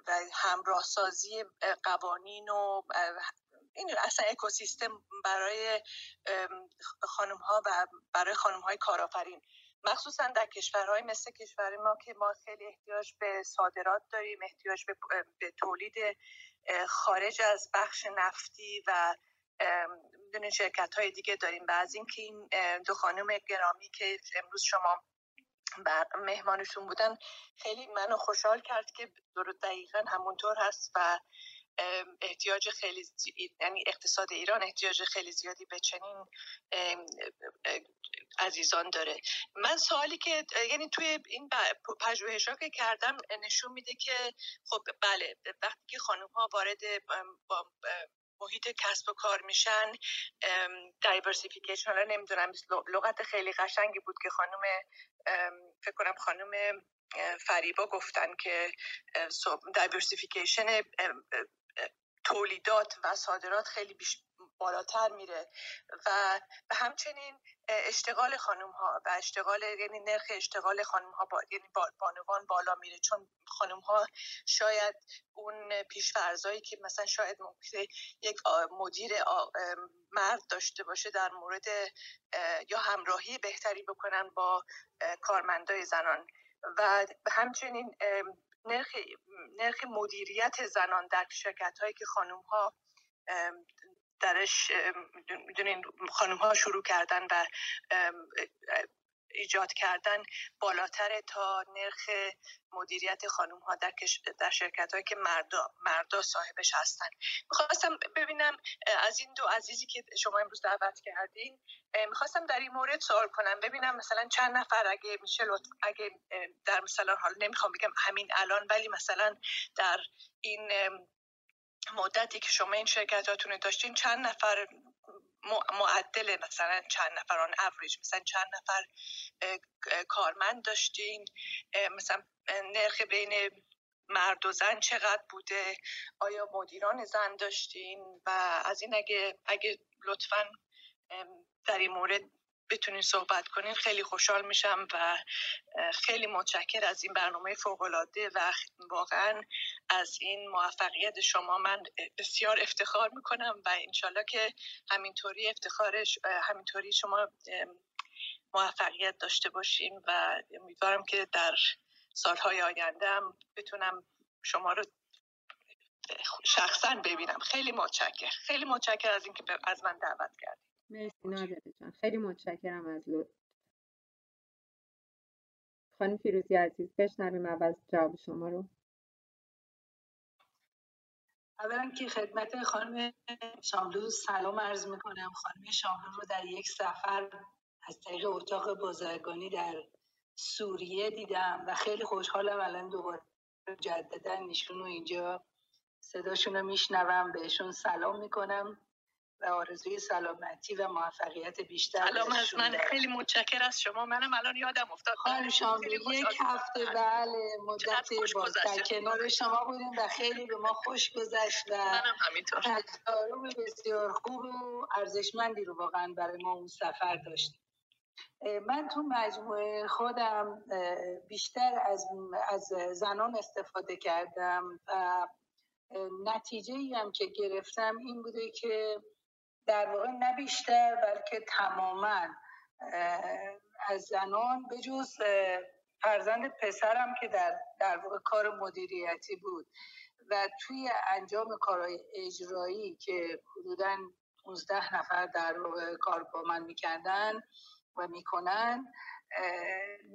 S7: و همراهسازی قوانین و این اصلا اکوسیستم برای خانم ها و برای خانم های کارآفرین. مخصوصا در کشورهای مثل کشور ما که ما خیلی احتیاج به صادرات داریم احتیاج به, به تولید خارج از بخش نفتی و می‌دونین شرکت های دیگه داریم. و از اینکه این دو خانم گرامی که امروز شما مهمانشون بودن خیلی منو خوشحال کرد که دقیقا همونطور هست و احتیاج خیلی یعنی اقتصاد ایران احتیاج خیلی زیادی به چنین عزیزان داره. من سوالی که یعنی توی این پژوهش که کردم نشون میده که خب بله وقتی که خانم ها وارد با محیط کسب و کار میشن دایورسیفیکیشن حالا نمی‌دونم لغت خیلی قشنگی بود که خانم فکر کنم خانم فریبا گفتن که دایورسیفیکیشن تولیدات و صادرات خیلی بیش بالاتر میره و به همچنین اشتغال خانم ها و اشتغال یعنی نرخ اشتغال خانم ها با یعنی بانوان بالا میره. چون خانم ها شاید اون پیشفرزایی که مثلا شاید ممکنه یک مدیر مرد داشته باشه در مورد یا همراهی بهتری بکنن با کارمندای زنان. و همچنین نرخ, نرخ مدیریت زنان در شرکت هایی که خانوم ها درش می‌دونین خانوم ها شروع کردن و ایجاد کردن بالاتر تا نرخ مدیریت خانوم ها در, در شرکت هایی که مردا, مردا صاحبش هستن. می‌خواستم ببینم از این دو عزیزی که شما امروز دعوت کردین می‌خواستم در این مورد سوال کنم. ببینم مثلا چند نفر اگه میشه اگه در مثلا حال نمی‌خوام بگم همین الان ولی مثلا در این مدتی که شما این شرکتاتون داشتین چند نفر معدل مثلا چند نفر آن اوریج مثلا چند نفر کارمند داشتین مثلا نرخ بین مرد و زن چقدر بوده آیا مدیران زن داشتین؟ و از این اگه اگه لطفا در این مورد بتونین صحبت کنین خیلی خوشحال میشم و خیلی متشکر از این برنامه فوقالعاده و واقعا از این موفقیت شما من بسیار افتخار می‌کنم و انشالله که همینطوری افتخارش همینطوری شما موفقیت داشته باشین و امیدوارم که در سالهای آینده هم بتونم شما رو شخصا ببینم. خیلی متشکر خیلی متشکر از اینکه از من دعوت کردید
S2: مرسی جان. خیلی متشکرم از لطف. خانم فیروزی عزیز بشنویم اول جواب شما رو.
S7: اولا که خدمت خانم شاملو سلام عرض می‌کنم. خانم شاملو رو در یک سفر از طریق اتاق بازرگانی در سوریه دیدم و خیلی خوشحالم الان دوباره جددا ایشون رو اینجا صداشون رو میشنوم بهشون سلام می‌کنم.
S5: و آرزوی سلامتی و موفقیت بیشتر
S7: سلام از من. خیلی متشکر از شما. منم الان یادم افتاد.
S5: خانم یک هفته بله. مدت با در کنار شما بودیم و خیلی به ما خوش گذشت و
S7: منم همینطور.
S5: تجارب بسیار خوب و ارزشمندی رو واقعا برای ما اون سفر داشتیم. من تو مجموعه خودم بیشتر از, از زنان استفاده کردم و نتیجه ای هم که گرفتم این بوده که در واقع نه بیشتر بلکه تماما از زنان به جز فرزند پسرم که در, در واقع کار مدیریتی بود. و توی انجام کارهای اجرایی که حدودا 15 نفر در واقع کار با من می‌کردن و می‌کنن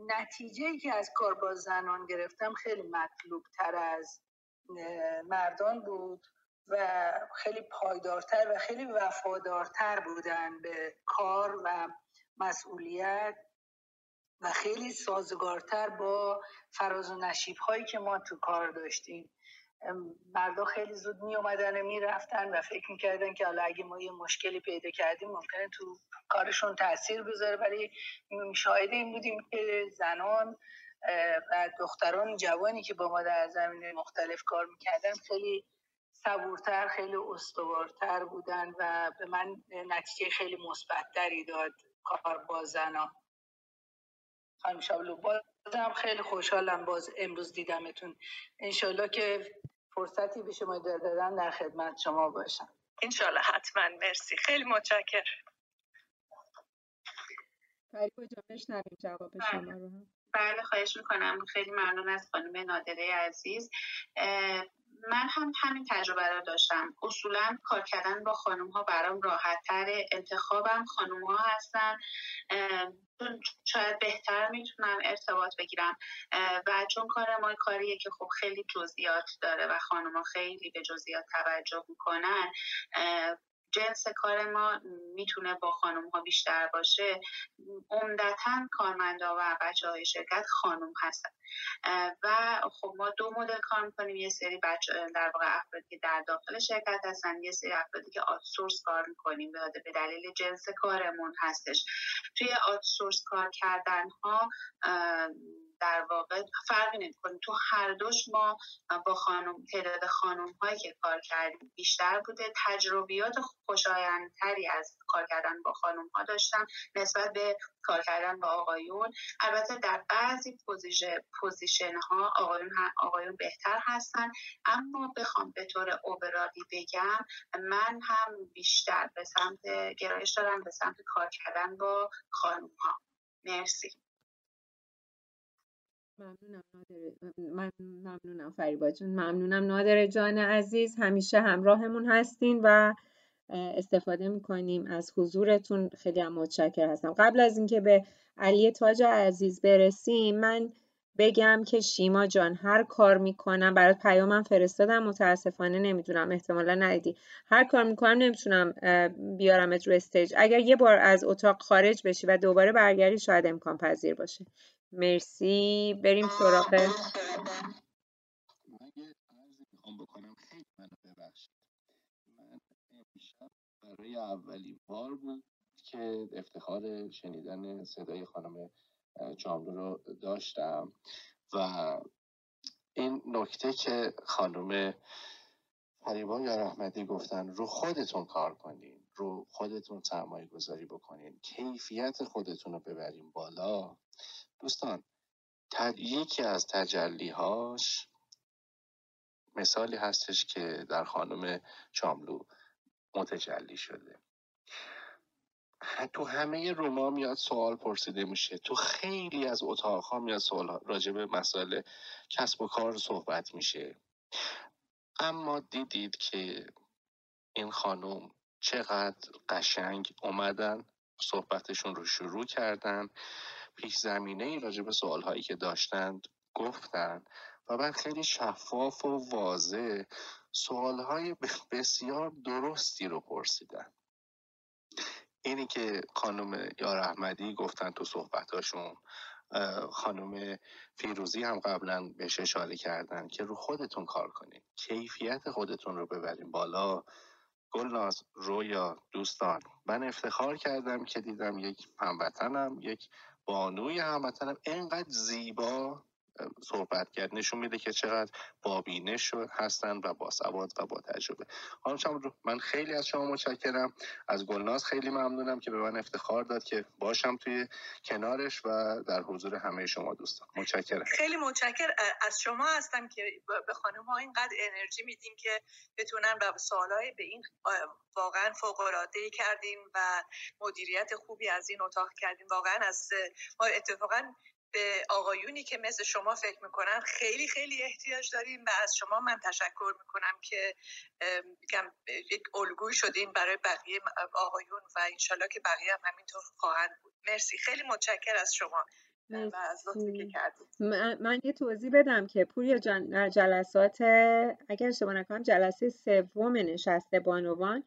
S5: نتیجه که از کار با زنان گرفتم خیلی مطلوب تر از مردان بود. و خیلی پایدارتر و خیلی وفادارتر بودن به کار و مسئولیت و خیلی سازگارتر با فراز و نشیب هایی که ما تو کار داشتیم. مردا خیلی زود می اومدن و می رفتن و فکر می‌کردن که حالا اگه ما یه مشکلی پیدا کردیم ممکنه تو کارشون تاثیر بذاره ولی شاهد این بودیم که زنان و دختران جوانی که با ما در زمینه مختلف کار می‌کردن خیلی صبورتر خیلی استوارتر بودن و به من نتیجه خیلی مثبتتری داد کار با زنان خانم شابلو بازم خیلی خوشحالم باز امروز دیدمتون. انشالله که فرصتی به شما دادن در خدمت شما باشم.
S7: انشالله حتما. مرسی. خیلی متشکر
S2: فریبا جا بشنویم جواب. شما رو
S6: بله خواهش می‌کنم. خیلی ممنون از خانم نادره عزیز. من هم همین تجربه رو داشتم. اصولا کار کردن با خانم ها برام راحت تره انتخابم خانم ها هستن چون شاید بهتر می‌تونم ارتباط بگیرم. و چون کار ما کاریه که خب خیلی جزئیات داره و خانم ها خیلی به جزئیات توجه می‌کنن جنس کار ما می‌تونه با خانم ها بیشتر باشه عمدتا کارمندا و بچه های شرکت خانم هستن. و خب ما دو مدل کار می‌کنیم یه سری بچه در واقع افرادی که در داخل شرکت هستن یه سری افرادی که آتسورس کار می‌کنیم. به دلیل جنس کارمون هستش. توی outsource کار کردن ها در واقع فرقی نمی‌کنه. تو هر دوش ما با خانم تعداد خانم هایی که کار کردیم بیشتر بوده. تجربیات خوشایندتری از کار کردن با خانم ها داشتم نسبت به کار کردن با آقایون. البته در بعضی position ها آقایون, آقایون بهتر هستن. اما بخوام به طور overall ی بگم من هم بیشتر به سمت گرایش دارم به سمت کار کردن با خانم ها مرسی.
S2: ممنونم من ممنونم فریبا جون. ممنونم نادر جان عزیز. همیشه همراهمون هستین و استفاده می‌کنیم از حضورتون. خیلی هم متشکر هستم. قبل از اینکه به علی تاج عزیز برسیم من بگم که شیما جان هر کار می‌کنم برات پیامم فرستادم. متاسفانه نمی‌دونم احتمالا ندیدی. هر کار می‌کنم نمی‌تونم بیارمت رو استیج. اگر یه بار از اتاق خارج بشی و دوباره برگردی شاید امکان پذیر باشه. مرسی. بریم سراغ.
S3: برای اولین بار بود که افتخار شنیدن صدای خانم جاملو رو داشتم و این نکته که خانم فریبا یا رحمتی گفتن رو خودتون کار کنین. رو خودتون سرمایه گذاری بکنین. کیفیت خودتون رو ببرین بالا. دوستان یکی از تجلیهاش مثالی هستش که در خانم چاملو متجلی شده. تو همه روما میاد سوال پرسیده میشه. تو خیلی از اتاقها میاد سوال راجع به مسائل کسب و کار صحبت میشه. اما دیدید که این خانم چقدر قشنگ اومدن صحبتشون رو شروع کردن پیش زمینه ای راجع به سوال هایی که داشتند گفتن و بعد خیلی شفاف و واضح سوال های بسیار درستی رو پرسیدن. اینی که خانم یار احمدی گفتن تو صحبتاشون خانم فیروزی هم قبلا بهش اشاره کردن که رو خودتون کار کنین. کیفیت خودتون رو ببرین بالا. گلناز رویا دوستان. من افتخار کردم که دیدم یک هموطنم یک بانوی هموطنم. اینقدر زیبا. صحبت کرد. نشون میده که چقدر بابینش هستن و با سواد و با تجربه. خانم من خیلی از شما متشکرم. از گلناز خیلی ممنونم که به من افتخار داد که باشم توی کنارش و در حضور همه شما دوستان. متشکرم.
S7: خیلی متشکر. از شما هستم که به خانم ها اینقدر انرژی میدیم که بتونن به سوالای به این واقعا فوق العاده کردیم و مدیریت خوبی از این اتاق کردیم. واقعا از ما اتفاقا به آقایونی که مثل شما فکر می‌کنن خیلی خیلی احتیاج داریم و از شما من تشکر می‌کنم که میگم یک الگوی شدین برای بقیه آقایون و انشالله که بقیه هم همینطور خواهند بود. مرسی. خیلی متشکر از شما
S2: من, من یه توضیح بدم که پوریا جان جلسات اگر اشتباه نکنم جلسه سوم نشسته بانوان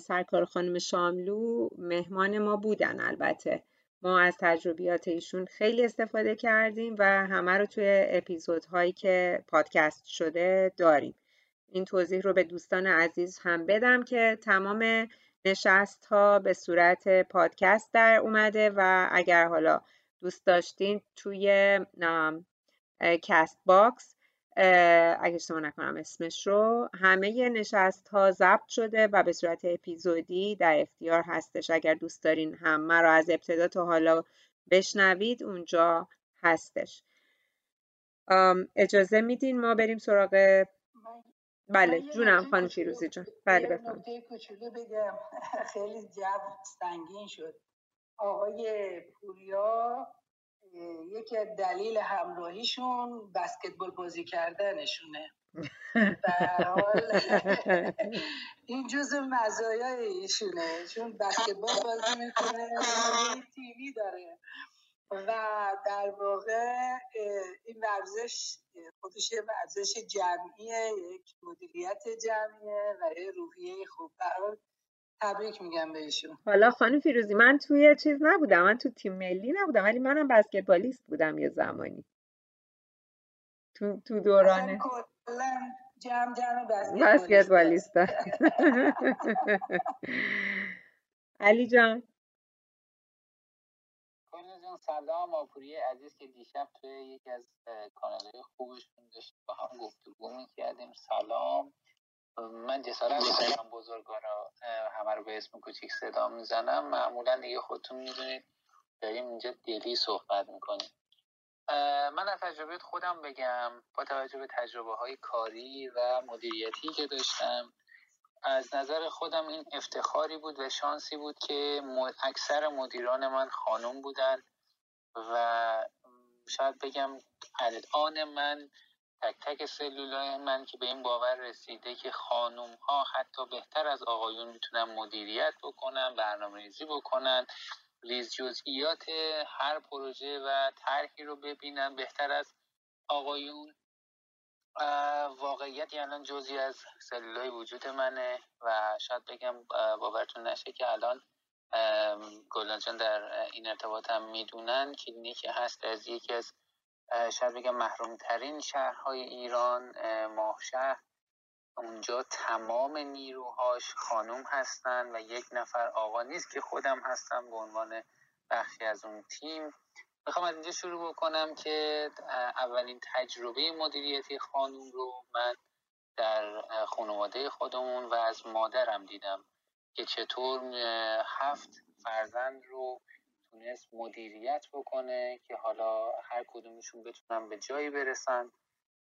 S2: سرکار خانم شاملو مهمان ما بودن البته. ما از تجربیات ایشون خیلی استفاده کردیم و همه رو توی اپیزودهایی که پادکست شده داریم. این توضیح رو به دوستان عزیز هم بدم که تمام نشست ها به صورت پادکست در اومده و اگر حالا دوست داشتین توی Castbox اگه اشتباه نکنم اسمش رو همه نشست ها ضبط شده و به صورت اپیزودی در اختیار هستش. اگر دوست دارین همه رو از ابتدا تا حالا بشنوید اونجا هستش. اجازه میدین ما بریم سراغ بله جونم خانم فیروزی جان. بله بفرمایید.
S5: بگم. خیلی جو سنگین شد. آقای پوریا یکی از دلیل همراهیشون بسکتبال بازی کردنشونه. حال این جزء مزایای ایشونه چون بسکتبال بازی می‌کنه تیمی داره. و در واقع این ورزش خودش یه ورزش جمعیه یک مدیریت جمعیه و یه روحیه خوب. تبریک میگم بهشون.
S2: حالا خانم فیروزی من توی چیز نبودم من تو تیم ملی نبودم ولی منم بسکتبالیست بودم یه زمانی. تو تو دوران
S5: جمع جمع
S2: بسکتبالیست. علی جان.
S8: جان سلام. آپوری عزیز که دیشب توی یکی از کانالهای خوبشون داشت با هم گفتگو می‌کردیم. سلام. من جسارت می‌کنم بزرگوارا همه رو به اسم کوچیک صدا می‌زنم. معمولا دیگه خودتون می‌دونید داریم اینجا دلی صحبت می‌کنیم. من از تجربه خودم بگم با توجه به تجربه های کاری و مدیریتی که داشتم از نظر خودم این افتخاری بود و شانسی بود که اکثر مدیران من خانم بودن و شاید بگم الان من تک تک سلولای من که به این باور رسیده که خانوم ها حتی بهتر از آقایون می‌تونن مدیریت بکنن برنامه ریزی بکنن ریز جزئیات هر پروژه و طرحی رو ببینن بهتر از آقایون. واقعیت الان جزی از سلولای وجود منه و شاید بگم باورتون نشه که الان گلان در این ارتباط هم می‌دونن. کلینیک هست از یکی از شاید بگم محروم ترین شهرهای ایران ماهشهر. اونجا تمام نیروهاش خانوم هستن و یک نفر آقا نیست که خودم هستم به عنوان بخشی از اون تیم. می‌خوام از اینجا شروع بکنم که اولین تجربه مدیریتی خانوم رو من در خانواده خودمون و از مادرم دیدم که چطور هفت فرزند رو تونست مدیریت بکنه که حالا هر کدومشون بتونن به جایی برسن.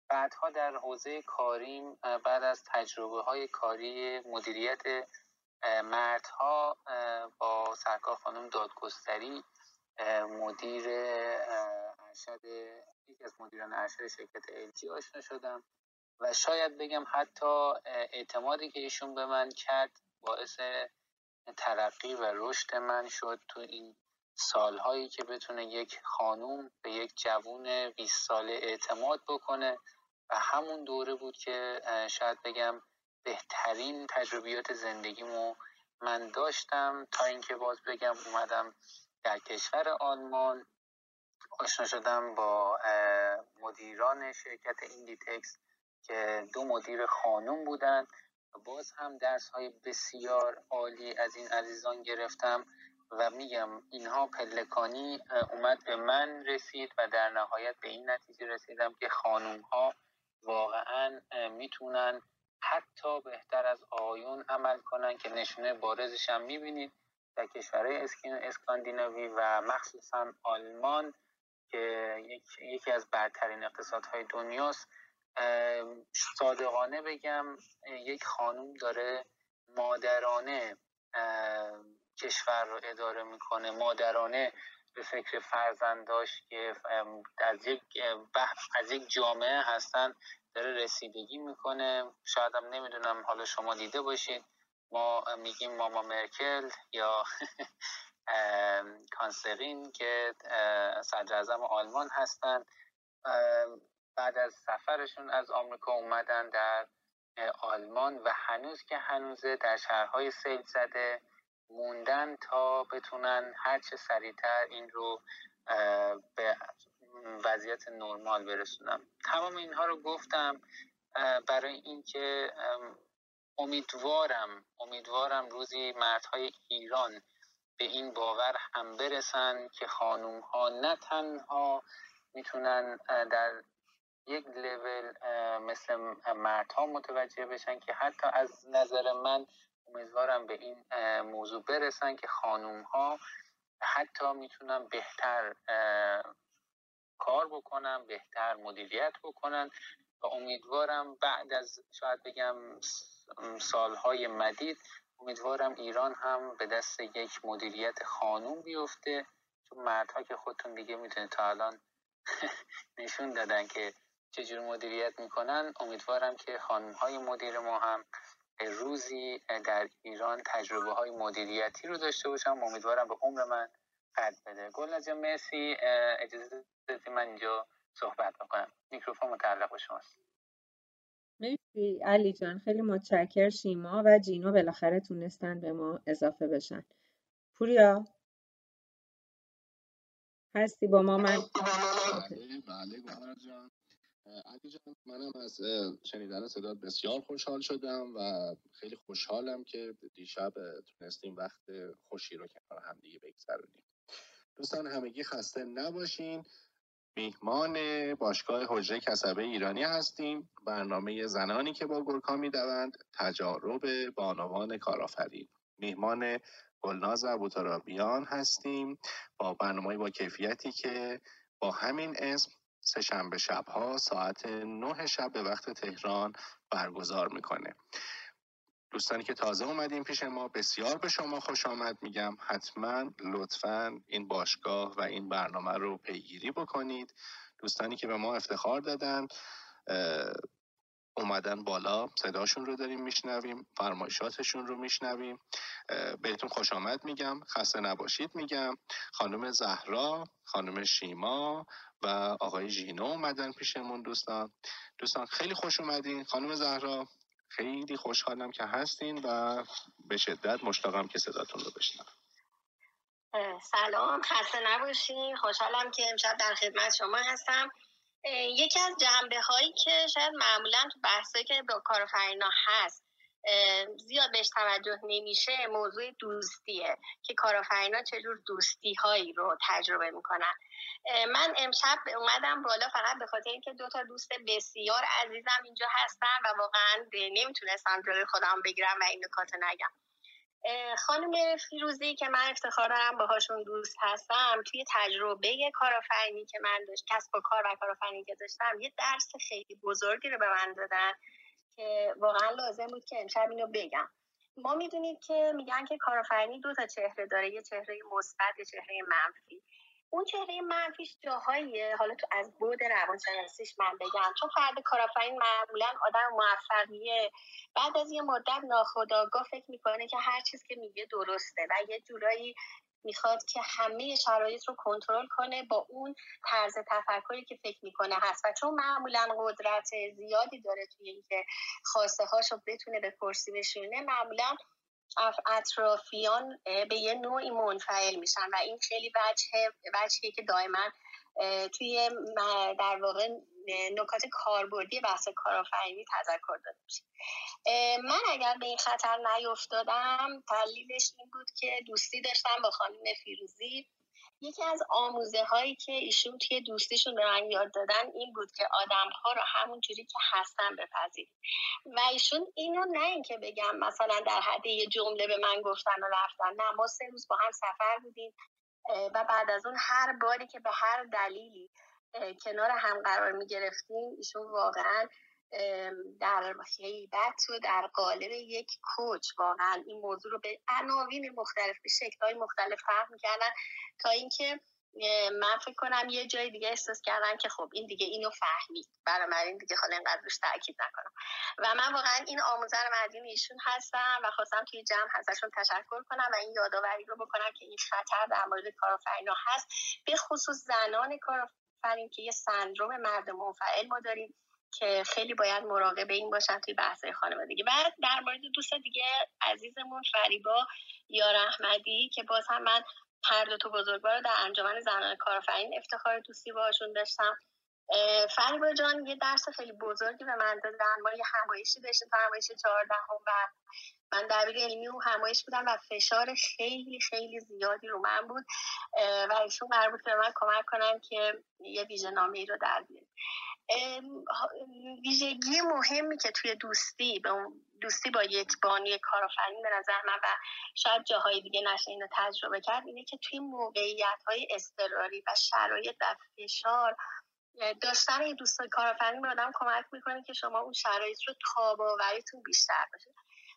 S8: بعدها در حوزه کاریم بعد از تجربه های کاری مدیریت مردها با سرکار خانم دادگستری مدیر ارشد یکی از مدیران ارشد شرکت الجی آشنا شدم و شاید بگم حتی اعتمادی که ایشون به من کرد باعث ترقی و رشد من شد تو این سالهایی که بتونه یک خانوم به یک جوون 20 ساله اعتماد بکنه و همون دوره بود که شاید بگم بهترین تجربیات زندگیمو من داشتم. تا اینکه باز بگم اومدم در کشور آلمان آشنا شدم با مدیران شرکت Inditex که دو مدیر خانوم بودن. باز هم درس های بسیار عالی از این عزیزان گرفتم. و میگم اینها پلکانی اومد به من رسید و در نهایت به این نتیجه رسیدم که خانوم ها واقعا می‌تونن حتی بهتر از آیون عمل کنن که نشونه بارزش هم می‌بینید در کشورهای اسکاندیناوی و مخصوصا آلمان که یکی از برترین اقتصادهای دنیاست. صادقانه بگم یک خانوم داره مادرانه کشور رو اداره می‌کنه. مادرانه به فکر فرزنداش که از یک از یک جامعه هستن داره رسیدگی می‌کنه. شاید هم نمی‌دونم حالا شما دیده باشید. ما میگیم ماما مرکل یا کانسرین که صدر آلمان هستن. بعد از سفرشون از آمریکا اومدن در آلمان و هنوز که هنوزه در شهرهای سیل زده. موندن تا بتونن هرچه سریعتر این رو به وضعیت نرمال برسونم تمام اینها رو گفتم برای اینکه امیدوارم امیدوارم روزی مردهای ایران به این باور هم برسن که خانوم ها نه تنها می‌تونن در یک لول مثل مردها متوجه بشن که حتی از نظر من امیدوارم به این موضوع برسن که خانوم ها حتی می‌تونن بهتر کار بکنن بهتر مدیریت بکنن و امیدوارم بعد از شاید بگم سالهای مدید امیدوارم ایران هم به دست یک مدیریت خانوم بیفته. چون مردها که خودتون دیگه می‌تونید تا الان نشون دادن که چجور مدیریت می‌کنن امیدوارم که خانم های مدیر ما هم روزی در ایران تجربه های مدیریتی رو داشته باشم. امیدوارم به عمر من قد بده. گل مرسی. اجازه بدید من اینجا صحبت بکنم. میکروفون متعلق به شماست.
S2: مرسی. علی جان خیلی متشکر شیما و جینو بالاخره تونستن به ما اضافه بشن. پوریا؟ هستی با ما؟ من
S3: بله بله جان علی جان منم از شنیدن صدات بسیار خوشحال شدم و خیلی خوشحالم که دیشب تونستیم وقت خوشی رو کنار هم دیگه بگذرونیم. دوستان همگی خسته نباشین. میهمان باشگاه حجره کسبه ایرانی هستیم. برنامه زنانی که با گرکا می‌دوند تجارب بانوان کارآفرین. میهمان گلناز ابوترابیان هستیم. با برنامه با کیفیتی که با همین اسم سه شنبه شبها ساعت نه شب به وقت تهران برگزار می‌کنه. دوستانی که تازه اومدیم پیش ما بسیار به شما خوش آمد میگم. حتما لطفا این باشگاه و این برنامه رو پیگیری بکنید. دوستانی که به ما افتخار دادن اومدن بالا صداشون رو داریم میشنویم فرمایشاتشون رو میشنویم. بهتون خوش آمد میگم خسته نباشید میگم. خانم زهرا خانم شیما و آقای ژینو اومدن پیشمون دوستان. دوستان خیلی خوش اومدین. خانم زهرا خیلی خوشحالم که هستین و به شدت مشتاقم که صداتون رو بشنوم.
S9: سلام. خسته نباشین. خوشحالم که امشب در خدمت شما هستم. یکی از جنبه هایی که شاید معمولا تو بحثایی که با کارآفرینا هست زیاد بهش توجه نمیشه موضوع دوستیه که کارآفرینا چجور دوستی هایی رو تجربه می‌کنن. من امشب اومدم بالا فقط به خاطر اینکه دو تا دوست بسیار عزیزم اینجا هستن و واقعا نمی‌تونستم جلوی خودم بگیرم و این نکات نگم. خانم فیروزی که من افتخار دارم باهاشون دوست هستم توی تجربه کارآفرینی که من داشت کسب و کار و کارآفرینی که داشتم یه درس خیلی بزرگی رو به من دادن که واقعا لازم بود که امشب اینو بگم. ما می‌دونید که میگن که کارآفرینی دو تا چهره داره یه چهره مثبت یه چهره منفی. اون چهره منفیش جاهاییه. حالا تو از بود روانشناسیش من بگم. چون فرد کارآفرین معمولا آدم موفقیه. بعد از یه مدت ناخودآگاه فکر می‌کنه که هر چیز که میگه درسته و یه جورایی می‌خواد که همه شرایط رو کنترل کنه با اون طرز تفکری که فکر می‌کنه هست. و چون معمولا قدرت زیادی داره توی اینکه خواسته هاشو بتونه به کرسی بشینه معمولا اطرافیان به یه نوعی منفعل میشن و این خیلی وجه وجهی که دائما توی در واقع نکات کاربردی بحث کارآفرینی تذکر داده بشه من اگر به این خطر نیفتادم دلیلش این بود که دوستی داشتم با خانم فیروزی. یکی از آموزه هایی که ایشون توی دوستیشون به من یاد دادن این بود که آدم ها رو همون جوری که هستن بپذیرید و ایشون اینو نه اینکه بگم مثلا در حد یه جمله به من گفتن و رفتن نه ما سه روز با هم سفر بودیم و بعد از اون هر باری که به هر دلیلی کنار هم قرار می گرفتیم ایشون واقعا در حیبت و در قالب یک کوچ. واقعا این موضوع رو به عناوین مختلف به شکلهای مختلف فهم می‌کردن تا اینکه من فکر کنم یه جای دیگه احساس کردم که خب این دیگه اینو فهمید. برای من این دیگه حالا اینقدر روش تاکید نکنم. و من واقعا این آموزر مدین ایشون هستم و خواستم توی جمع ازشون تشکر کنم و این یادآوری رو بکنم که این خطر در مورد کارآفرینا هست. به خصوص زنان کارآفرین که یه سندروم مرد منفعل ما داریم. که خیلی باید مراقب این باشن توی بحث خانوادگی. بعد در مورد دوست دیگه عزیزمون فریبا یا احمدی که باز هم من هر دو تا بزرگوار در انجمن زنان کارآفرین افتخار دوستی باشون داشتم. فریبا جان یه درس خیلی بزرگی به من دادن ما یه همایشی داشتیم تا همایش چهاردهم و من دبیر علمی و همایش بودم و فشار خیلی خیلی زیادی رو من بود. و ایشون قرار بود که من کمک کنم که یه ویژه نامه رو در بیاریم ویژگی مهمی که توی دوستی به دوستی با یک بانی کارآفرین به نظر من و شاید جاهای دیگه نشه اینو تجربه کرد اینه که توی موقعیت های اضطراری و شرایط و فشار داشتن این دوست کارآفرین به آدم کمک می‌کنه که شما اون شرایط رو تاب آوریتون بیشتر باشه.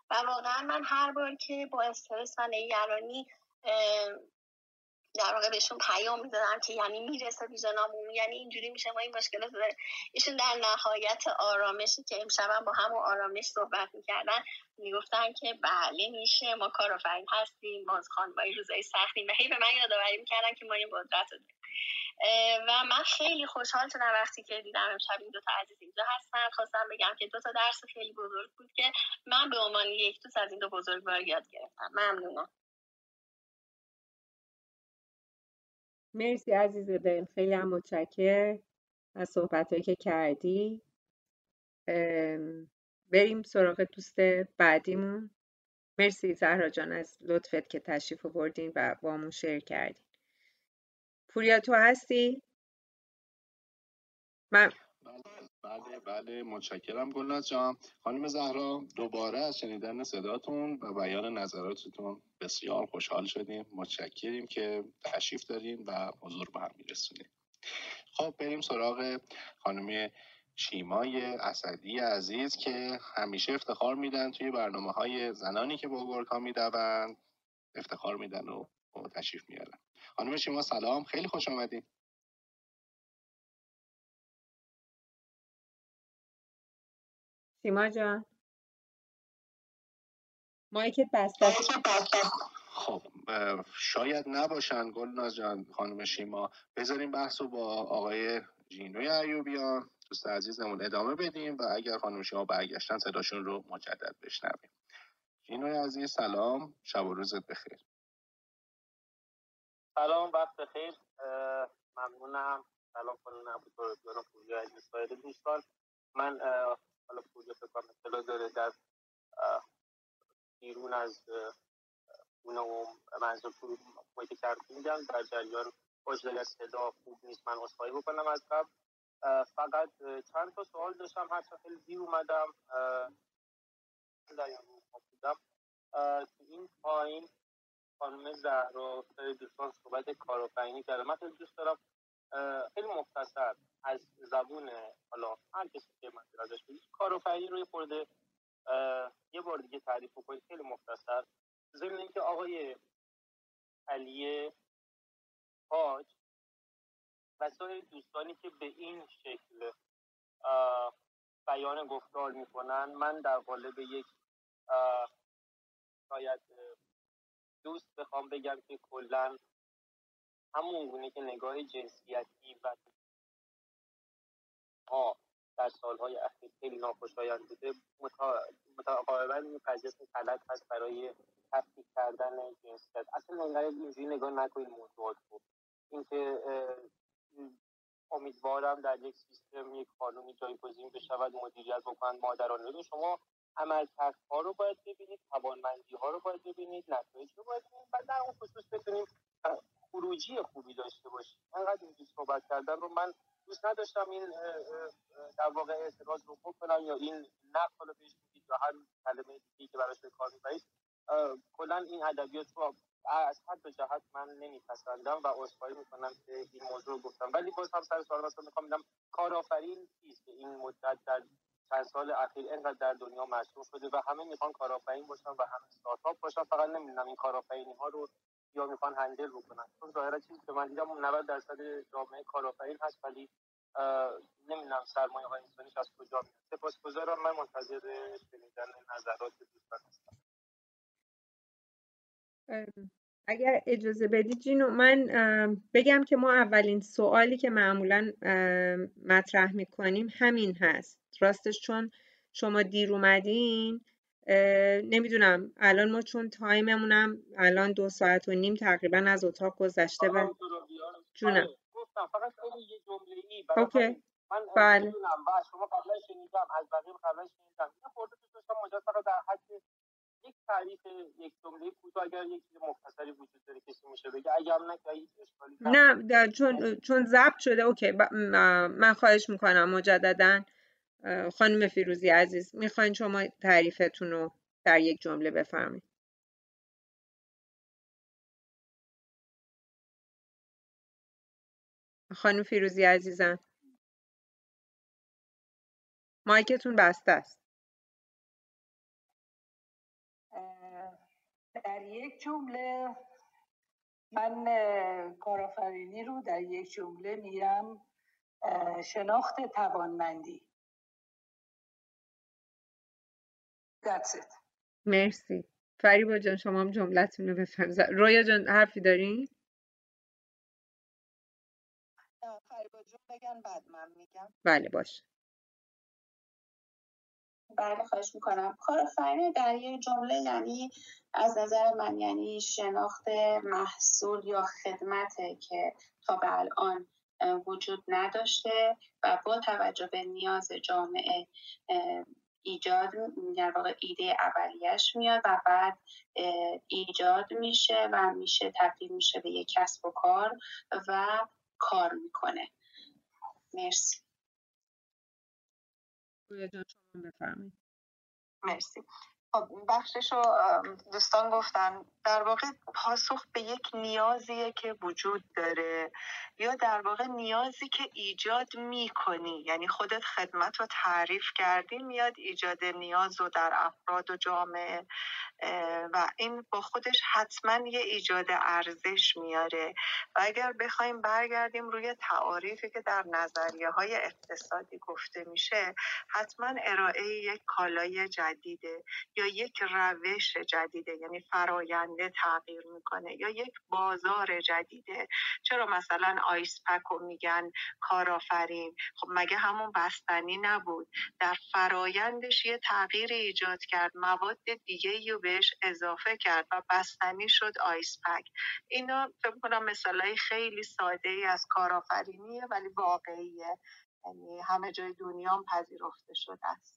S9: و واقعا من هر بار که با استرس و نگرانی در واقع بهشون پیام می‌دادم که یعنی می‌رسه ویژنامون یعنی اینجوری میشه ما این مشکلات داره ایشون در نهایت آرامشی که امشب با همون آرامش صحبت می‌کردن می‌گفتن که بله میشه. ما کارآفرین هستیم. ما خانمای روزای سختیم و هی به من یادآوری می‌کردن که ما این قدرت رو و من خیلی خوشحال شدم وقتی که دیدم امشب این دوتا عزیز اینجا هستن. خواستم بگم که دو تا درس خیلی بزرگ بود که من به عنوان یک دوست از این دو بزرگوار یاد گرفتم. ممنونم.
S2: مرسی عزیز دل. خیلی هم متشکر از صحبت که کردی. بریم سراغ دوست بعدیمون. مرسی زهرا جان از لطفت که تشریف بردین و با همون شیر کردین. پوریا تو هستی؟
S3: من بله بله متشکرم گلناز جان. خانم زهرا دوباره از شنیدن صداتون و بیان نظراتتون بسیار خوشحال شدیم. متشکریم که تشریف داریم و حضور به هم میرسونیم خب بریم سراغ خانم شیمای اسدی عزیز که همیشه افتخار میدن توی برنامه های زنانی که با ها می‌دوند. افتخار میدن و تشریف میارن خانم شیما سلام. خیلی خوش آمدین.
S2: سیما جان. مایکت بسته.
S3: خب شاید نباشن گلناز جان خانم شیما. بذاریم بحث رو با آقای جینوی ایوبیان. دوست عزیزمون ادامه بدیم و اگر خانم شیما برگشتن صداشون رو مجدد بشنویم. جینوی عزیز سلام. شب و روزت بخیر.
S10: سلام وقت بخیر. ممنونم. سلام خانم نبود دوستان من حالا پوریا فکر کنم اطلاع داره در بیرون از خونه و منظور محیط کرکونگم در جریان باشه صدا خوب نیست. من اصفایی بکنم از قبل. فقط چند تا سوال داشتم. هر خیلی دیر اومدم. بودم تو این پایین خانم زهرا دوستان صحبت کارآفرینی کرده من خیلی دوست دارم خیلی مختصر از زبون حالا هر کسی که من ازش بگید کارآفرینی روی خورده. یه بار دیگه تعریف کنید خیلی مختصر. ضمن اینکه آقای علی حاج و سایر دوستانی که به این شکل بیان گفتار می‌کنن من در قالب یک شاید دوست بخوام بگم که کلا همون گونه که نگاه جنسیتی و ها در سالهای اخیر خیلی ناخوشایند بوده متقابلا این قضیه غلط هست برای تفکیک کردن جنسیت. اصلا نگاه اینجوری نگاه نکنید موضوعات رو. اینکه امیدوارم در یک سیستم یک خانومی جایگزین بشود مدیریت بکنند مادران. شما ها رو باید ببینید توانمندی ها رو باید ببینید نتایج رو باید ببینید و در اون خصوص بتونیم خروجی خوبی داشته باشیم انقدر اینجور صحبت کردن رو من دوست نداشتم این در واقع اعتراض رو بکنم یا این نقل رو بهش بگید یا هر کلمه دیگه که براش به کار می‌برید. کلا این ادبیات رو از حد به جهت من نمیپسندم و عذرخواهی می‌کنم که این موضوع رو گفتم. ولی باز هم سر سوال راست می‌خوام بگم کارآفرین کیست که این مدت در چند سال اخیر اینقدر در دنیا مشهور شده و همه می‌خوان کارآفرین باشن و همه استارتاپ باشن. فقط نمی‌دونم این کارآفرینی ها رو یا می‌خوان هندل رو کنن چون ظاهرا چیزی که من دیدم 90 درصد جامعه کارآفرین هست ولی نمی‌دونم سرمایه های انسانیش از کجا میاد. سپاسگزارم. من منتظر شنیدن نظرات دوستان هستم.
S2: اگر اجازه بدید جینو من بگم که ما اولین سوالی که معمولا مطرح می‌کنیم همین هست. راستش چون شما دیر اومدین نمی‌دونم. الان ما چون تایممونم الان دو ساعت و نیم تقریبا از اتاق گذشته و
S10: جونم. فقط یه جمله ای
S2: اوکی.
S10: من
S2: بله.
S10: شما قبلا شنیدم از بقیه قبلا شنیدم. یه خورده داشتم مجاز فقط در حد یک تعریف یک جمله کوتاه اگر یک چیز مختصری وجود داره کسی میشه بگه. اگر نه که هیچ اشکالی
S2: نه چون چون ضبط شده. اوکی. من خواهش می‌کنم مجددا. خانم فیروزی عزیز می‌خواین شما تعریفتون رو در یک جمله بفرمایید. خانم فیروزی عزیزم. مایکتون بسته است.
S5: در یک جمله من کارآفرینی رو در یک جمله میگم شناخت توانمندی. That's it.
S2: مرسی. فریبا جان شما هم جملتون رو بفرمایید رویا جان حرفی دارین
S4: فریبا جان بگن بعد من میگم.
S2: بله باش.
S6: بله خواهش می‌کنم. کارآفرینی در یک جمله یعنی از نظر من یعنی شناخت محصول یا خدمته که تا به الان وجود نداشته و با توجه به نیاز جامعه ایجاد در واقع ایده اولیش میاد و بعد ایجاد میشه و میشه تبدیل میشه به یک کسب و کار و کار می‌کنه. مرسی.
S4: مرسی. خب بخشش رو دوستان گفتن در واقع پاسخ به یک نیازیه که وجود داره یا در واقع نیازی که ایجاد می‌کنی. یعنی خودت خدمت رو تعریف کردی میاد ایجاد نیاز رو در افراد و جامعه و این با خودش حتما یه ایجاد ارزش میاره. و اگر بخوایم برگردیم روی تعاریفی که در نظریه های اقتصادی گفته میشه حتما ارائه یک کالای جدیده یا یک روش جدیده یعنی فراینده تغییر می‌کنه یا یک بازار جدیده؟ چرا مثلا آیس پک میگن کارآفرین؟ خب مگه همون بستنی نبود؟ در فرایندش یه تغییر ایجاد کرد مواد دیگه رو بهش اضافه کرد و بستنی شد آیس پک. اینا فکر کنم مثالای خیلی ساده ای از کارآفرینیه ولی واقعیه. یعنی همه جای دنیا هم پذیرفته شده است.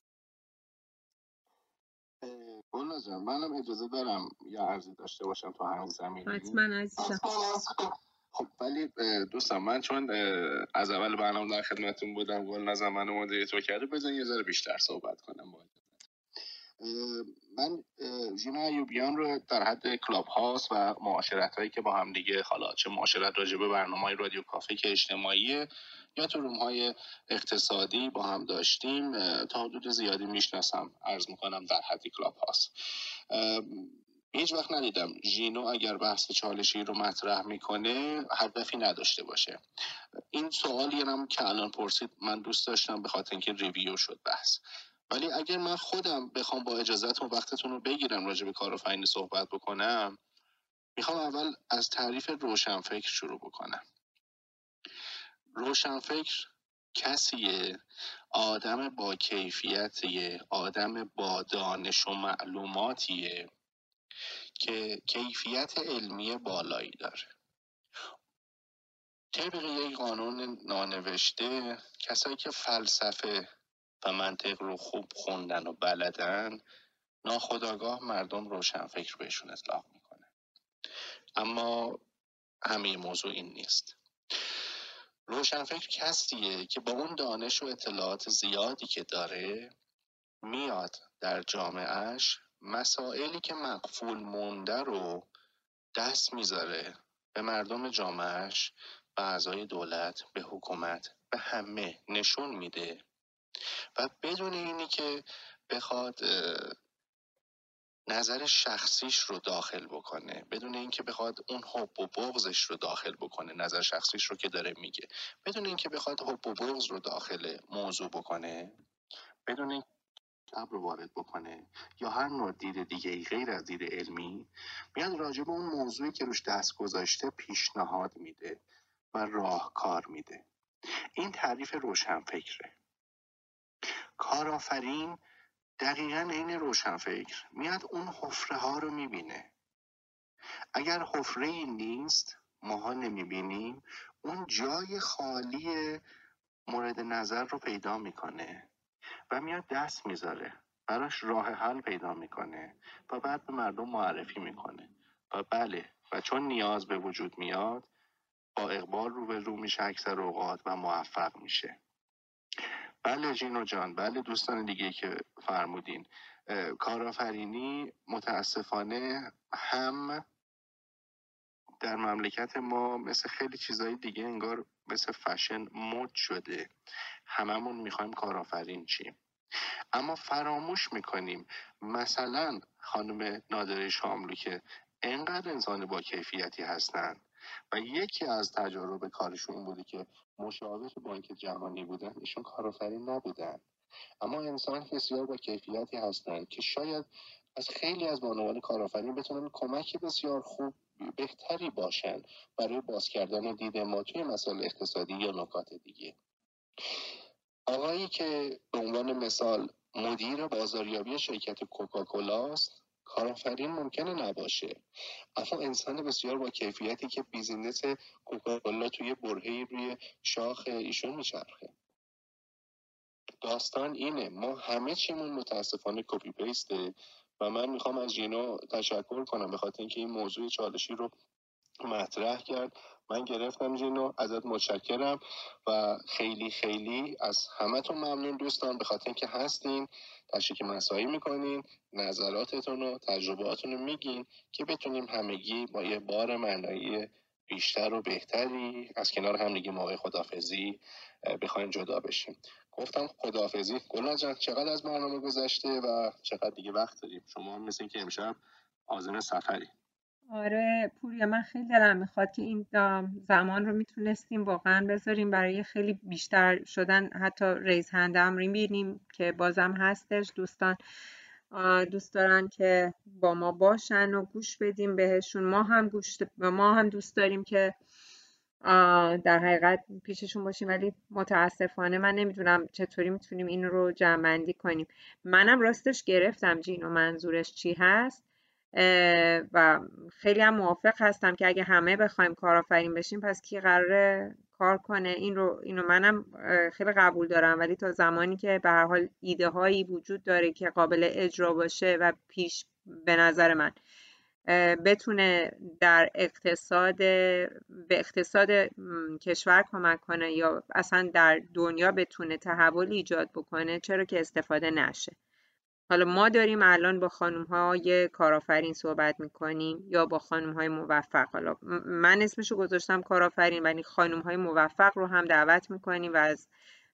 S3: گل جان منم اجازه دارم یا عرضی داشته باشم تو همین زمین
S2: حتما عزیزم.
S3: خب ولی دوستان من چون از اول برنامه در خدمتتون بودم گل نظر منو تو کرده بزن یه ذره بیشتر صحبت کنم باید من ژینا ایوبیان رو در حد کلاب هاست و معاشرت هایی که با هم دیگه حالا چه معاشرت راجع به برنامه های رادیو کافه که اجتماعیه یا تو روم های اقتصادی با هم داشتیم تا حدود زیادی می‌شناسم. عرض می‌کنم در حد کلاب هاست هیچ وقت ندیدم ژینو اگر بحث چالشی رو مطرح می‌کنه هدفی نداشته باشه. این سوالی هم که الان پرسید من دوست داشتم به خاطر اینکه ریویو شد بحث. ولی اگر من خودم بخوام با اجازهتون وقتتون رو بگیرم راجع به کارآفرینی صحبت بکنم می‌خوام اول از تعریف روشنفکر شروع بکنم. روشنفکر کسیه؟ آدم با کیفیتیه آدم با دانش و معلوماتیه که کیفیت علمی بالایی داره. طبق یک قانون نانوشته کسایی که فلسفه و منطق رو خوب خوندن و بلدن ناخداگاه مردم روشنفکر بهشون اطلاق می‌کنه. اما همه موضوع این نیست. روشنفکر کسیه که با اون دانش و اطلاعات زیادی که داره میاد در جامعهش مسائلی که مقفول مونده رو دست می‌ذاره به مردم جامعهش به اعضای دولت به حکومت به همه نشون میده. و بدون اینی که بخواد نظر شخصیش رو داخل بکنه بدون اینکه بخواد اون حب و بغضش رو داخل بکنه نظر شخصیش رو که داره میگه. بدون اینکه بخواد حب و بغض رو داخل موضوع بکنه بدون این رو وارد بکنه یا هر نوع دید دیگه ای غیر از دید علمی میاد راجع به اون موضوعی که روش دست گذاشته پیشنهاد میده و راهکار میده. این تعریف روشنفکره. کارآفرین دقیقا عین روشنفکر میاد اون حفره ها رو می‌بینه. اگر حفره این نیست ماها نمی‌بینیم اون جای خالی مورد نظر رو پیدا می‌کنه و میاد دست می‌ذاره. براش راه حل پیدا می‌کنه و بعد به مردم معرفی می‌کنه. و بله و چون نیاز به وجود میاد با اقبال رو به رو میشه اکثر اوقات و موفق میشه. بله جینو جان بله دوستان دیگه که فرمودین. کارآفرینی متاسفانه هم در مملکت ما مثل خیلی چیزهای دیگه انگار مثل فشن مد شده. هممون می‌خوایم کارآفرین چیم. اما فراموش می‌کنیم مثلا خانم نادره شاملو که انقدر انسان با کیفیتی هستند و یکی از تجارب کارشون این بوده که مشاور بانک جهانی بودن ایشون کارآفرین نبودن. اما انسان بسیار با کیفیتی هستند که شاید از خیلی از بانوان کارآفرین بتونن کمک بسیار خوب بهتری باشن برای باز کردن دید ما توی مسائل اقتصادی یا نکات دیگه. آقایی که به عنوان مثال مدیر بازاریابی شرکت کوکاکولاست کارآفرین ممکنه نباشه. اما انسان بسیار با کیفیتی که business کوکاکولا توی برهه‌ای روی شاخ ایشون میچرخه. داستان اینه ما همه چیمون متاسفانه copy paste ه و من می‌خوام از جینو تشکر کنم به خاطر اینکه این موضوع چالشی رو مطرح کرد. من گرفتم جینو ازت متشکرم و خیلی خیلی از همتون ممنون دوستان به خاطر اینکه هستین. تشریک مسایی می‌کنین نظراتتون و تجربهاتون رو میگین که بتونیم همگی با یه بار معنایی بیشتر و بهتری از کنار همدیگه موقع خدافزی بخوایم جدا بشیم. گفتم خدافزی گلنا جان چقدر از برنامه گذشته و چقدر دیگه وقت داریم؟ شما هم مثل که امشب آزم سفری.
S2: آره پوریا من خیلی دلم می‌خواد که این زمان رو می‌تونستیم واقعا بذاریم برای خیلی بیشتر شدن. حتی ریز هند امری بینیم که بازم هستش. دوستان دوست دارن که با ما باشن و گوش بدیم بهشون. ما هم گوش ما هم دوست داریم که در حقیقت پیششون باشیم. ولی متاسفانه من نمی‌دونم چطوری می‌تونیم این رو جمعندی کنیم. منم راستش گرفتم جین و منظورش چی هست. و خیلی هم موافق هستم که اگه همه بخوایم کارآفرین بشیم پس کی قراره کار کنه؟ این رو اینو منم خیلی قبول دارم. ولی تا زمانی که به هر حال ایده هایی وجود داره که قابل اجرا باشه و پیش به نظر من بتونه در اقتصاد به اقتصاد کشور کمک کنه یا اصلا در دنیا بتونه تحول ایجاد بکنه چرا که استفاده نشه. حالا ما داریم الان با خانم های کارآفرین صحبت می‌کنیم یا با خانم های موفق. حالا من اسمشو گذاشتم کارآفرین ولی خانم های موفق رو هم دعوت می‌کنیم و از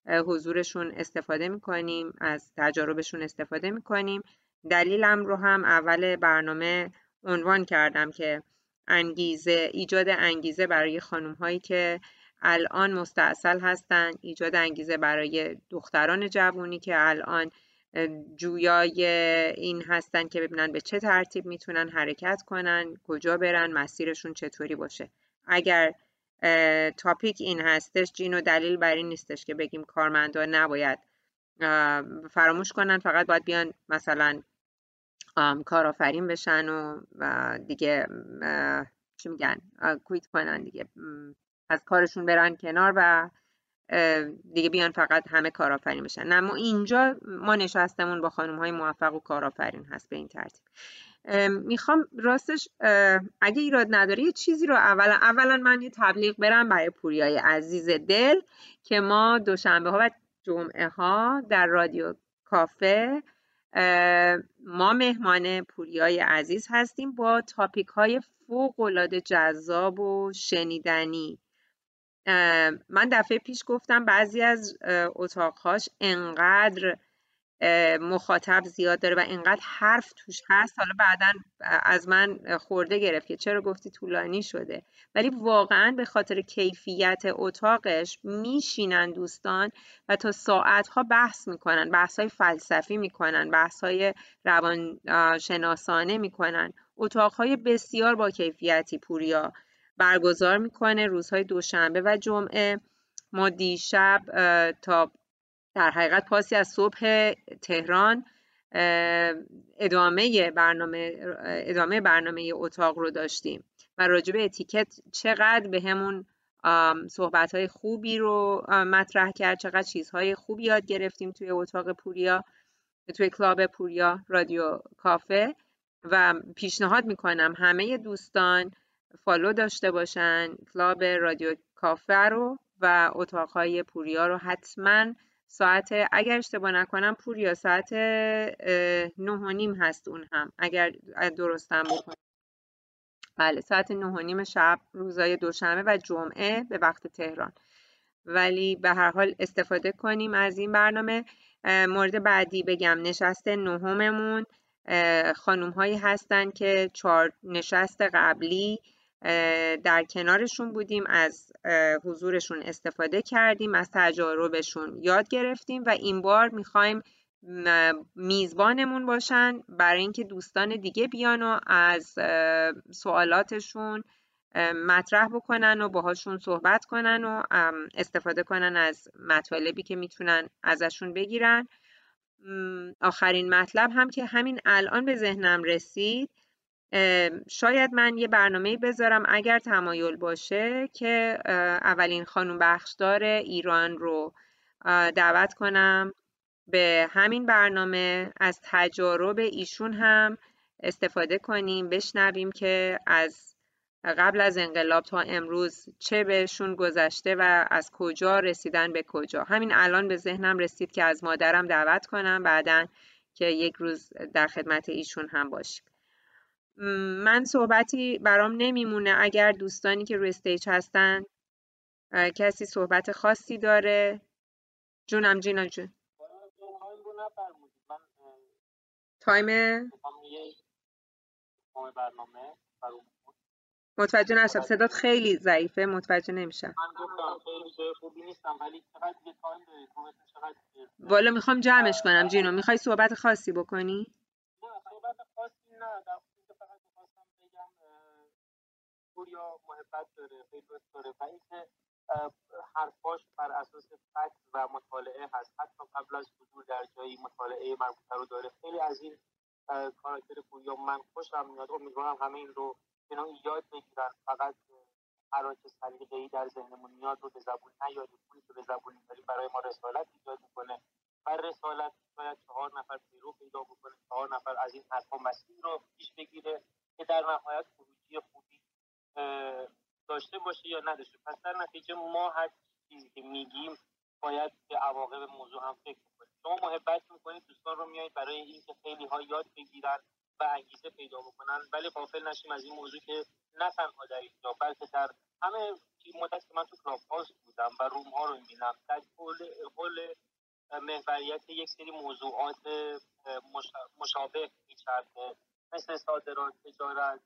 S2: حضورشون استفاده می‌کنیم از تجاربشون استفاده می‌کنیم. دلیلم رو هم اول برنامه عنوان کردم که انگیزه ایجاد انگیزه برای خانم هایی که الان مستاصل هستن ایجاد انگیزه برای دختران جوونی که الان جویای این هستن که ببینن به چه ترتیب می‌تونن حرکت کنن کجا برن مسیرشون چطوری باشه. اگر تاپیک این هستش جینو دلیل بر این نیستش که بگیم کارمندا نباید فراموش کنن فقط باید بیان مثلا کارآفرین بشن و دیگه چی میگن کویت کنن دیگه. از کارشون برن کنار و دیگه بیان فقط همه کارآفرین بشن. نه ما اینجا ما نشستمون با خانم های موفق و کارآفرین هست به این ترتیب. می‌خوام راستش اگه ایراد نداره یه چیزی رو اولا اولا من یه تبلیغ برم برای پوریای عزیز دل که ما دوشنبه ها و جمعه ها در رادیو کافه ما مهمان پوریای عزیز هستیم با تاپیک های فوق العاده جذاب و شنیدنی. من دفعه پیش گفتم بعضی از اتاقهاش انقدر مخاطب زیاد داره و انقدر حرف توش هست. حالا بعدا از من خورده گرفت که چرا گفتی طولانی شده. ولی واقعا به خاطر کیفیت اتاقش میشینن دوستان و تا ساعتها بحث می‌کنن بحث های فلسفی می‌کنن بحث های روانشناسانه می‌کنن. اتاقهای بسیار با کیفیتی پوریا برگزار می‌کنه روزهای دوشنبه و جمعه. ما دیشب تا در حقیقت پاسی از صبح تهران ادامه برنامه ادامه برنامه اتاق رو داشتیم و راجع به اتیکت چقدر به همون صحبت های خوبی رو مطرح کرد چقدر چیزهای خوبی یاد گرفتیم توی اتاق پوریا توی کلاب پوریا رادیو کافه. و پیشنهاد می‌کنم همه دوستان فالو داشته باشن کلاب رادیو کافه رو و اتاقهای پوریا رو حتما ساعت اگر اشتباه نکنم پوریا ساعت نه و نیم هست اون هم اگر درستم بکنم بله ساعت نه و نیم شب روزای دوشنبه و جمعه به وقت تهران. ولی به هر حال استفاده کنیم از این برنامه. مورد بعدی بگم نشست نهممون خانوم هایی هستن که چهار نشست قبلی در کنارشون بودیم از حضورشون استفاده کردیم از تجاربشون یاد گرفتیم و این بار می‌خوایم میزبانمون باشن برای اینکه دوستان دیگه بیان و از سوالاتشون مطرح بکنن و باهاشون صحبت کنن و استفاده کنن از مطالبی که می‌تونن ازشون بگیرن. آخرین مطلب هم که همین الان به ذهنم رسید شاید من یه برنامه بذارم اگر تمایل باشه که اولین خانوم بخشدار ایران رو دعوت کنم به همین برنامه. از تجارب ایشون هم استفاده کنیم بشنویم که از قبل از انقلاب تا امروز چه بهشون گذشته و از کجا رسیدن به کجا. همین الان به ذهنم رسید که از مادرم دعوت کنم بعدا که یک روز در خدمت ایشون هم باشیم. من صحبتی برام نمیمونه. اگر دوستانی که روی استیج هستن کسی صحبت خاصی داره. جونم جینا جون. تایم؟ متوجه نشم. صدات خیلی ضعیفه. متوجه نمیشم. والا می‌خوام جمعش کنم جینو می‌خوای صحبت خاصی بکنی؟
S10: پوریا محبت داره خیلی دوست داره و اینکه حرفاش بر اساس فکت و مطالعه هست. حتی قبل از حضور در جایی مطالعه مربوطه رو داره. خیلی از این کاراکتر پوریا من خوشم میاد امیدوارم همه این رو اینا یاد بگیرن. فقط هر آنچه سلیقه‌ای در ذهنمون میاد رو به زبون نیاریم پولی که به زبون میاریم برای ما رسالت ایجاد می‌کنه. بر رسالت باید چهار نفر پیرو پیدا بکنه چهار نفر از این حرفا مسیر رو پیش بگیره که در نهایت خروجی خوبی داشته باشه یا نداشته. پس در نتیجه ما هر چیزی که میگیم باید به عواقب موضوع هم فکر کنیم شما محبت می‌کنید دوستان رو میایید برای اینکه خیلی ها یاد بگیرن و انگیزه پیدا بکنن ولی غافل نشیم از این موضوع که نه تنها در اینجا بلکه در همه مدت که من تو کلاب هاوس بودم و روم ها رو می‌بینم. در حول محوریت یک سری موضوعات مشابه میچرخه. مثل صادرات تجارت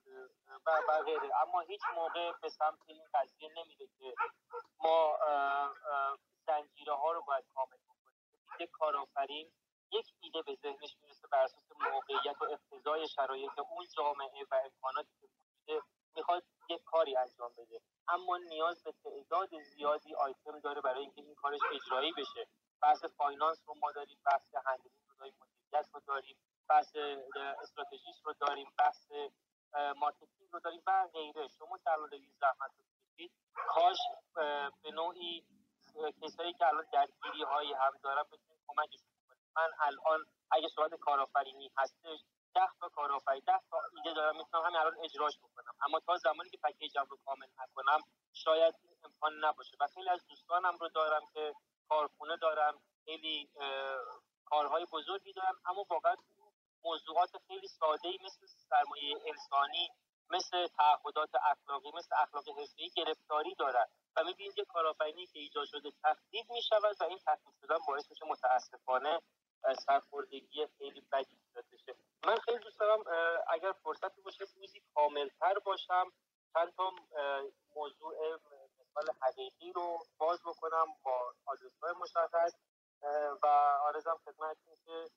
S10: و, و غیره. اما هیچ موقع به سمت این قضیه نمیره که ما زنجیره ها رو باید کامل بکنیم. یک کارآفرین یک ایده به ذهنش می‌رسه بر اساس موقعیت و اقتضای شرایط اون جامعه و امکاناتی که وجوده می‌خواد یک کاری انجام بده. اما نیاز به تعداد زیادی آیتم داره برای اینکه این کارش اجرایی بشه. بحث finance رو ما داریم بحث handling رو داریم. داریم بحث strategist رو داریم بحث marketing رو داریم و غیره. شما این زحمت باشید کاش به نوعی کسایی که الان درگیری هایی هم دارن بتونید کمکشون کنید من الان اگه صورت کارآفرینی هستش ده تا کارآفرین ده تا ایده دارم می‌تونم همین الان اجراش بکنم. اما تا زمانی که پکیجم رو کامل نکنم شاید امکان نباشه. و خیلی از دوستانم رو دارم که کارخونه دارم خیلی کارهای بزرگی دارم اما واقعا موضوعات خیلی ساده ای مثل سرمایه انسانی مثل تعهدات اخلاقی مثل اخلاق حرفه‌ای گرفتاری دارن و می‌بینید یه کارآفرینی که ایجاد شده تهدید می‌شود و این تهدید شدن باعث میشه متاسفانه سرخوردگی خیلی بدی ایجاد بشه. من خیلی دوست دارم اگر فرصتی باشه روزی کاملتر باشم چند تا موضوع مثال حقیقی رو باز بکنم با آدرس های مشخص. و آرزم خدمت که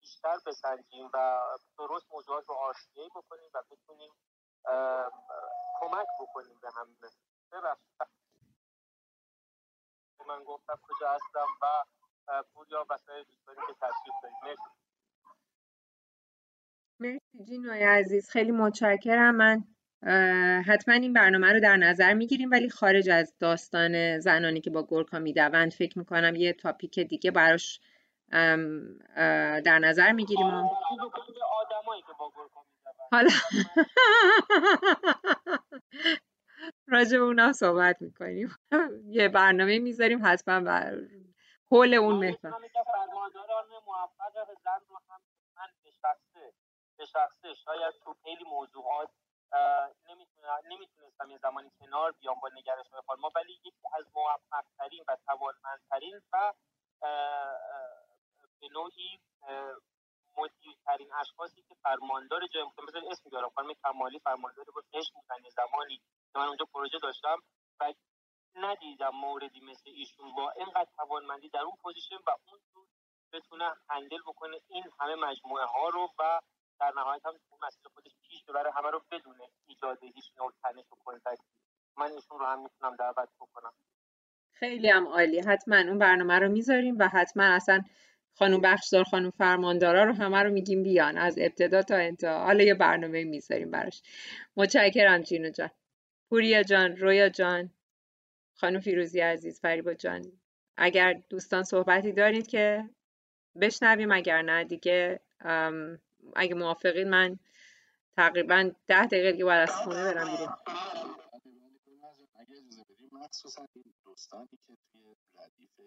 S10: بیشتر بسنجیم و درست موضوعات رو آشنایی بکنیم و بتونیم کمک بکنیم به هم. من گفتم کجا هستم و پوریا و سایر دوستانی که تشریف دارید. مرسی.
S2: مرسی جینوی عزیز. خیلی متشکرم. من حتما این برنامه رو در نظر می‌گیریم ولی خارج از داستان زنانی که با گرکا می‌دوند فکر می‌کنم یه تاپیک دیگه براش در نظر می‌گیریم حالا راجع به اونا صحبت می‌کنیم. یه برنامه می‌ذاریم حتما بر حول اون محور
S10: به شخصه شاید تو خیلی موضوعات نمی‌تونستم یه زمانی کنار بیام با نگرش های خانما ولی یکی از موفقترین و توانمندترین و به نوعی مدیرترین اشخاصی که فرماندار جای مختلف مثل اسم دارم خانم کمالی فرماندار بود عشق بودن زمانی که من اونجا پروژه داشتم و ندیدم موردی مثل ایشون با اینقدر توانمندی در اون position و اون بتونه handle بکنه این همه مجموعه ها رو و در نهایت هم مسیر خودش پیش ببره همه رو بدون ایجاد هیچ نوع تنش و conflict ی من ایشون رو هم می‌تونم دعوت بکنم.
S2: خیلی هم عالی. حتما اون برنامه رو می‌ذاریم و حتما اصلا خانم بخشدار خانم فرماندارا رو همه رو میگیم بیان. از ابتدا تا انتها. حالا یه برنامه می‌ذاریم براش. متشکرم جینو جان. پوریا جان رویا جان خانم فیروزی عزیز فریبا جان. اگر دوستان صحبتی دارید که بشنویم اگر نه دیگه اگه موافقین من تقریبا ده دقیقه دیگه باید از خونه برم بیرون.
S3: مخصوصا این دوستانی که توی ردیف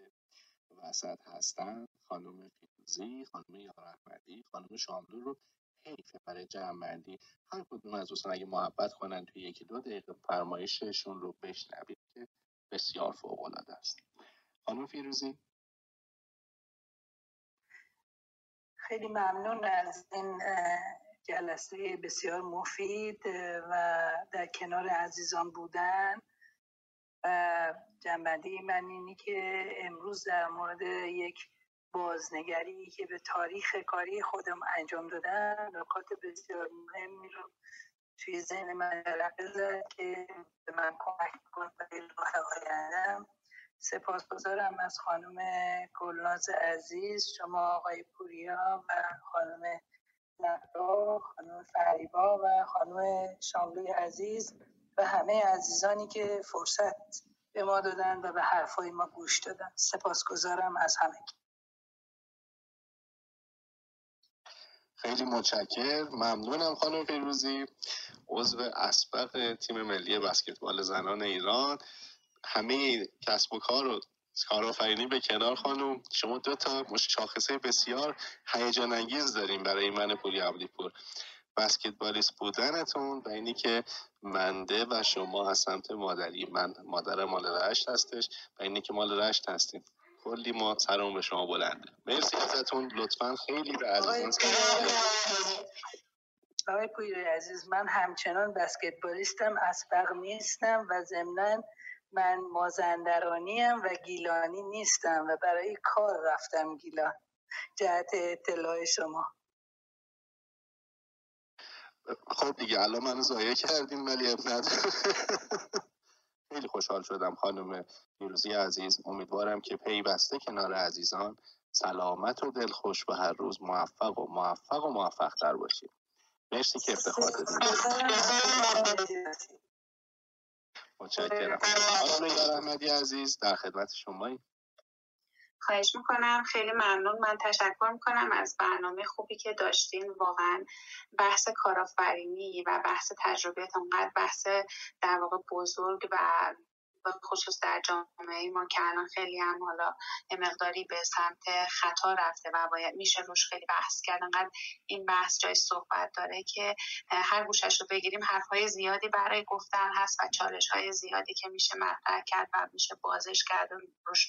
S3: وسط هستن خانم فیروزی خانم یار احمدی خانم شاملو رو حیفه برای جمع هر کدوم از دوستان اگه محبت کنن توی یکی دو دقیقه فرمایششون رو بشنوید که بسیار فوق العاده است. خانم فیروزی
S5: خیلی ممنون از این جلسه بسیار مفید و در کنار عزیزان بودن. و جنبندی من اینی که امروز در مورد یک بازنگری که به تاریخ کاری خودم انجام دادم نکات بسیار مهمی رو توی ذهن من جرقه زد که به من کمک کنه برای راه آیندم. سپاسگزارم از خانم گلناز عزیز شما آقای پوریا و خانم نقرا خانم فریبا و خانم شاملوی عزیز و همه عزیزانی که فرصت به ما دادن و به حرفای ما گوش دادن. سپاسگزارم از همه
S3: خیلی متشکر ممنونم خانم فیروزی. عضو اسبق تیم ملی بسکتبال زنان ایران. همه کسب و کار و کارآفرینی به کنار خانم شما دو تا شاخصه بسیار هیجان انگیز داریم برای من پوری عبدی پور بسکتبالیست بودنتون و اینی که منده و شما از سمت مادری. من مادر مال رشت هستش و اینی که مال رشت هستیم. کلی ما سرمون به شما بلنده مرسی ازتون. لطفا خیلی به عزیزان
S5: آقای پویر عزیز من همچنان بسکتبالیستم اسبق نیستم و ضمنا من مازندرانی و گیلانی نیستم و برای کار رفتم گیلان جهت اطلاع شما.
S3: خب دیگه الان منو زایه کردیم ولی خیلی خوشحال شدم خانم فیروزی عزیز. امیدوارم که پیوسته کنار عزیزان سلامت و دلخوش و هر روز موفق و موفق و موفق تر باشید. مرسی که افتخار دادید متشکرم. خانم عزیز در خدمت شمایی.
S6: خواهش می‌کنم. خیلی ممنون. من تشکر می‌کنم از برنامه خوبی که داشتین. واقعا بحث کارآفرینی و بحث تجربیات انقدر بحث در واقع بزرگ و خصوص در جامعه ما که الان خیلی هم حالا مقداری به سمت خطا رفته و باید میشه روش خیلی بحث کرد. انقدر این بحث جای صحبت داره که هر گوشش رو بگیریم حرفهای زیادی برای گفتن هست و چالش های زیادی که میشه مطرح کرد و میشه بازش کرد و روش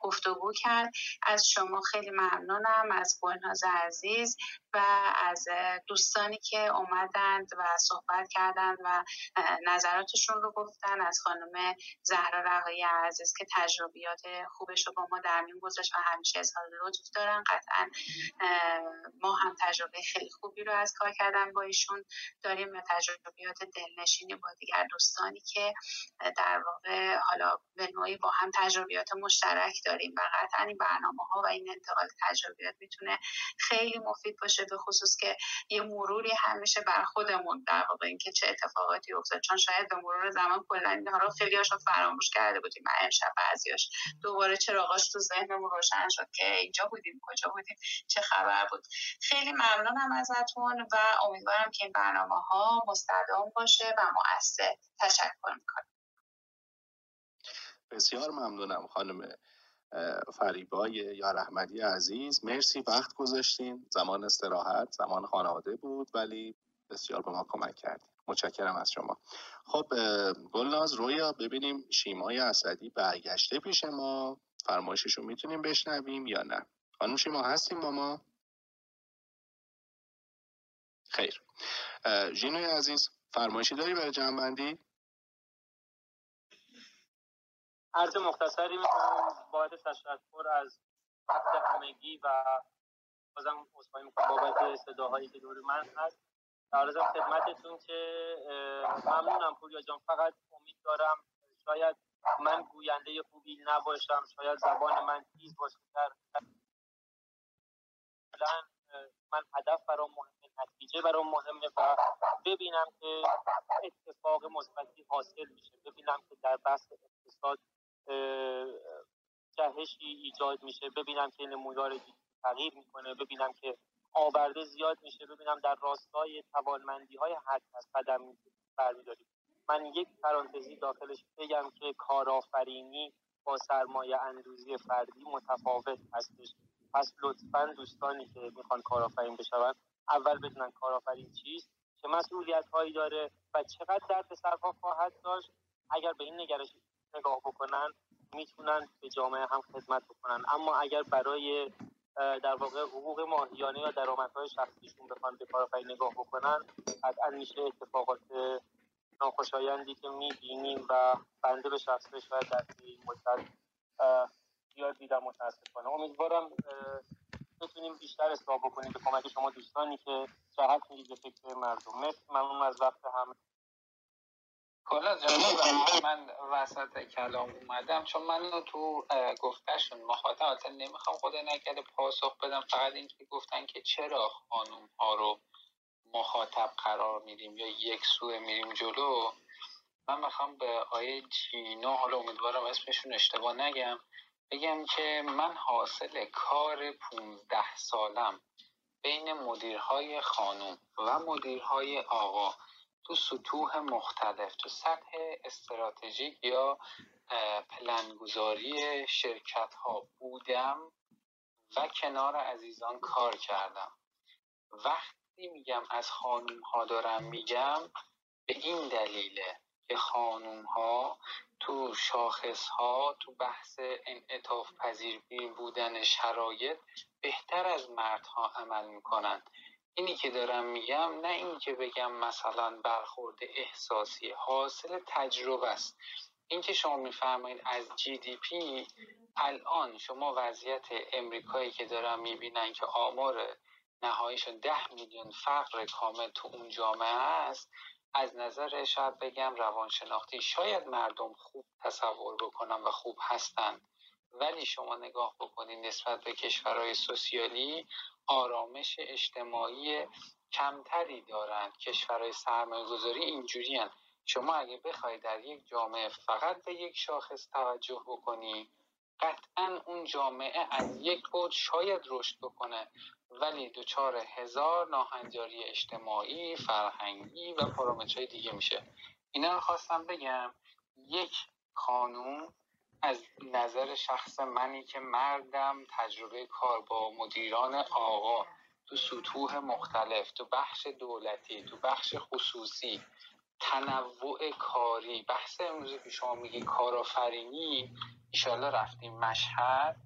S6: گفتگو کرد. از شما خیلی ممنونم از گلناز عزیز و از دوستانی که اومدند و صحبت کردند و نظراتشون رو گفتن از خانم زهرا رهایی عزیز که تجربیات خوبش رو با ما در میون گذاشت و همیشه اظهار لطف دارن. قطعا ما هم تجربه خیلی خوبی رو از کار کردن با ایشون داریم و تجربیات دلنشینی با دیگر دوستانی که در واقع حالا به نوعی با هم تجربیات مشترک داریم و قطعا این برنامه ها و این انتقال تجربیات می‌تونه خیلی مفید باشه به خصوص که یه مروری همیشه بر خودمون در واقع اینکه چه اتفاقاتی افتاد. چون شاید به مرور زمان کلا اینها رو خیلی فراموش کرده بودیم من امشب بعضیاش. دوباره چراغاش تو ذهنمون روشن شد که اینجا بودیم کجا بودیم چه خبر بود. خیلی ممنونم ازتون و امیدوارم که این برنامه ها مستدام باشه و مؤثر تشکر می‌کنم.
S3: بسیار ممنونم خانم فریبای یا رحمدی عزیز. مرسی وقت گذاشتین. زمان استراحت زمان خانواده بود ولی بسیار به ما کمک کردیم متشکرم از شما. خب گلناز رویا ببینیم شیمای اسدی برگشته پیش ما. فرمایشش رو می‌تونیم بشنویم یا نه؟ خانم شیما هستیم با ما؟ خیر. ژینوی عزیز فرمایشی داری برای جنبندی؟
S10: عرض مختصری می‌کنم باید تشکر از وقت همگی و بازم اصفایی می‌کنم بابت صداهایی که دور من هست. عرضم خدمتتون که ممنونم پوریا جان. فقط امید دارم شاید من گوینده خوبی نباشم شاید زبان من تیز باشه. در من هدف برام مهمه نتیجه برام مهمه و ببینم که اتفاق مثبتی حاصل میشه. ببینم که در بحث اقتصاد جهشی ایجاد میشه. ببینم که نمودار تغییر می‌کنه. ببینم که آورده زیاد میشه. ببینم در راستای توانمندی های هر کس قدم برمیداریم. من یک پرانتزی داخلش بگم که کارآفرینی با سرمایه اندوزی فردی متفاوت هستش. پس لطفا دوستانی که می‌خوان کارآفرین بشون اول بدونن کارآفرین چیست چه مسئولیت هایی داره و چقدر درد سرها خواهد داشت. اگر به این نگرش نگاه بکنن می‌تونن به جامعه هم خدمت بکنن. اما اگر برای در واقع حقوق ماهیانه یا درآمدهای شخصیشون بخوان به کارآفرینی نگاه بکنن قطعا میشه اتفاقات ناخوشایندی که می‌بینیم و بنده به شخص شاید در این مدت زیاد دیدم متاسفانه. امیدوارم بتونیم بیشتر اصلاح بکنیم به کمک شما دوستانی که جهت می‌دید به فکر مردم. ممنون از وقت همه.
S8: کلا من وسط کلام اومدم چون من تو گفتشون مخاطب نمی‌خوام خدا نکرده پاسخ بدم فقط اینکه گفتن که چرا خانوم ها رو مخاطب قرار میدیم یا یک سوه میریم جلو من می‌خوام به آیه جینا حالا امیدوارم اسمشون اشتباه نگم بگم که من حاصل کار 15 سالم بین مدیرهای خانوم و مدیرهای آقا. تو سطوح مختلف تو سطح استراتژیک یا پلنگذاری شرکت ها بودم و کنار عزیزان کار کردم. وقتی میگم از خانوم ها دارم میگم به این دلیله که خانوم ها تو شاخص ها تو بحث انعطاف پذیر بودن شرایط بهتر از مردها عمل می‌کنند. اینی که دارم میگم نه اینکه بگم مثلا برخورد احساسی حاصل تجربه است. اینکه شما میفرمایید از جی دی پی الان شما وضعیت امریکایی که دارم می‌بینن که آمار نهاییشون ده میلیون فقر کامل تو اون جامعه است از نظر شاید بگم روانشناختی شاید مردم خوب تصور بکنن و خوب هستند ولی شما نگاه بکنید نسبت به کشورهای سوسیالی آرامش اجتماعی کمتری دارند. کشورهای سرمایه گذاری اینجوری شما اگه بخواید در یک جامعه فقط به یک شاخص توجه بکنی قطعا اون جامعه از یک بود شاید رشد بکنه. ولی دچار هزار ناهنجاری اجتماعی فرهنگی و پارامترهای دیگه میشه. اینا رو خواستم بگم یک خانوم از نظر شخص منی که مردم تجربه کار با مدیران آقا تو سطوح مختلف تو بخش دولتی تو بخش خصوصی تنوع کاری بحث امروزی که شما میگی کارآفرینی ایشالله رفتیم مشهد.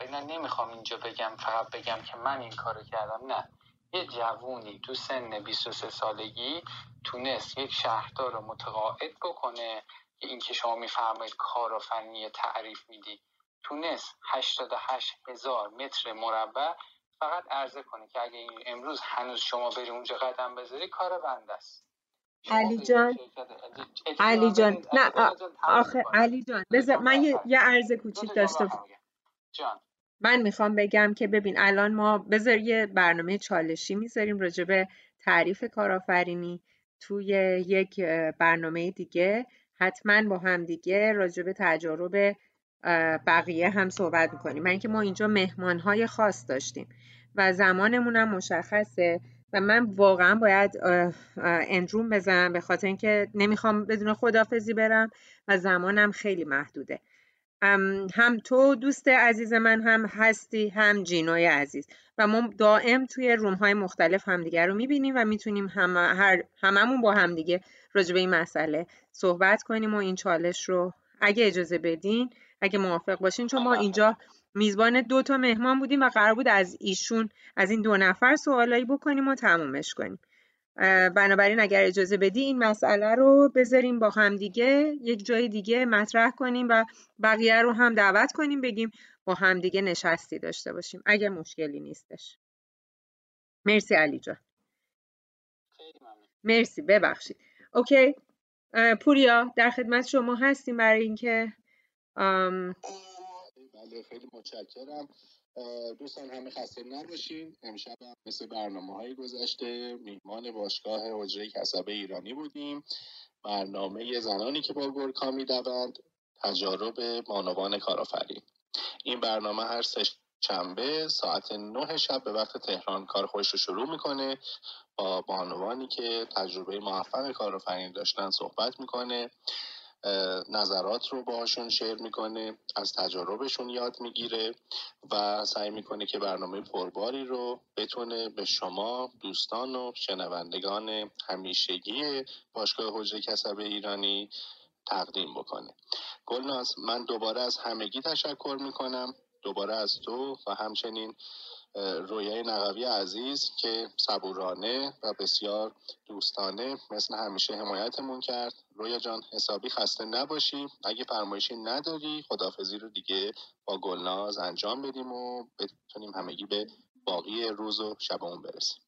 S8: اینا نمی‌خوام اینجا بگم فقط بگم که من این کارو کردم نه. یه جوونی تو سن 23 سالگی تونست یک شهردار رو متقاعد بکنه. این که شما میفرمایید کارآفرینی تعریف میدی. تونست 88 هزار متر مربع فقط عرضه کنه که اگه امروز هنوز شما بری اونجا قدم بذاری کار بنده است.
S2: علی جان. علی جان. نه آخه علی جان بذار من یه, یه عرض کوچیک داشته
S8: جان.
S2: من می‌خوام بگم که ببین الان ما بذار یه برنامه چالشی می‌ذاریم راجع به تعریف کارآفرینی توی یک برنامه دیگه. حتما با هم دیگه راجع به تجارب بقیه هم صحبت می‌کنیم. من اینکه ما اینجا مهمانهای خاص داشتیم و زمانمون هم مشخصه و من واقعا باید اندروم بزنم به خاطر اینکه نمی‌خوام بدون خدافزی برم و زمانم خیلی محدوده. هم تو دوست عزیز من هم هستی هم جینوی عزیز. و ما دائم توی روم های مختلف همدیگه رو می‌بینیم و می‌تونیم هم هر هممون با همدیگه راجع به این مسئله صحبت کنیم و این چالش رو اگه اجازه بدین اگه موافق باشین چون ما اینجا میزبان دو تا مهمان بودیم و قرار بود از ایشون از این دو نفر سوالایی بکنیم و تمومش کنیم. بنابراین اگر اجازه بدی این مسئله رو بذاریم با هم دیگه یک جای دیگه مطرح کنیم و بقیه رو هم دعوت کنیم بگیم با هم دیگه نشستی داشته باشیم اگر مشکلی نیستش. مرسی علی جان. مرسی ببخشید. اوکی. پوریا در خدمت شما هستیم برای اینکه
S3: بله خیلی متشکرم. دوستان همه خسته نباشین. امشب هم مثل برنامه های گذشته میهمان باشگاه حجره کسبه ایرانی بودیم. برنامه زنانی که با گرکا می‌دوند تجارب بانوان کارآفرین. این برنامه هر سه شنبه ساعت نه شب به وقت تهران کار خودش رو شروع می‌کنه. با بانوانی که تجربه موفق کارآفرینی داشتن صحبت می‌کنه. نظرات رو باهاشون شیر می‌کنه. از تجاربشون یاد می‌گیره و سعی می‌کنه که برنامه پرباری رو بتونه به شما دوستان و شنوندگان همیشگی باشگاه حجره کسب ایرانی تقدیم بکنه. گلناز من دوباره از همگی تشکر می‌کنم. دوباره از تو و همچنین رویای نقوی عزیز که صبورانه و بسیار دوستانه مثل همیشه حمایتمون کرد. رویا جان حسابی خسته نباشی. اگه فرمایشی نداری خدافزی رو دیگه با گلناز انجام بدیم و بتونیم همگی به باقی روز و شبمون برسیم.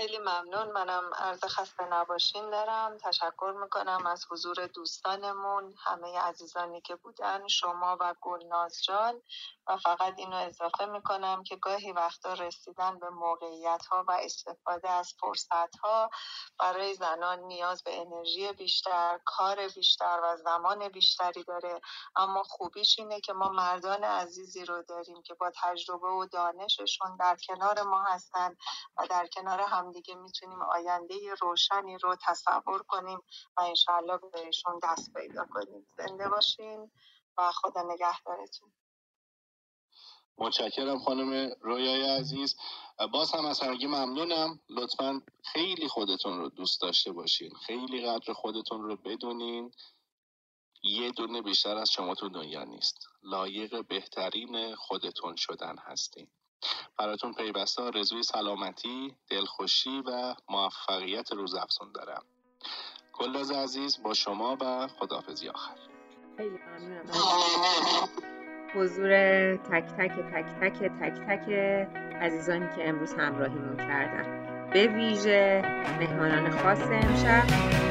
S4: خیلی ممنون. منم عرض خسته نباشین دارم. تشکر می‌کنم از حضور دوستانمون همه عزیزانی که بودن شما و گلناز جان. و فقط اینو اضافه می‌کنم که گاهی وقتا رسیدن به موقعیت ها و استفاده از فرصت ها برای زنان نیاز به انرژی بیشتر کار بیشتر و زمان بیشتری داره. اما خوبیش اینه که ما مردان عزیزی رو داریم که با تجربه و دانششون در کنار ما هستن و در کنار همدیگه می‌تونیم آینده روشنی رو تصور کنیم و انشاءالله بهشون دست پیدا کنیم. زنده باشین و خدا نگهدارتون.
S3: متشکرم خانم رویای عزیز. باز هم از همگی ممنونم. لطفا خیلی خودتون رو دوست داشته باشین. خیلی قدر خودتون رو بدونین. یه دونه بیشتر از شما تو دنیا نیست. لایق بهترین خودتون شدن هستین. براتون پیوسته آرزوی سلامتی دلخوشی و موفقیت روز افزون دارم. گلداز عزیز با شما و خداحافظی آخر.
S2: حضور تک تک تک تک تک تک عزیزانی که امروز همراهیمون کردن. به ویژه مهمانان خاص امشب.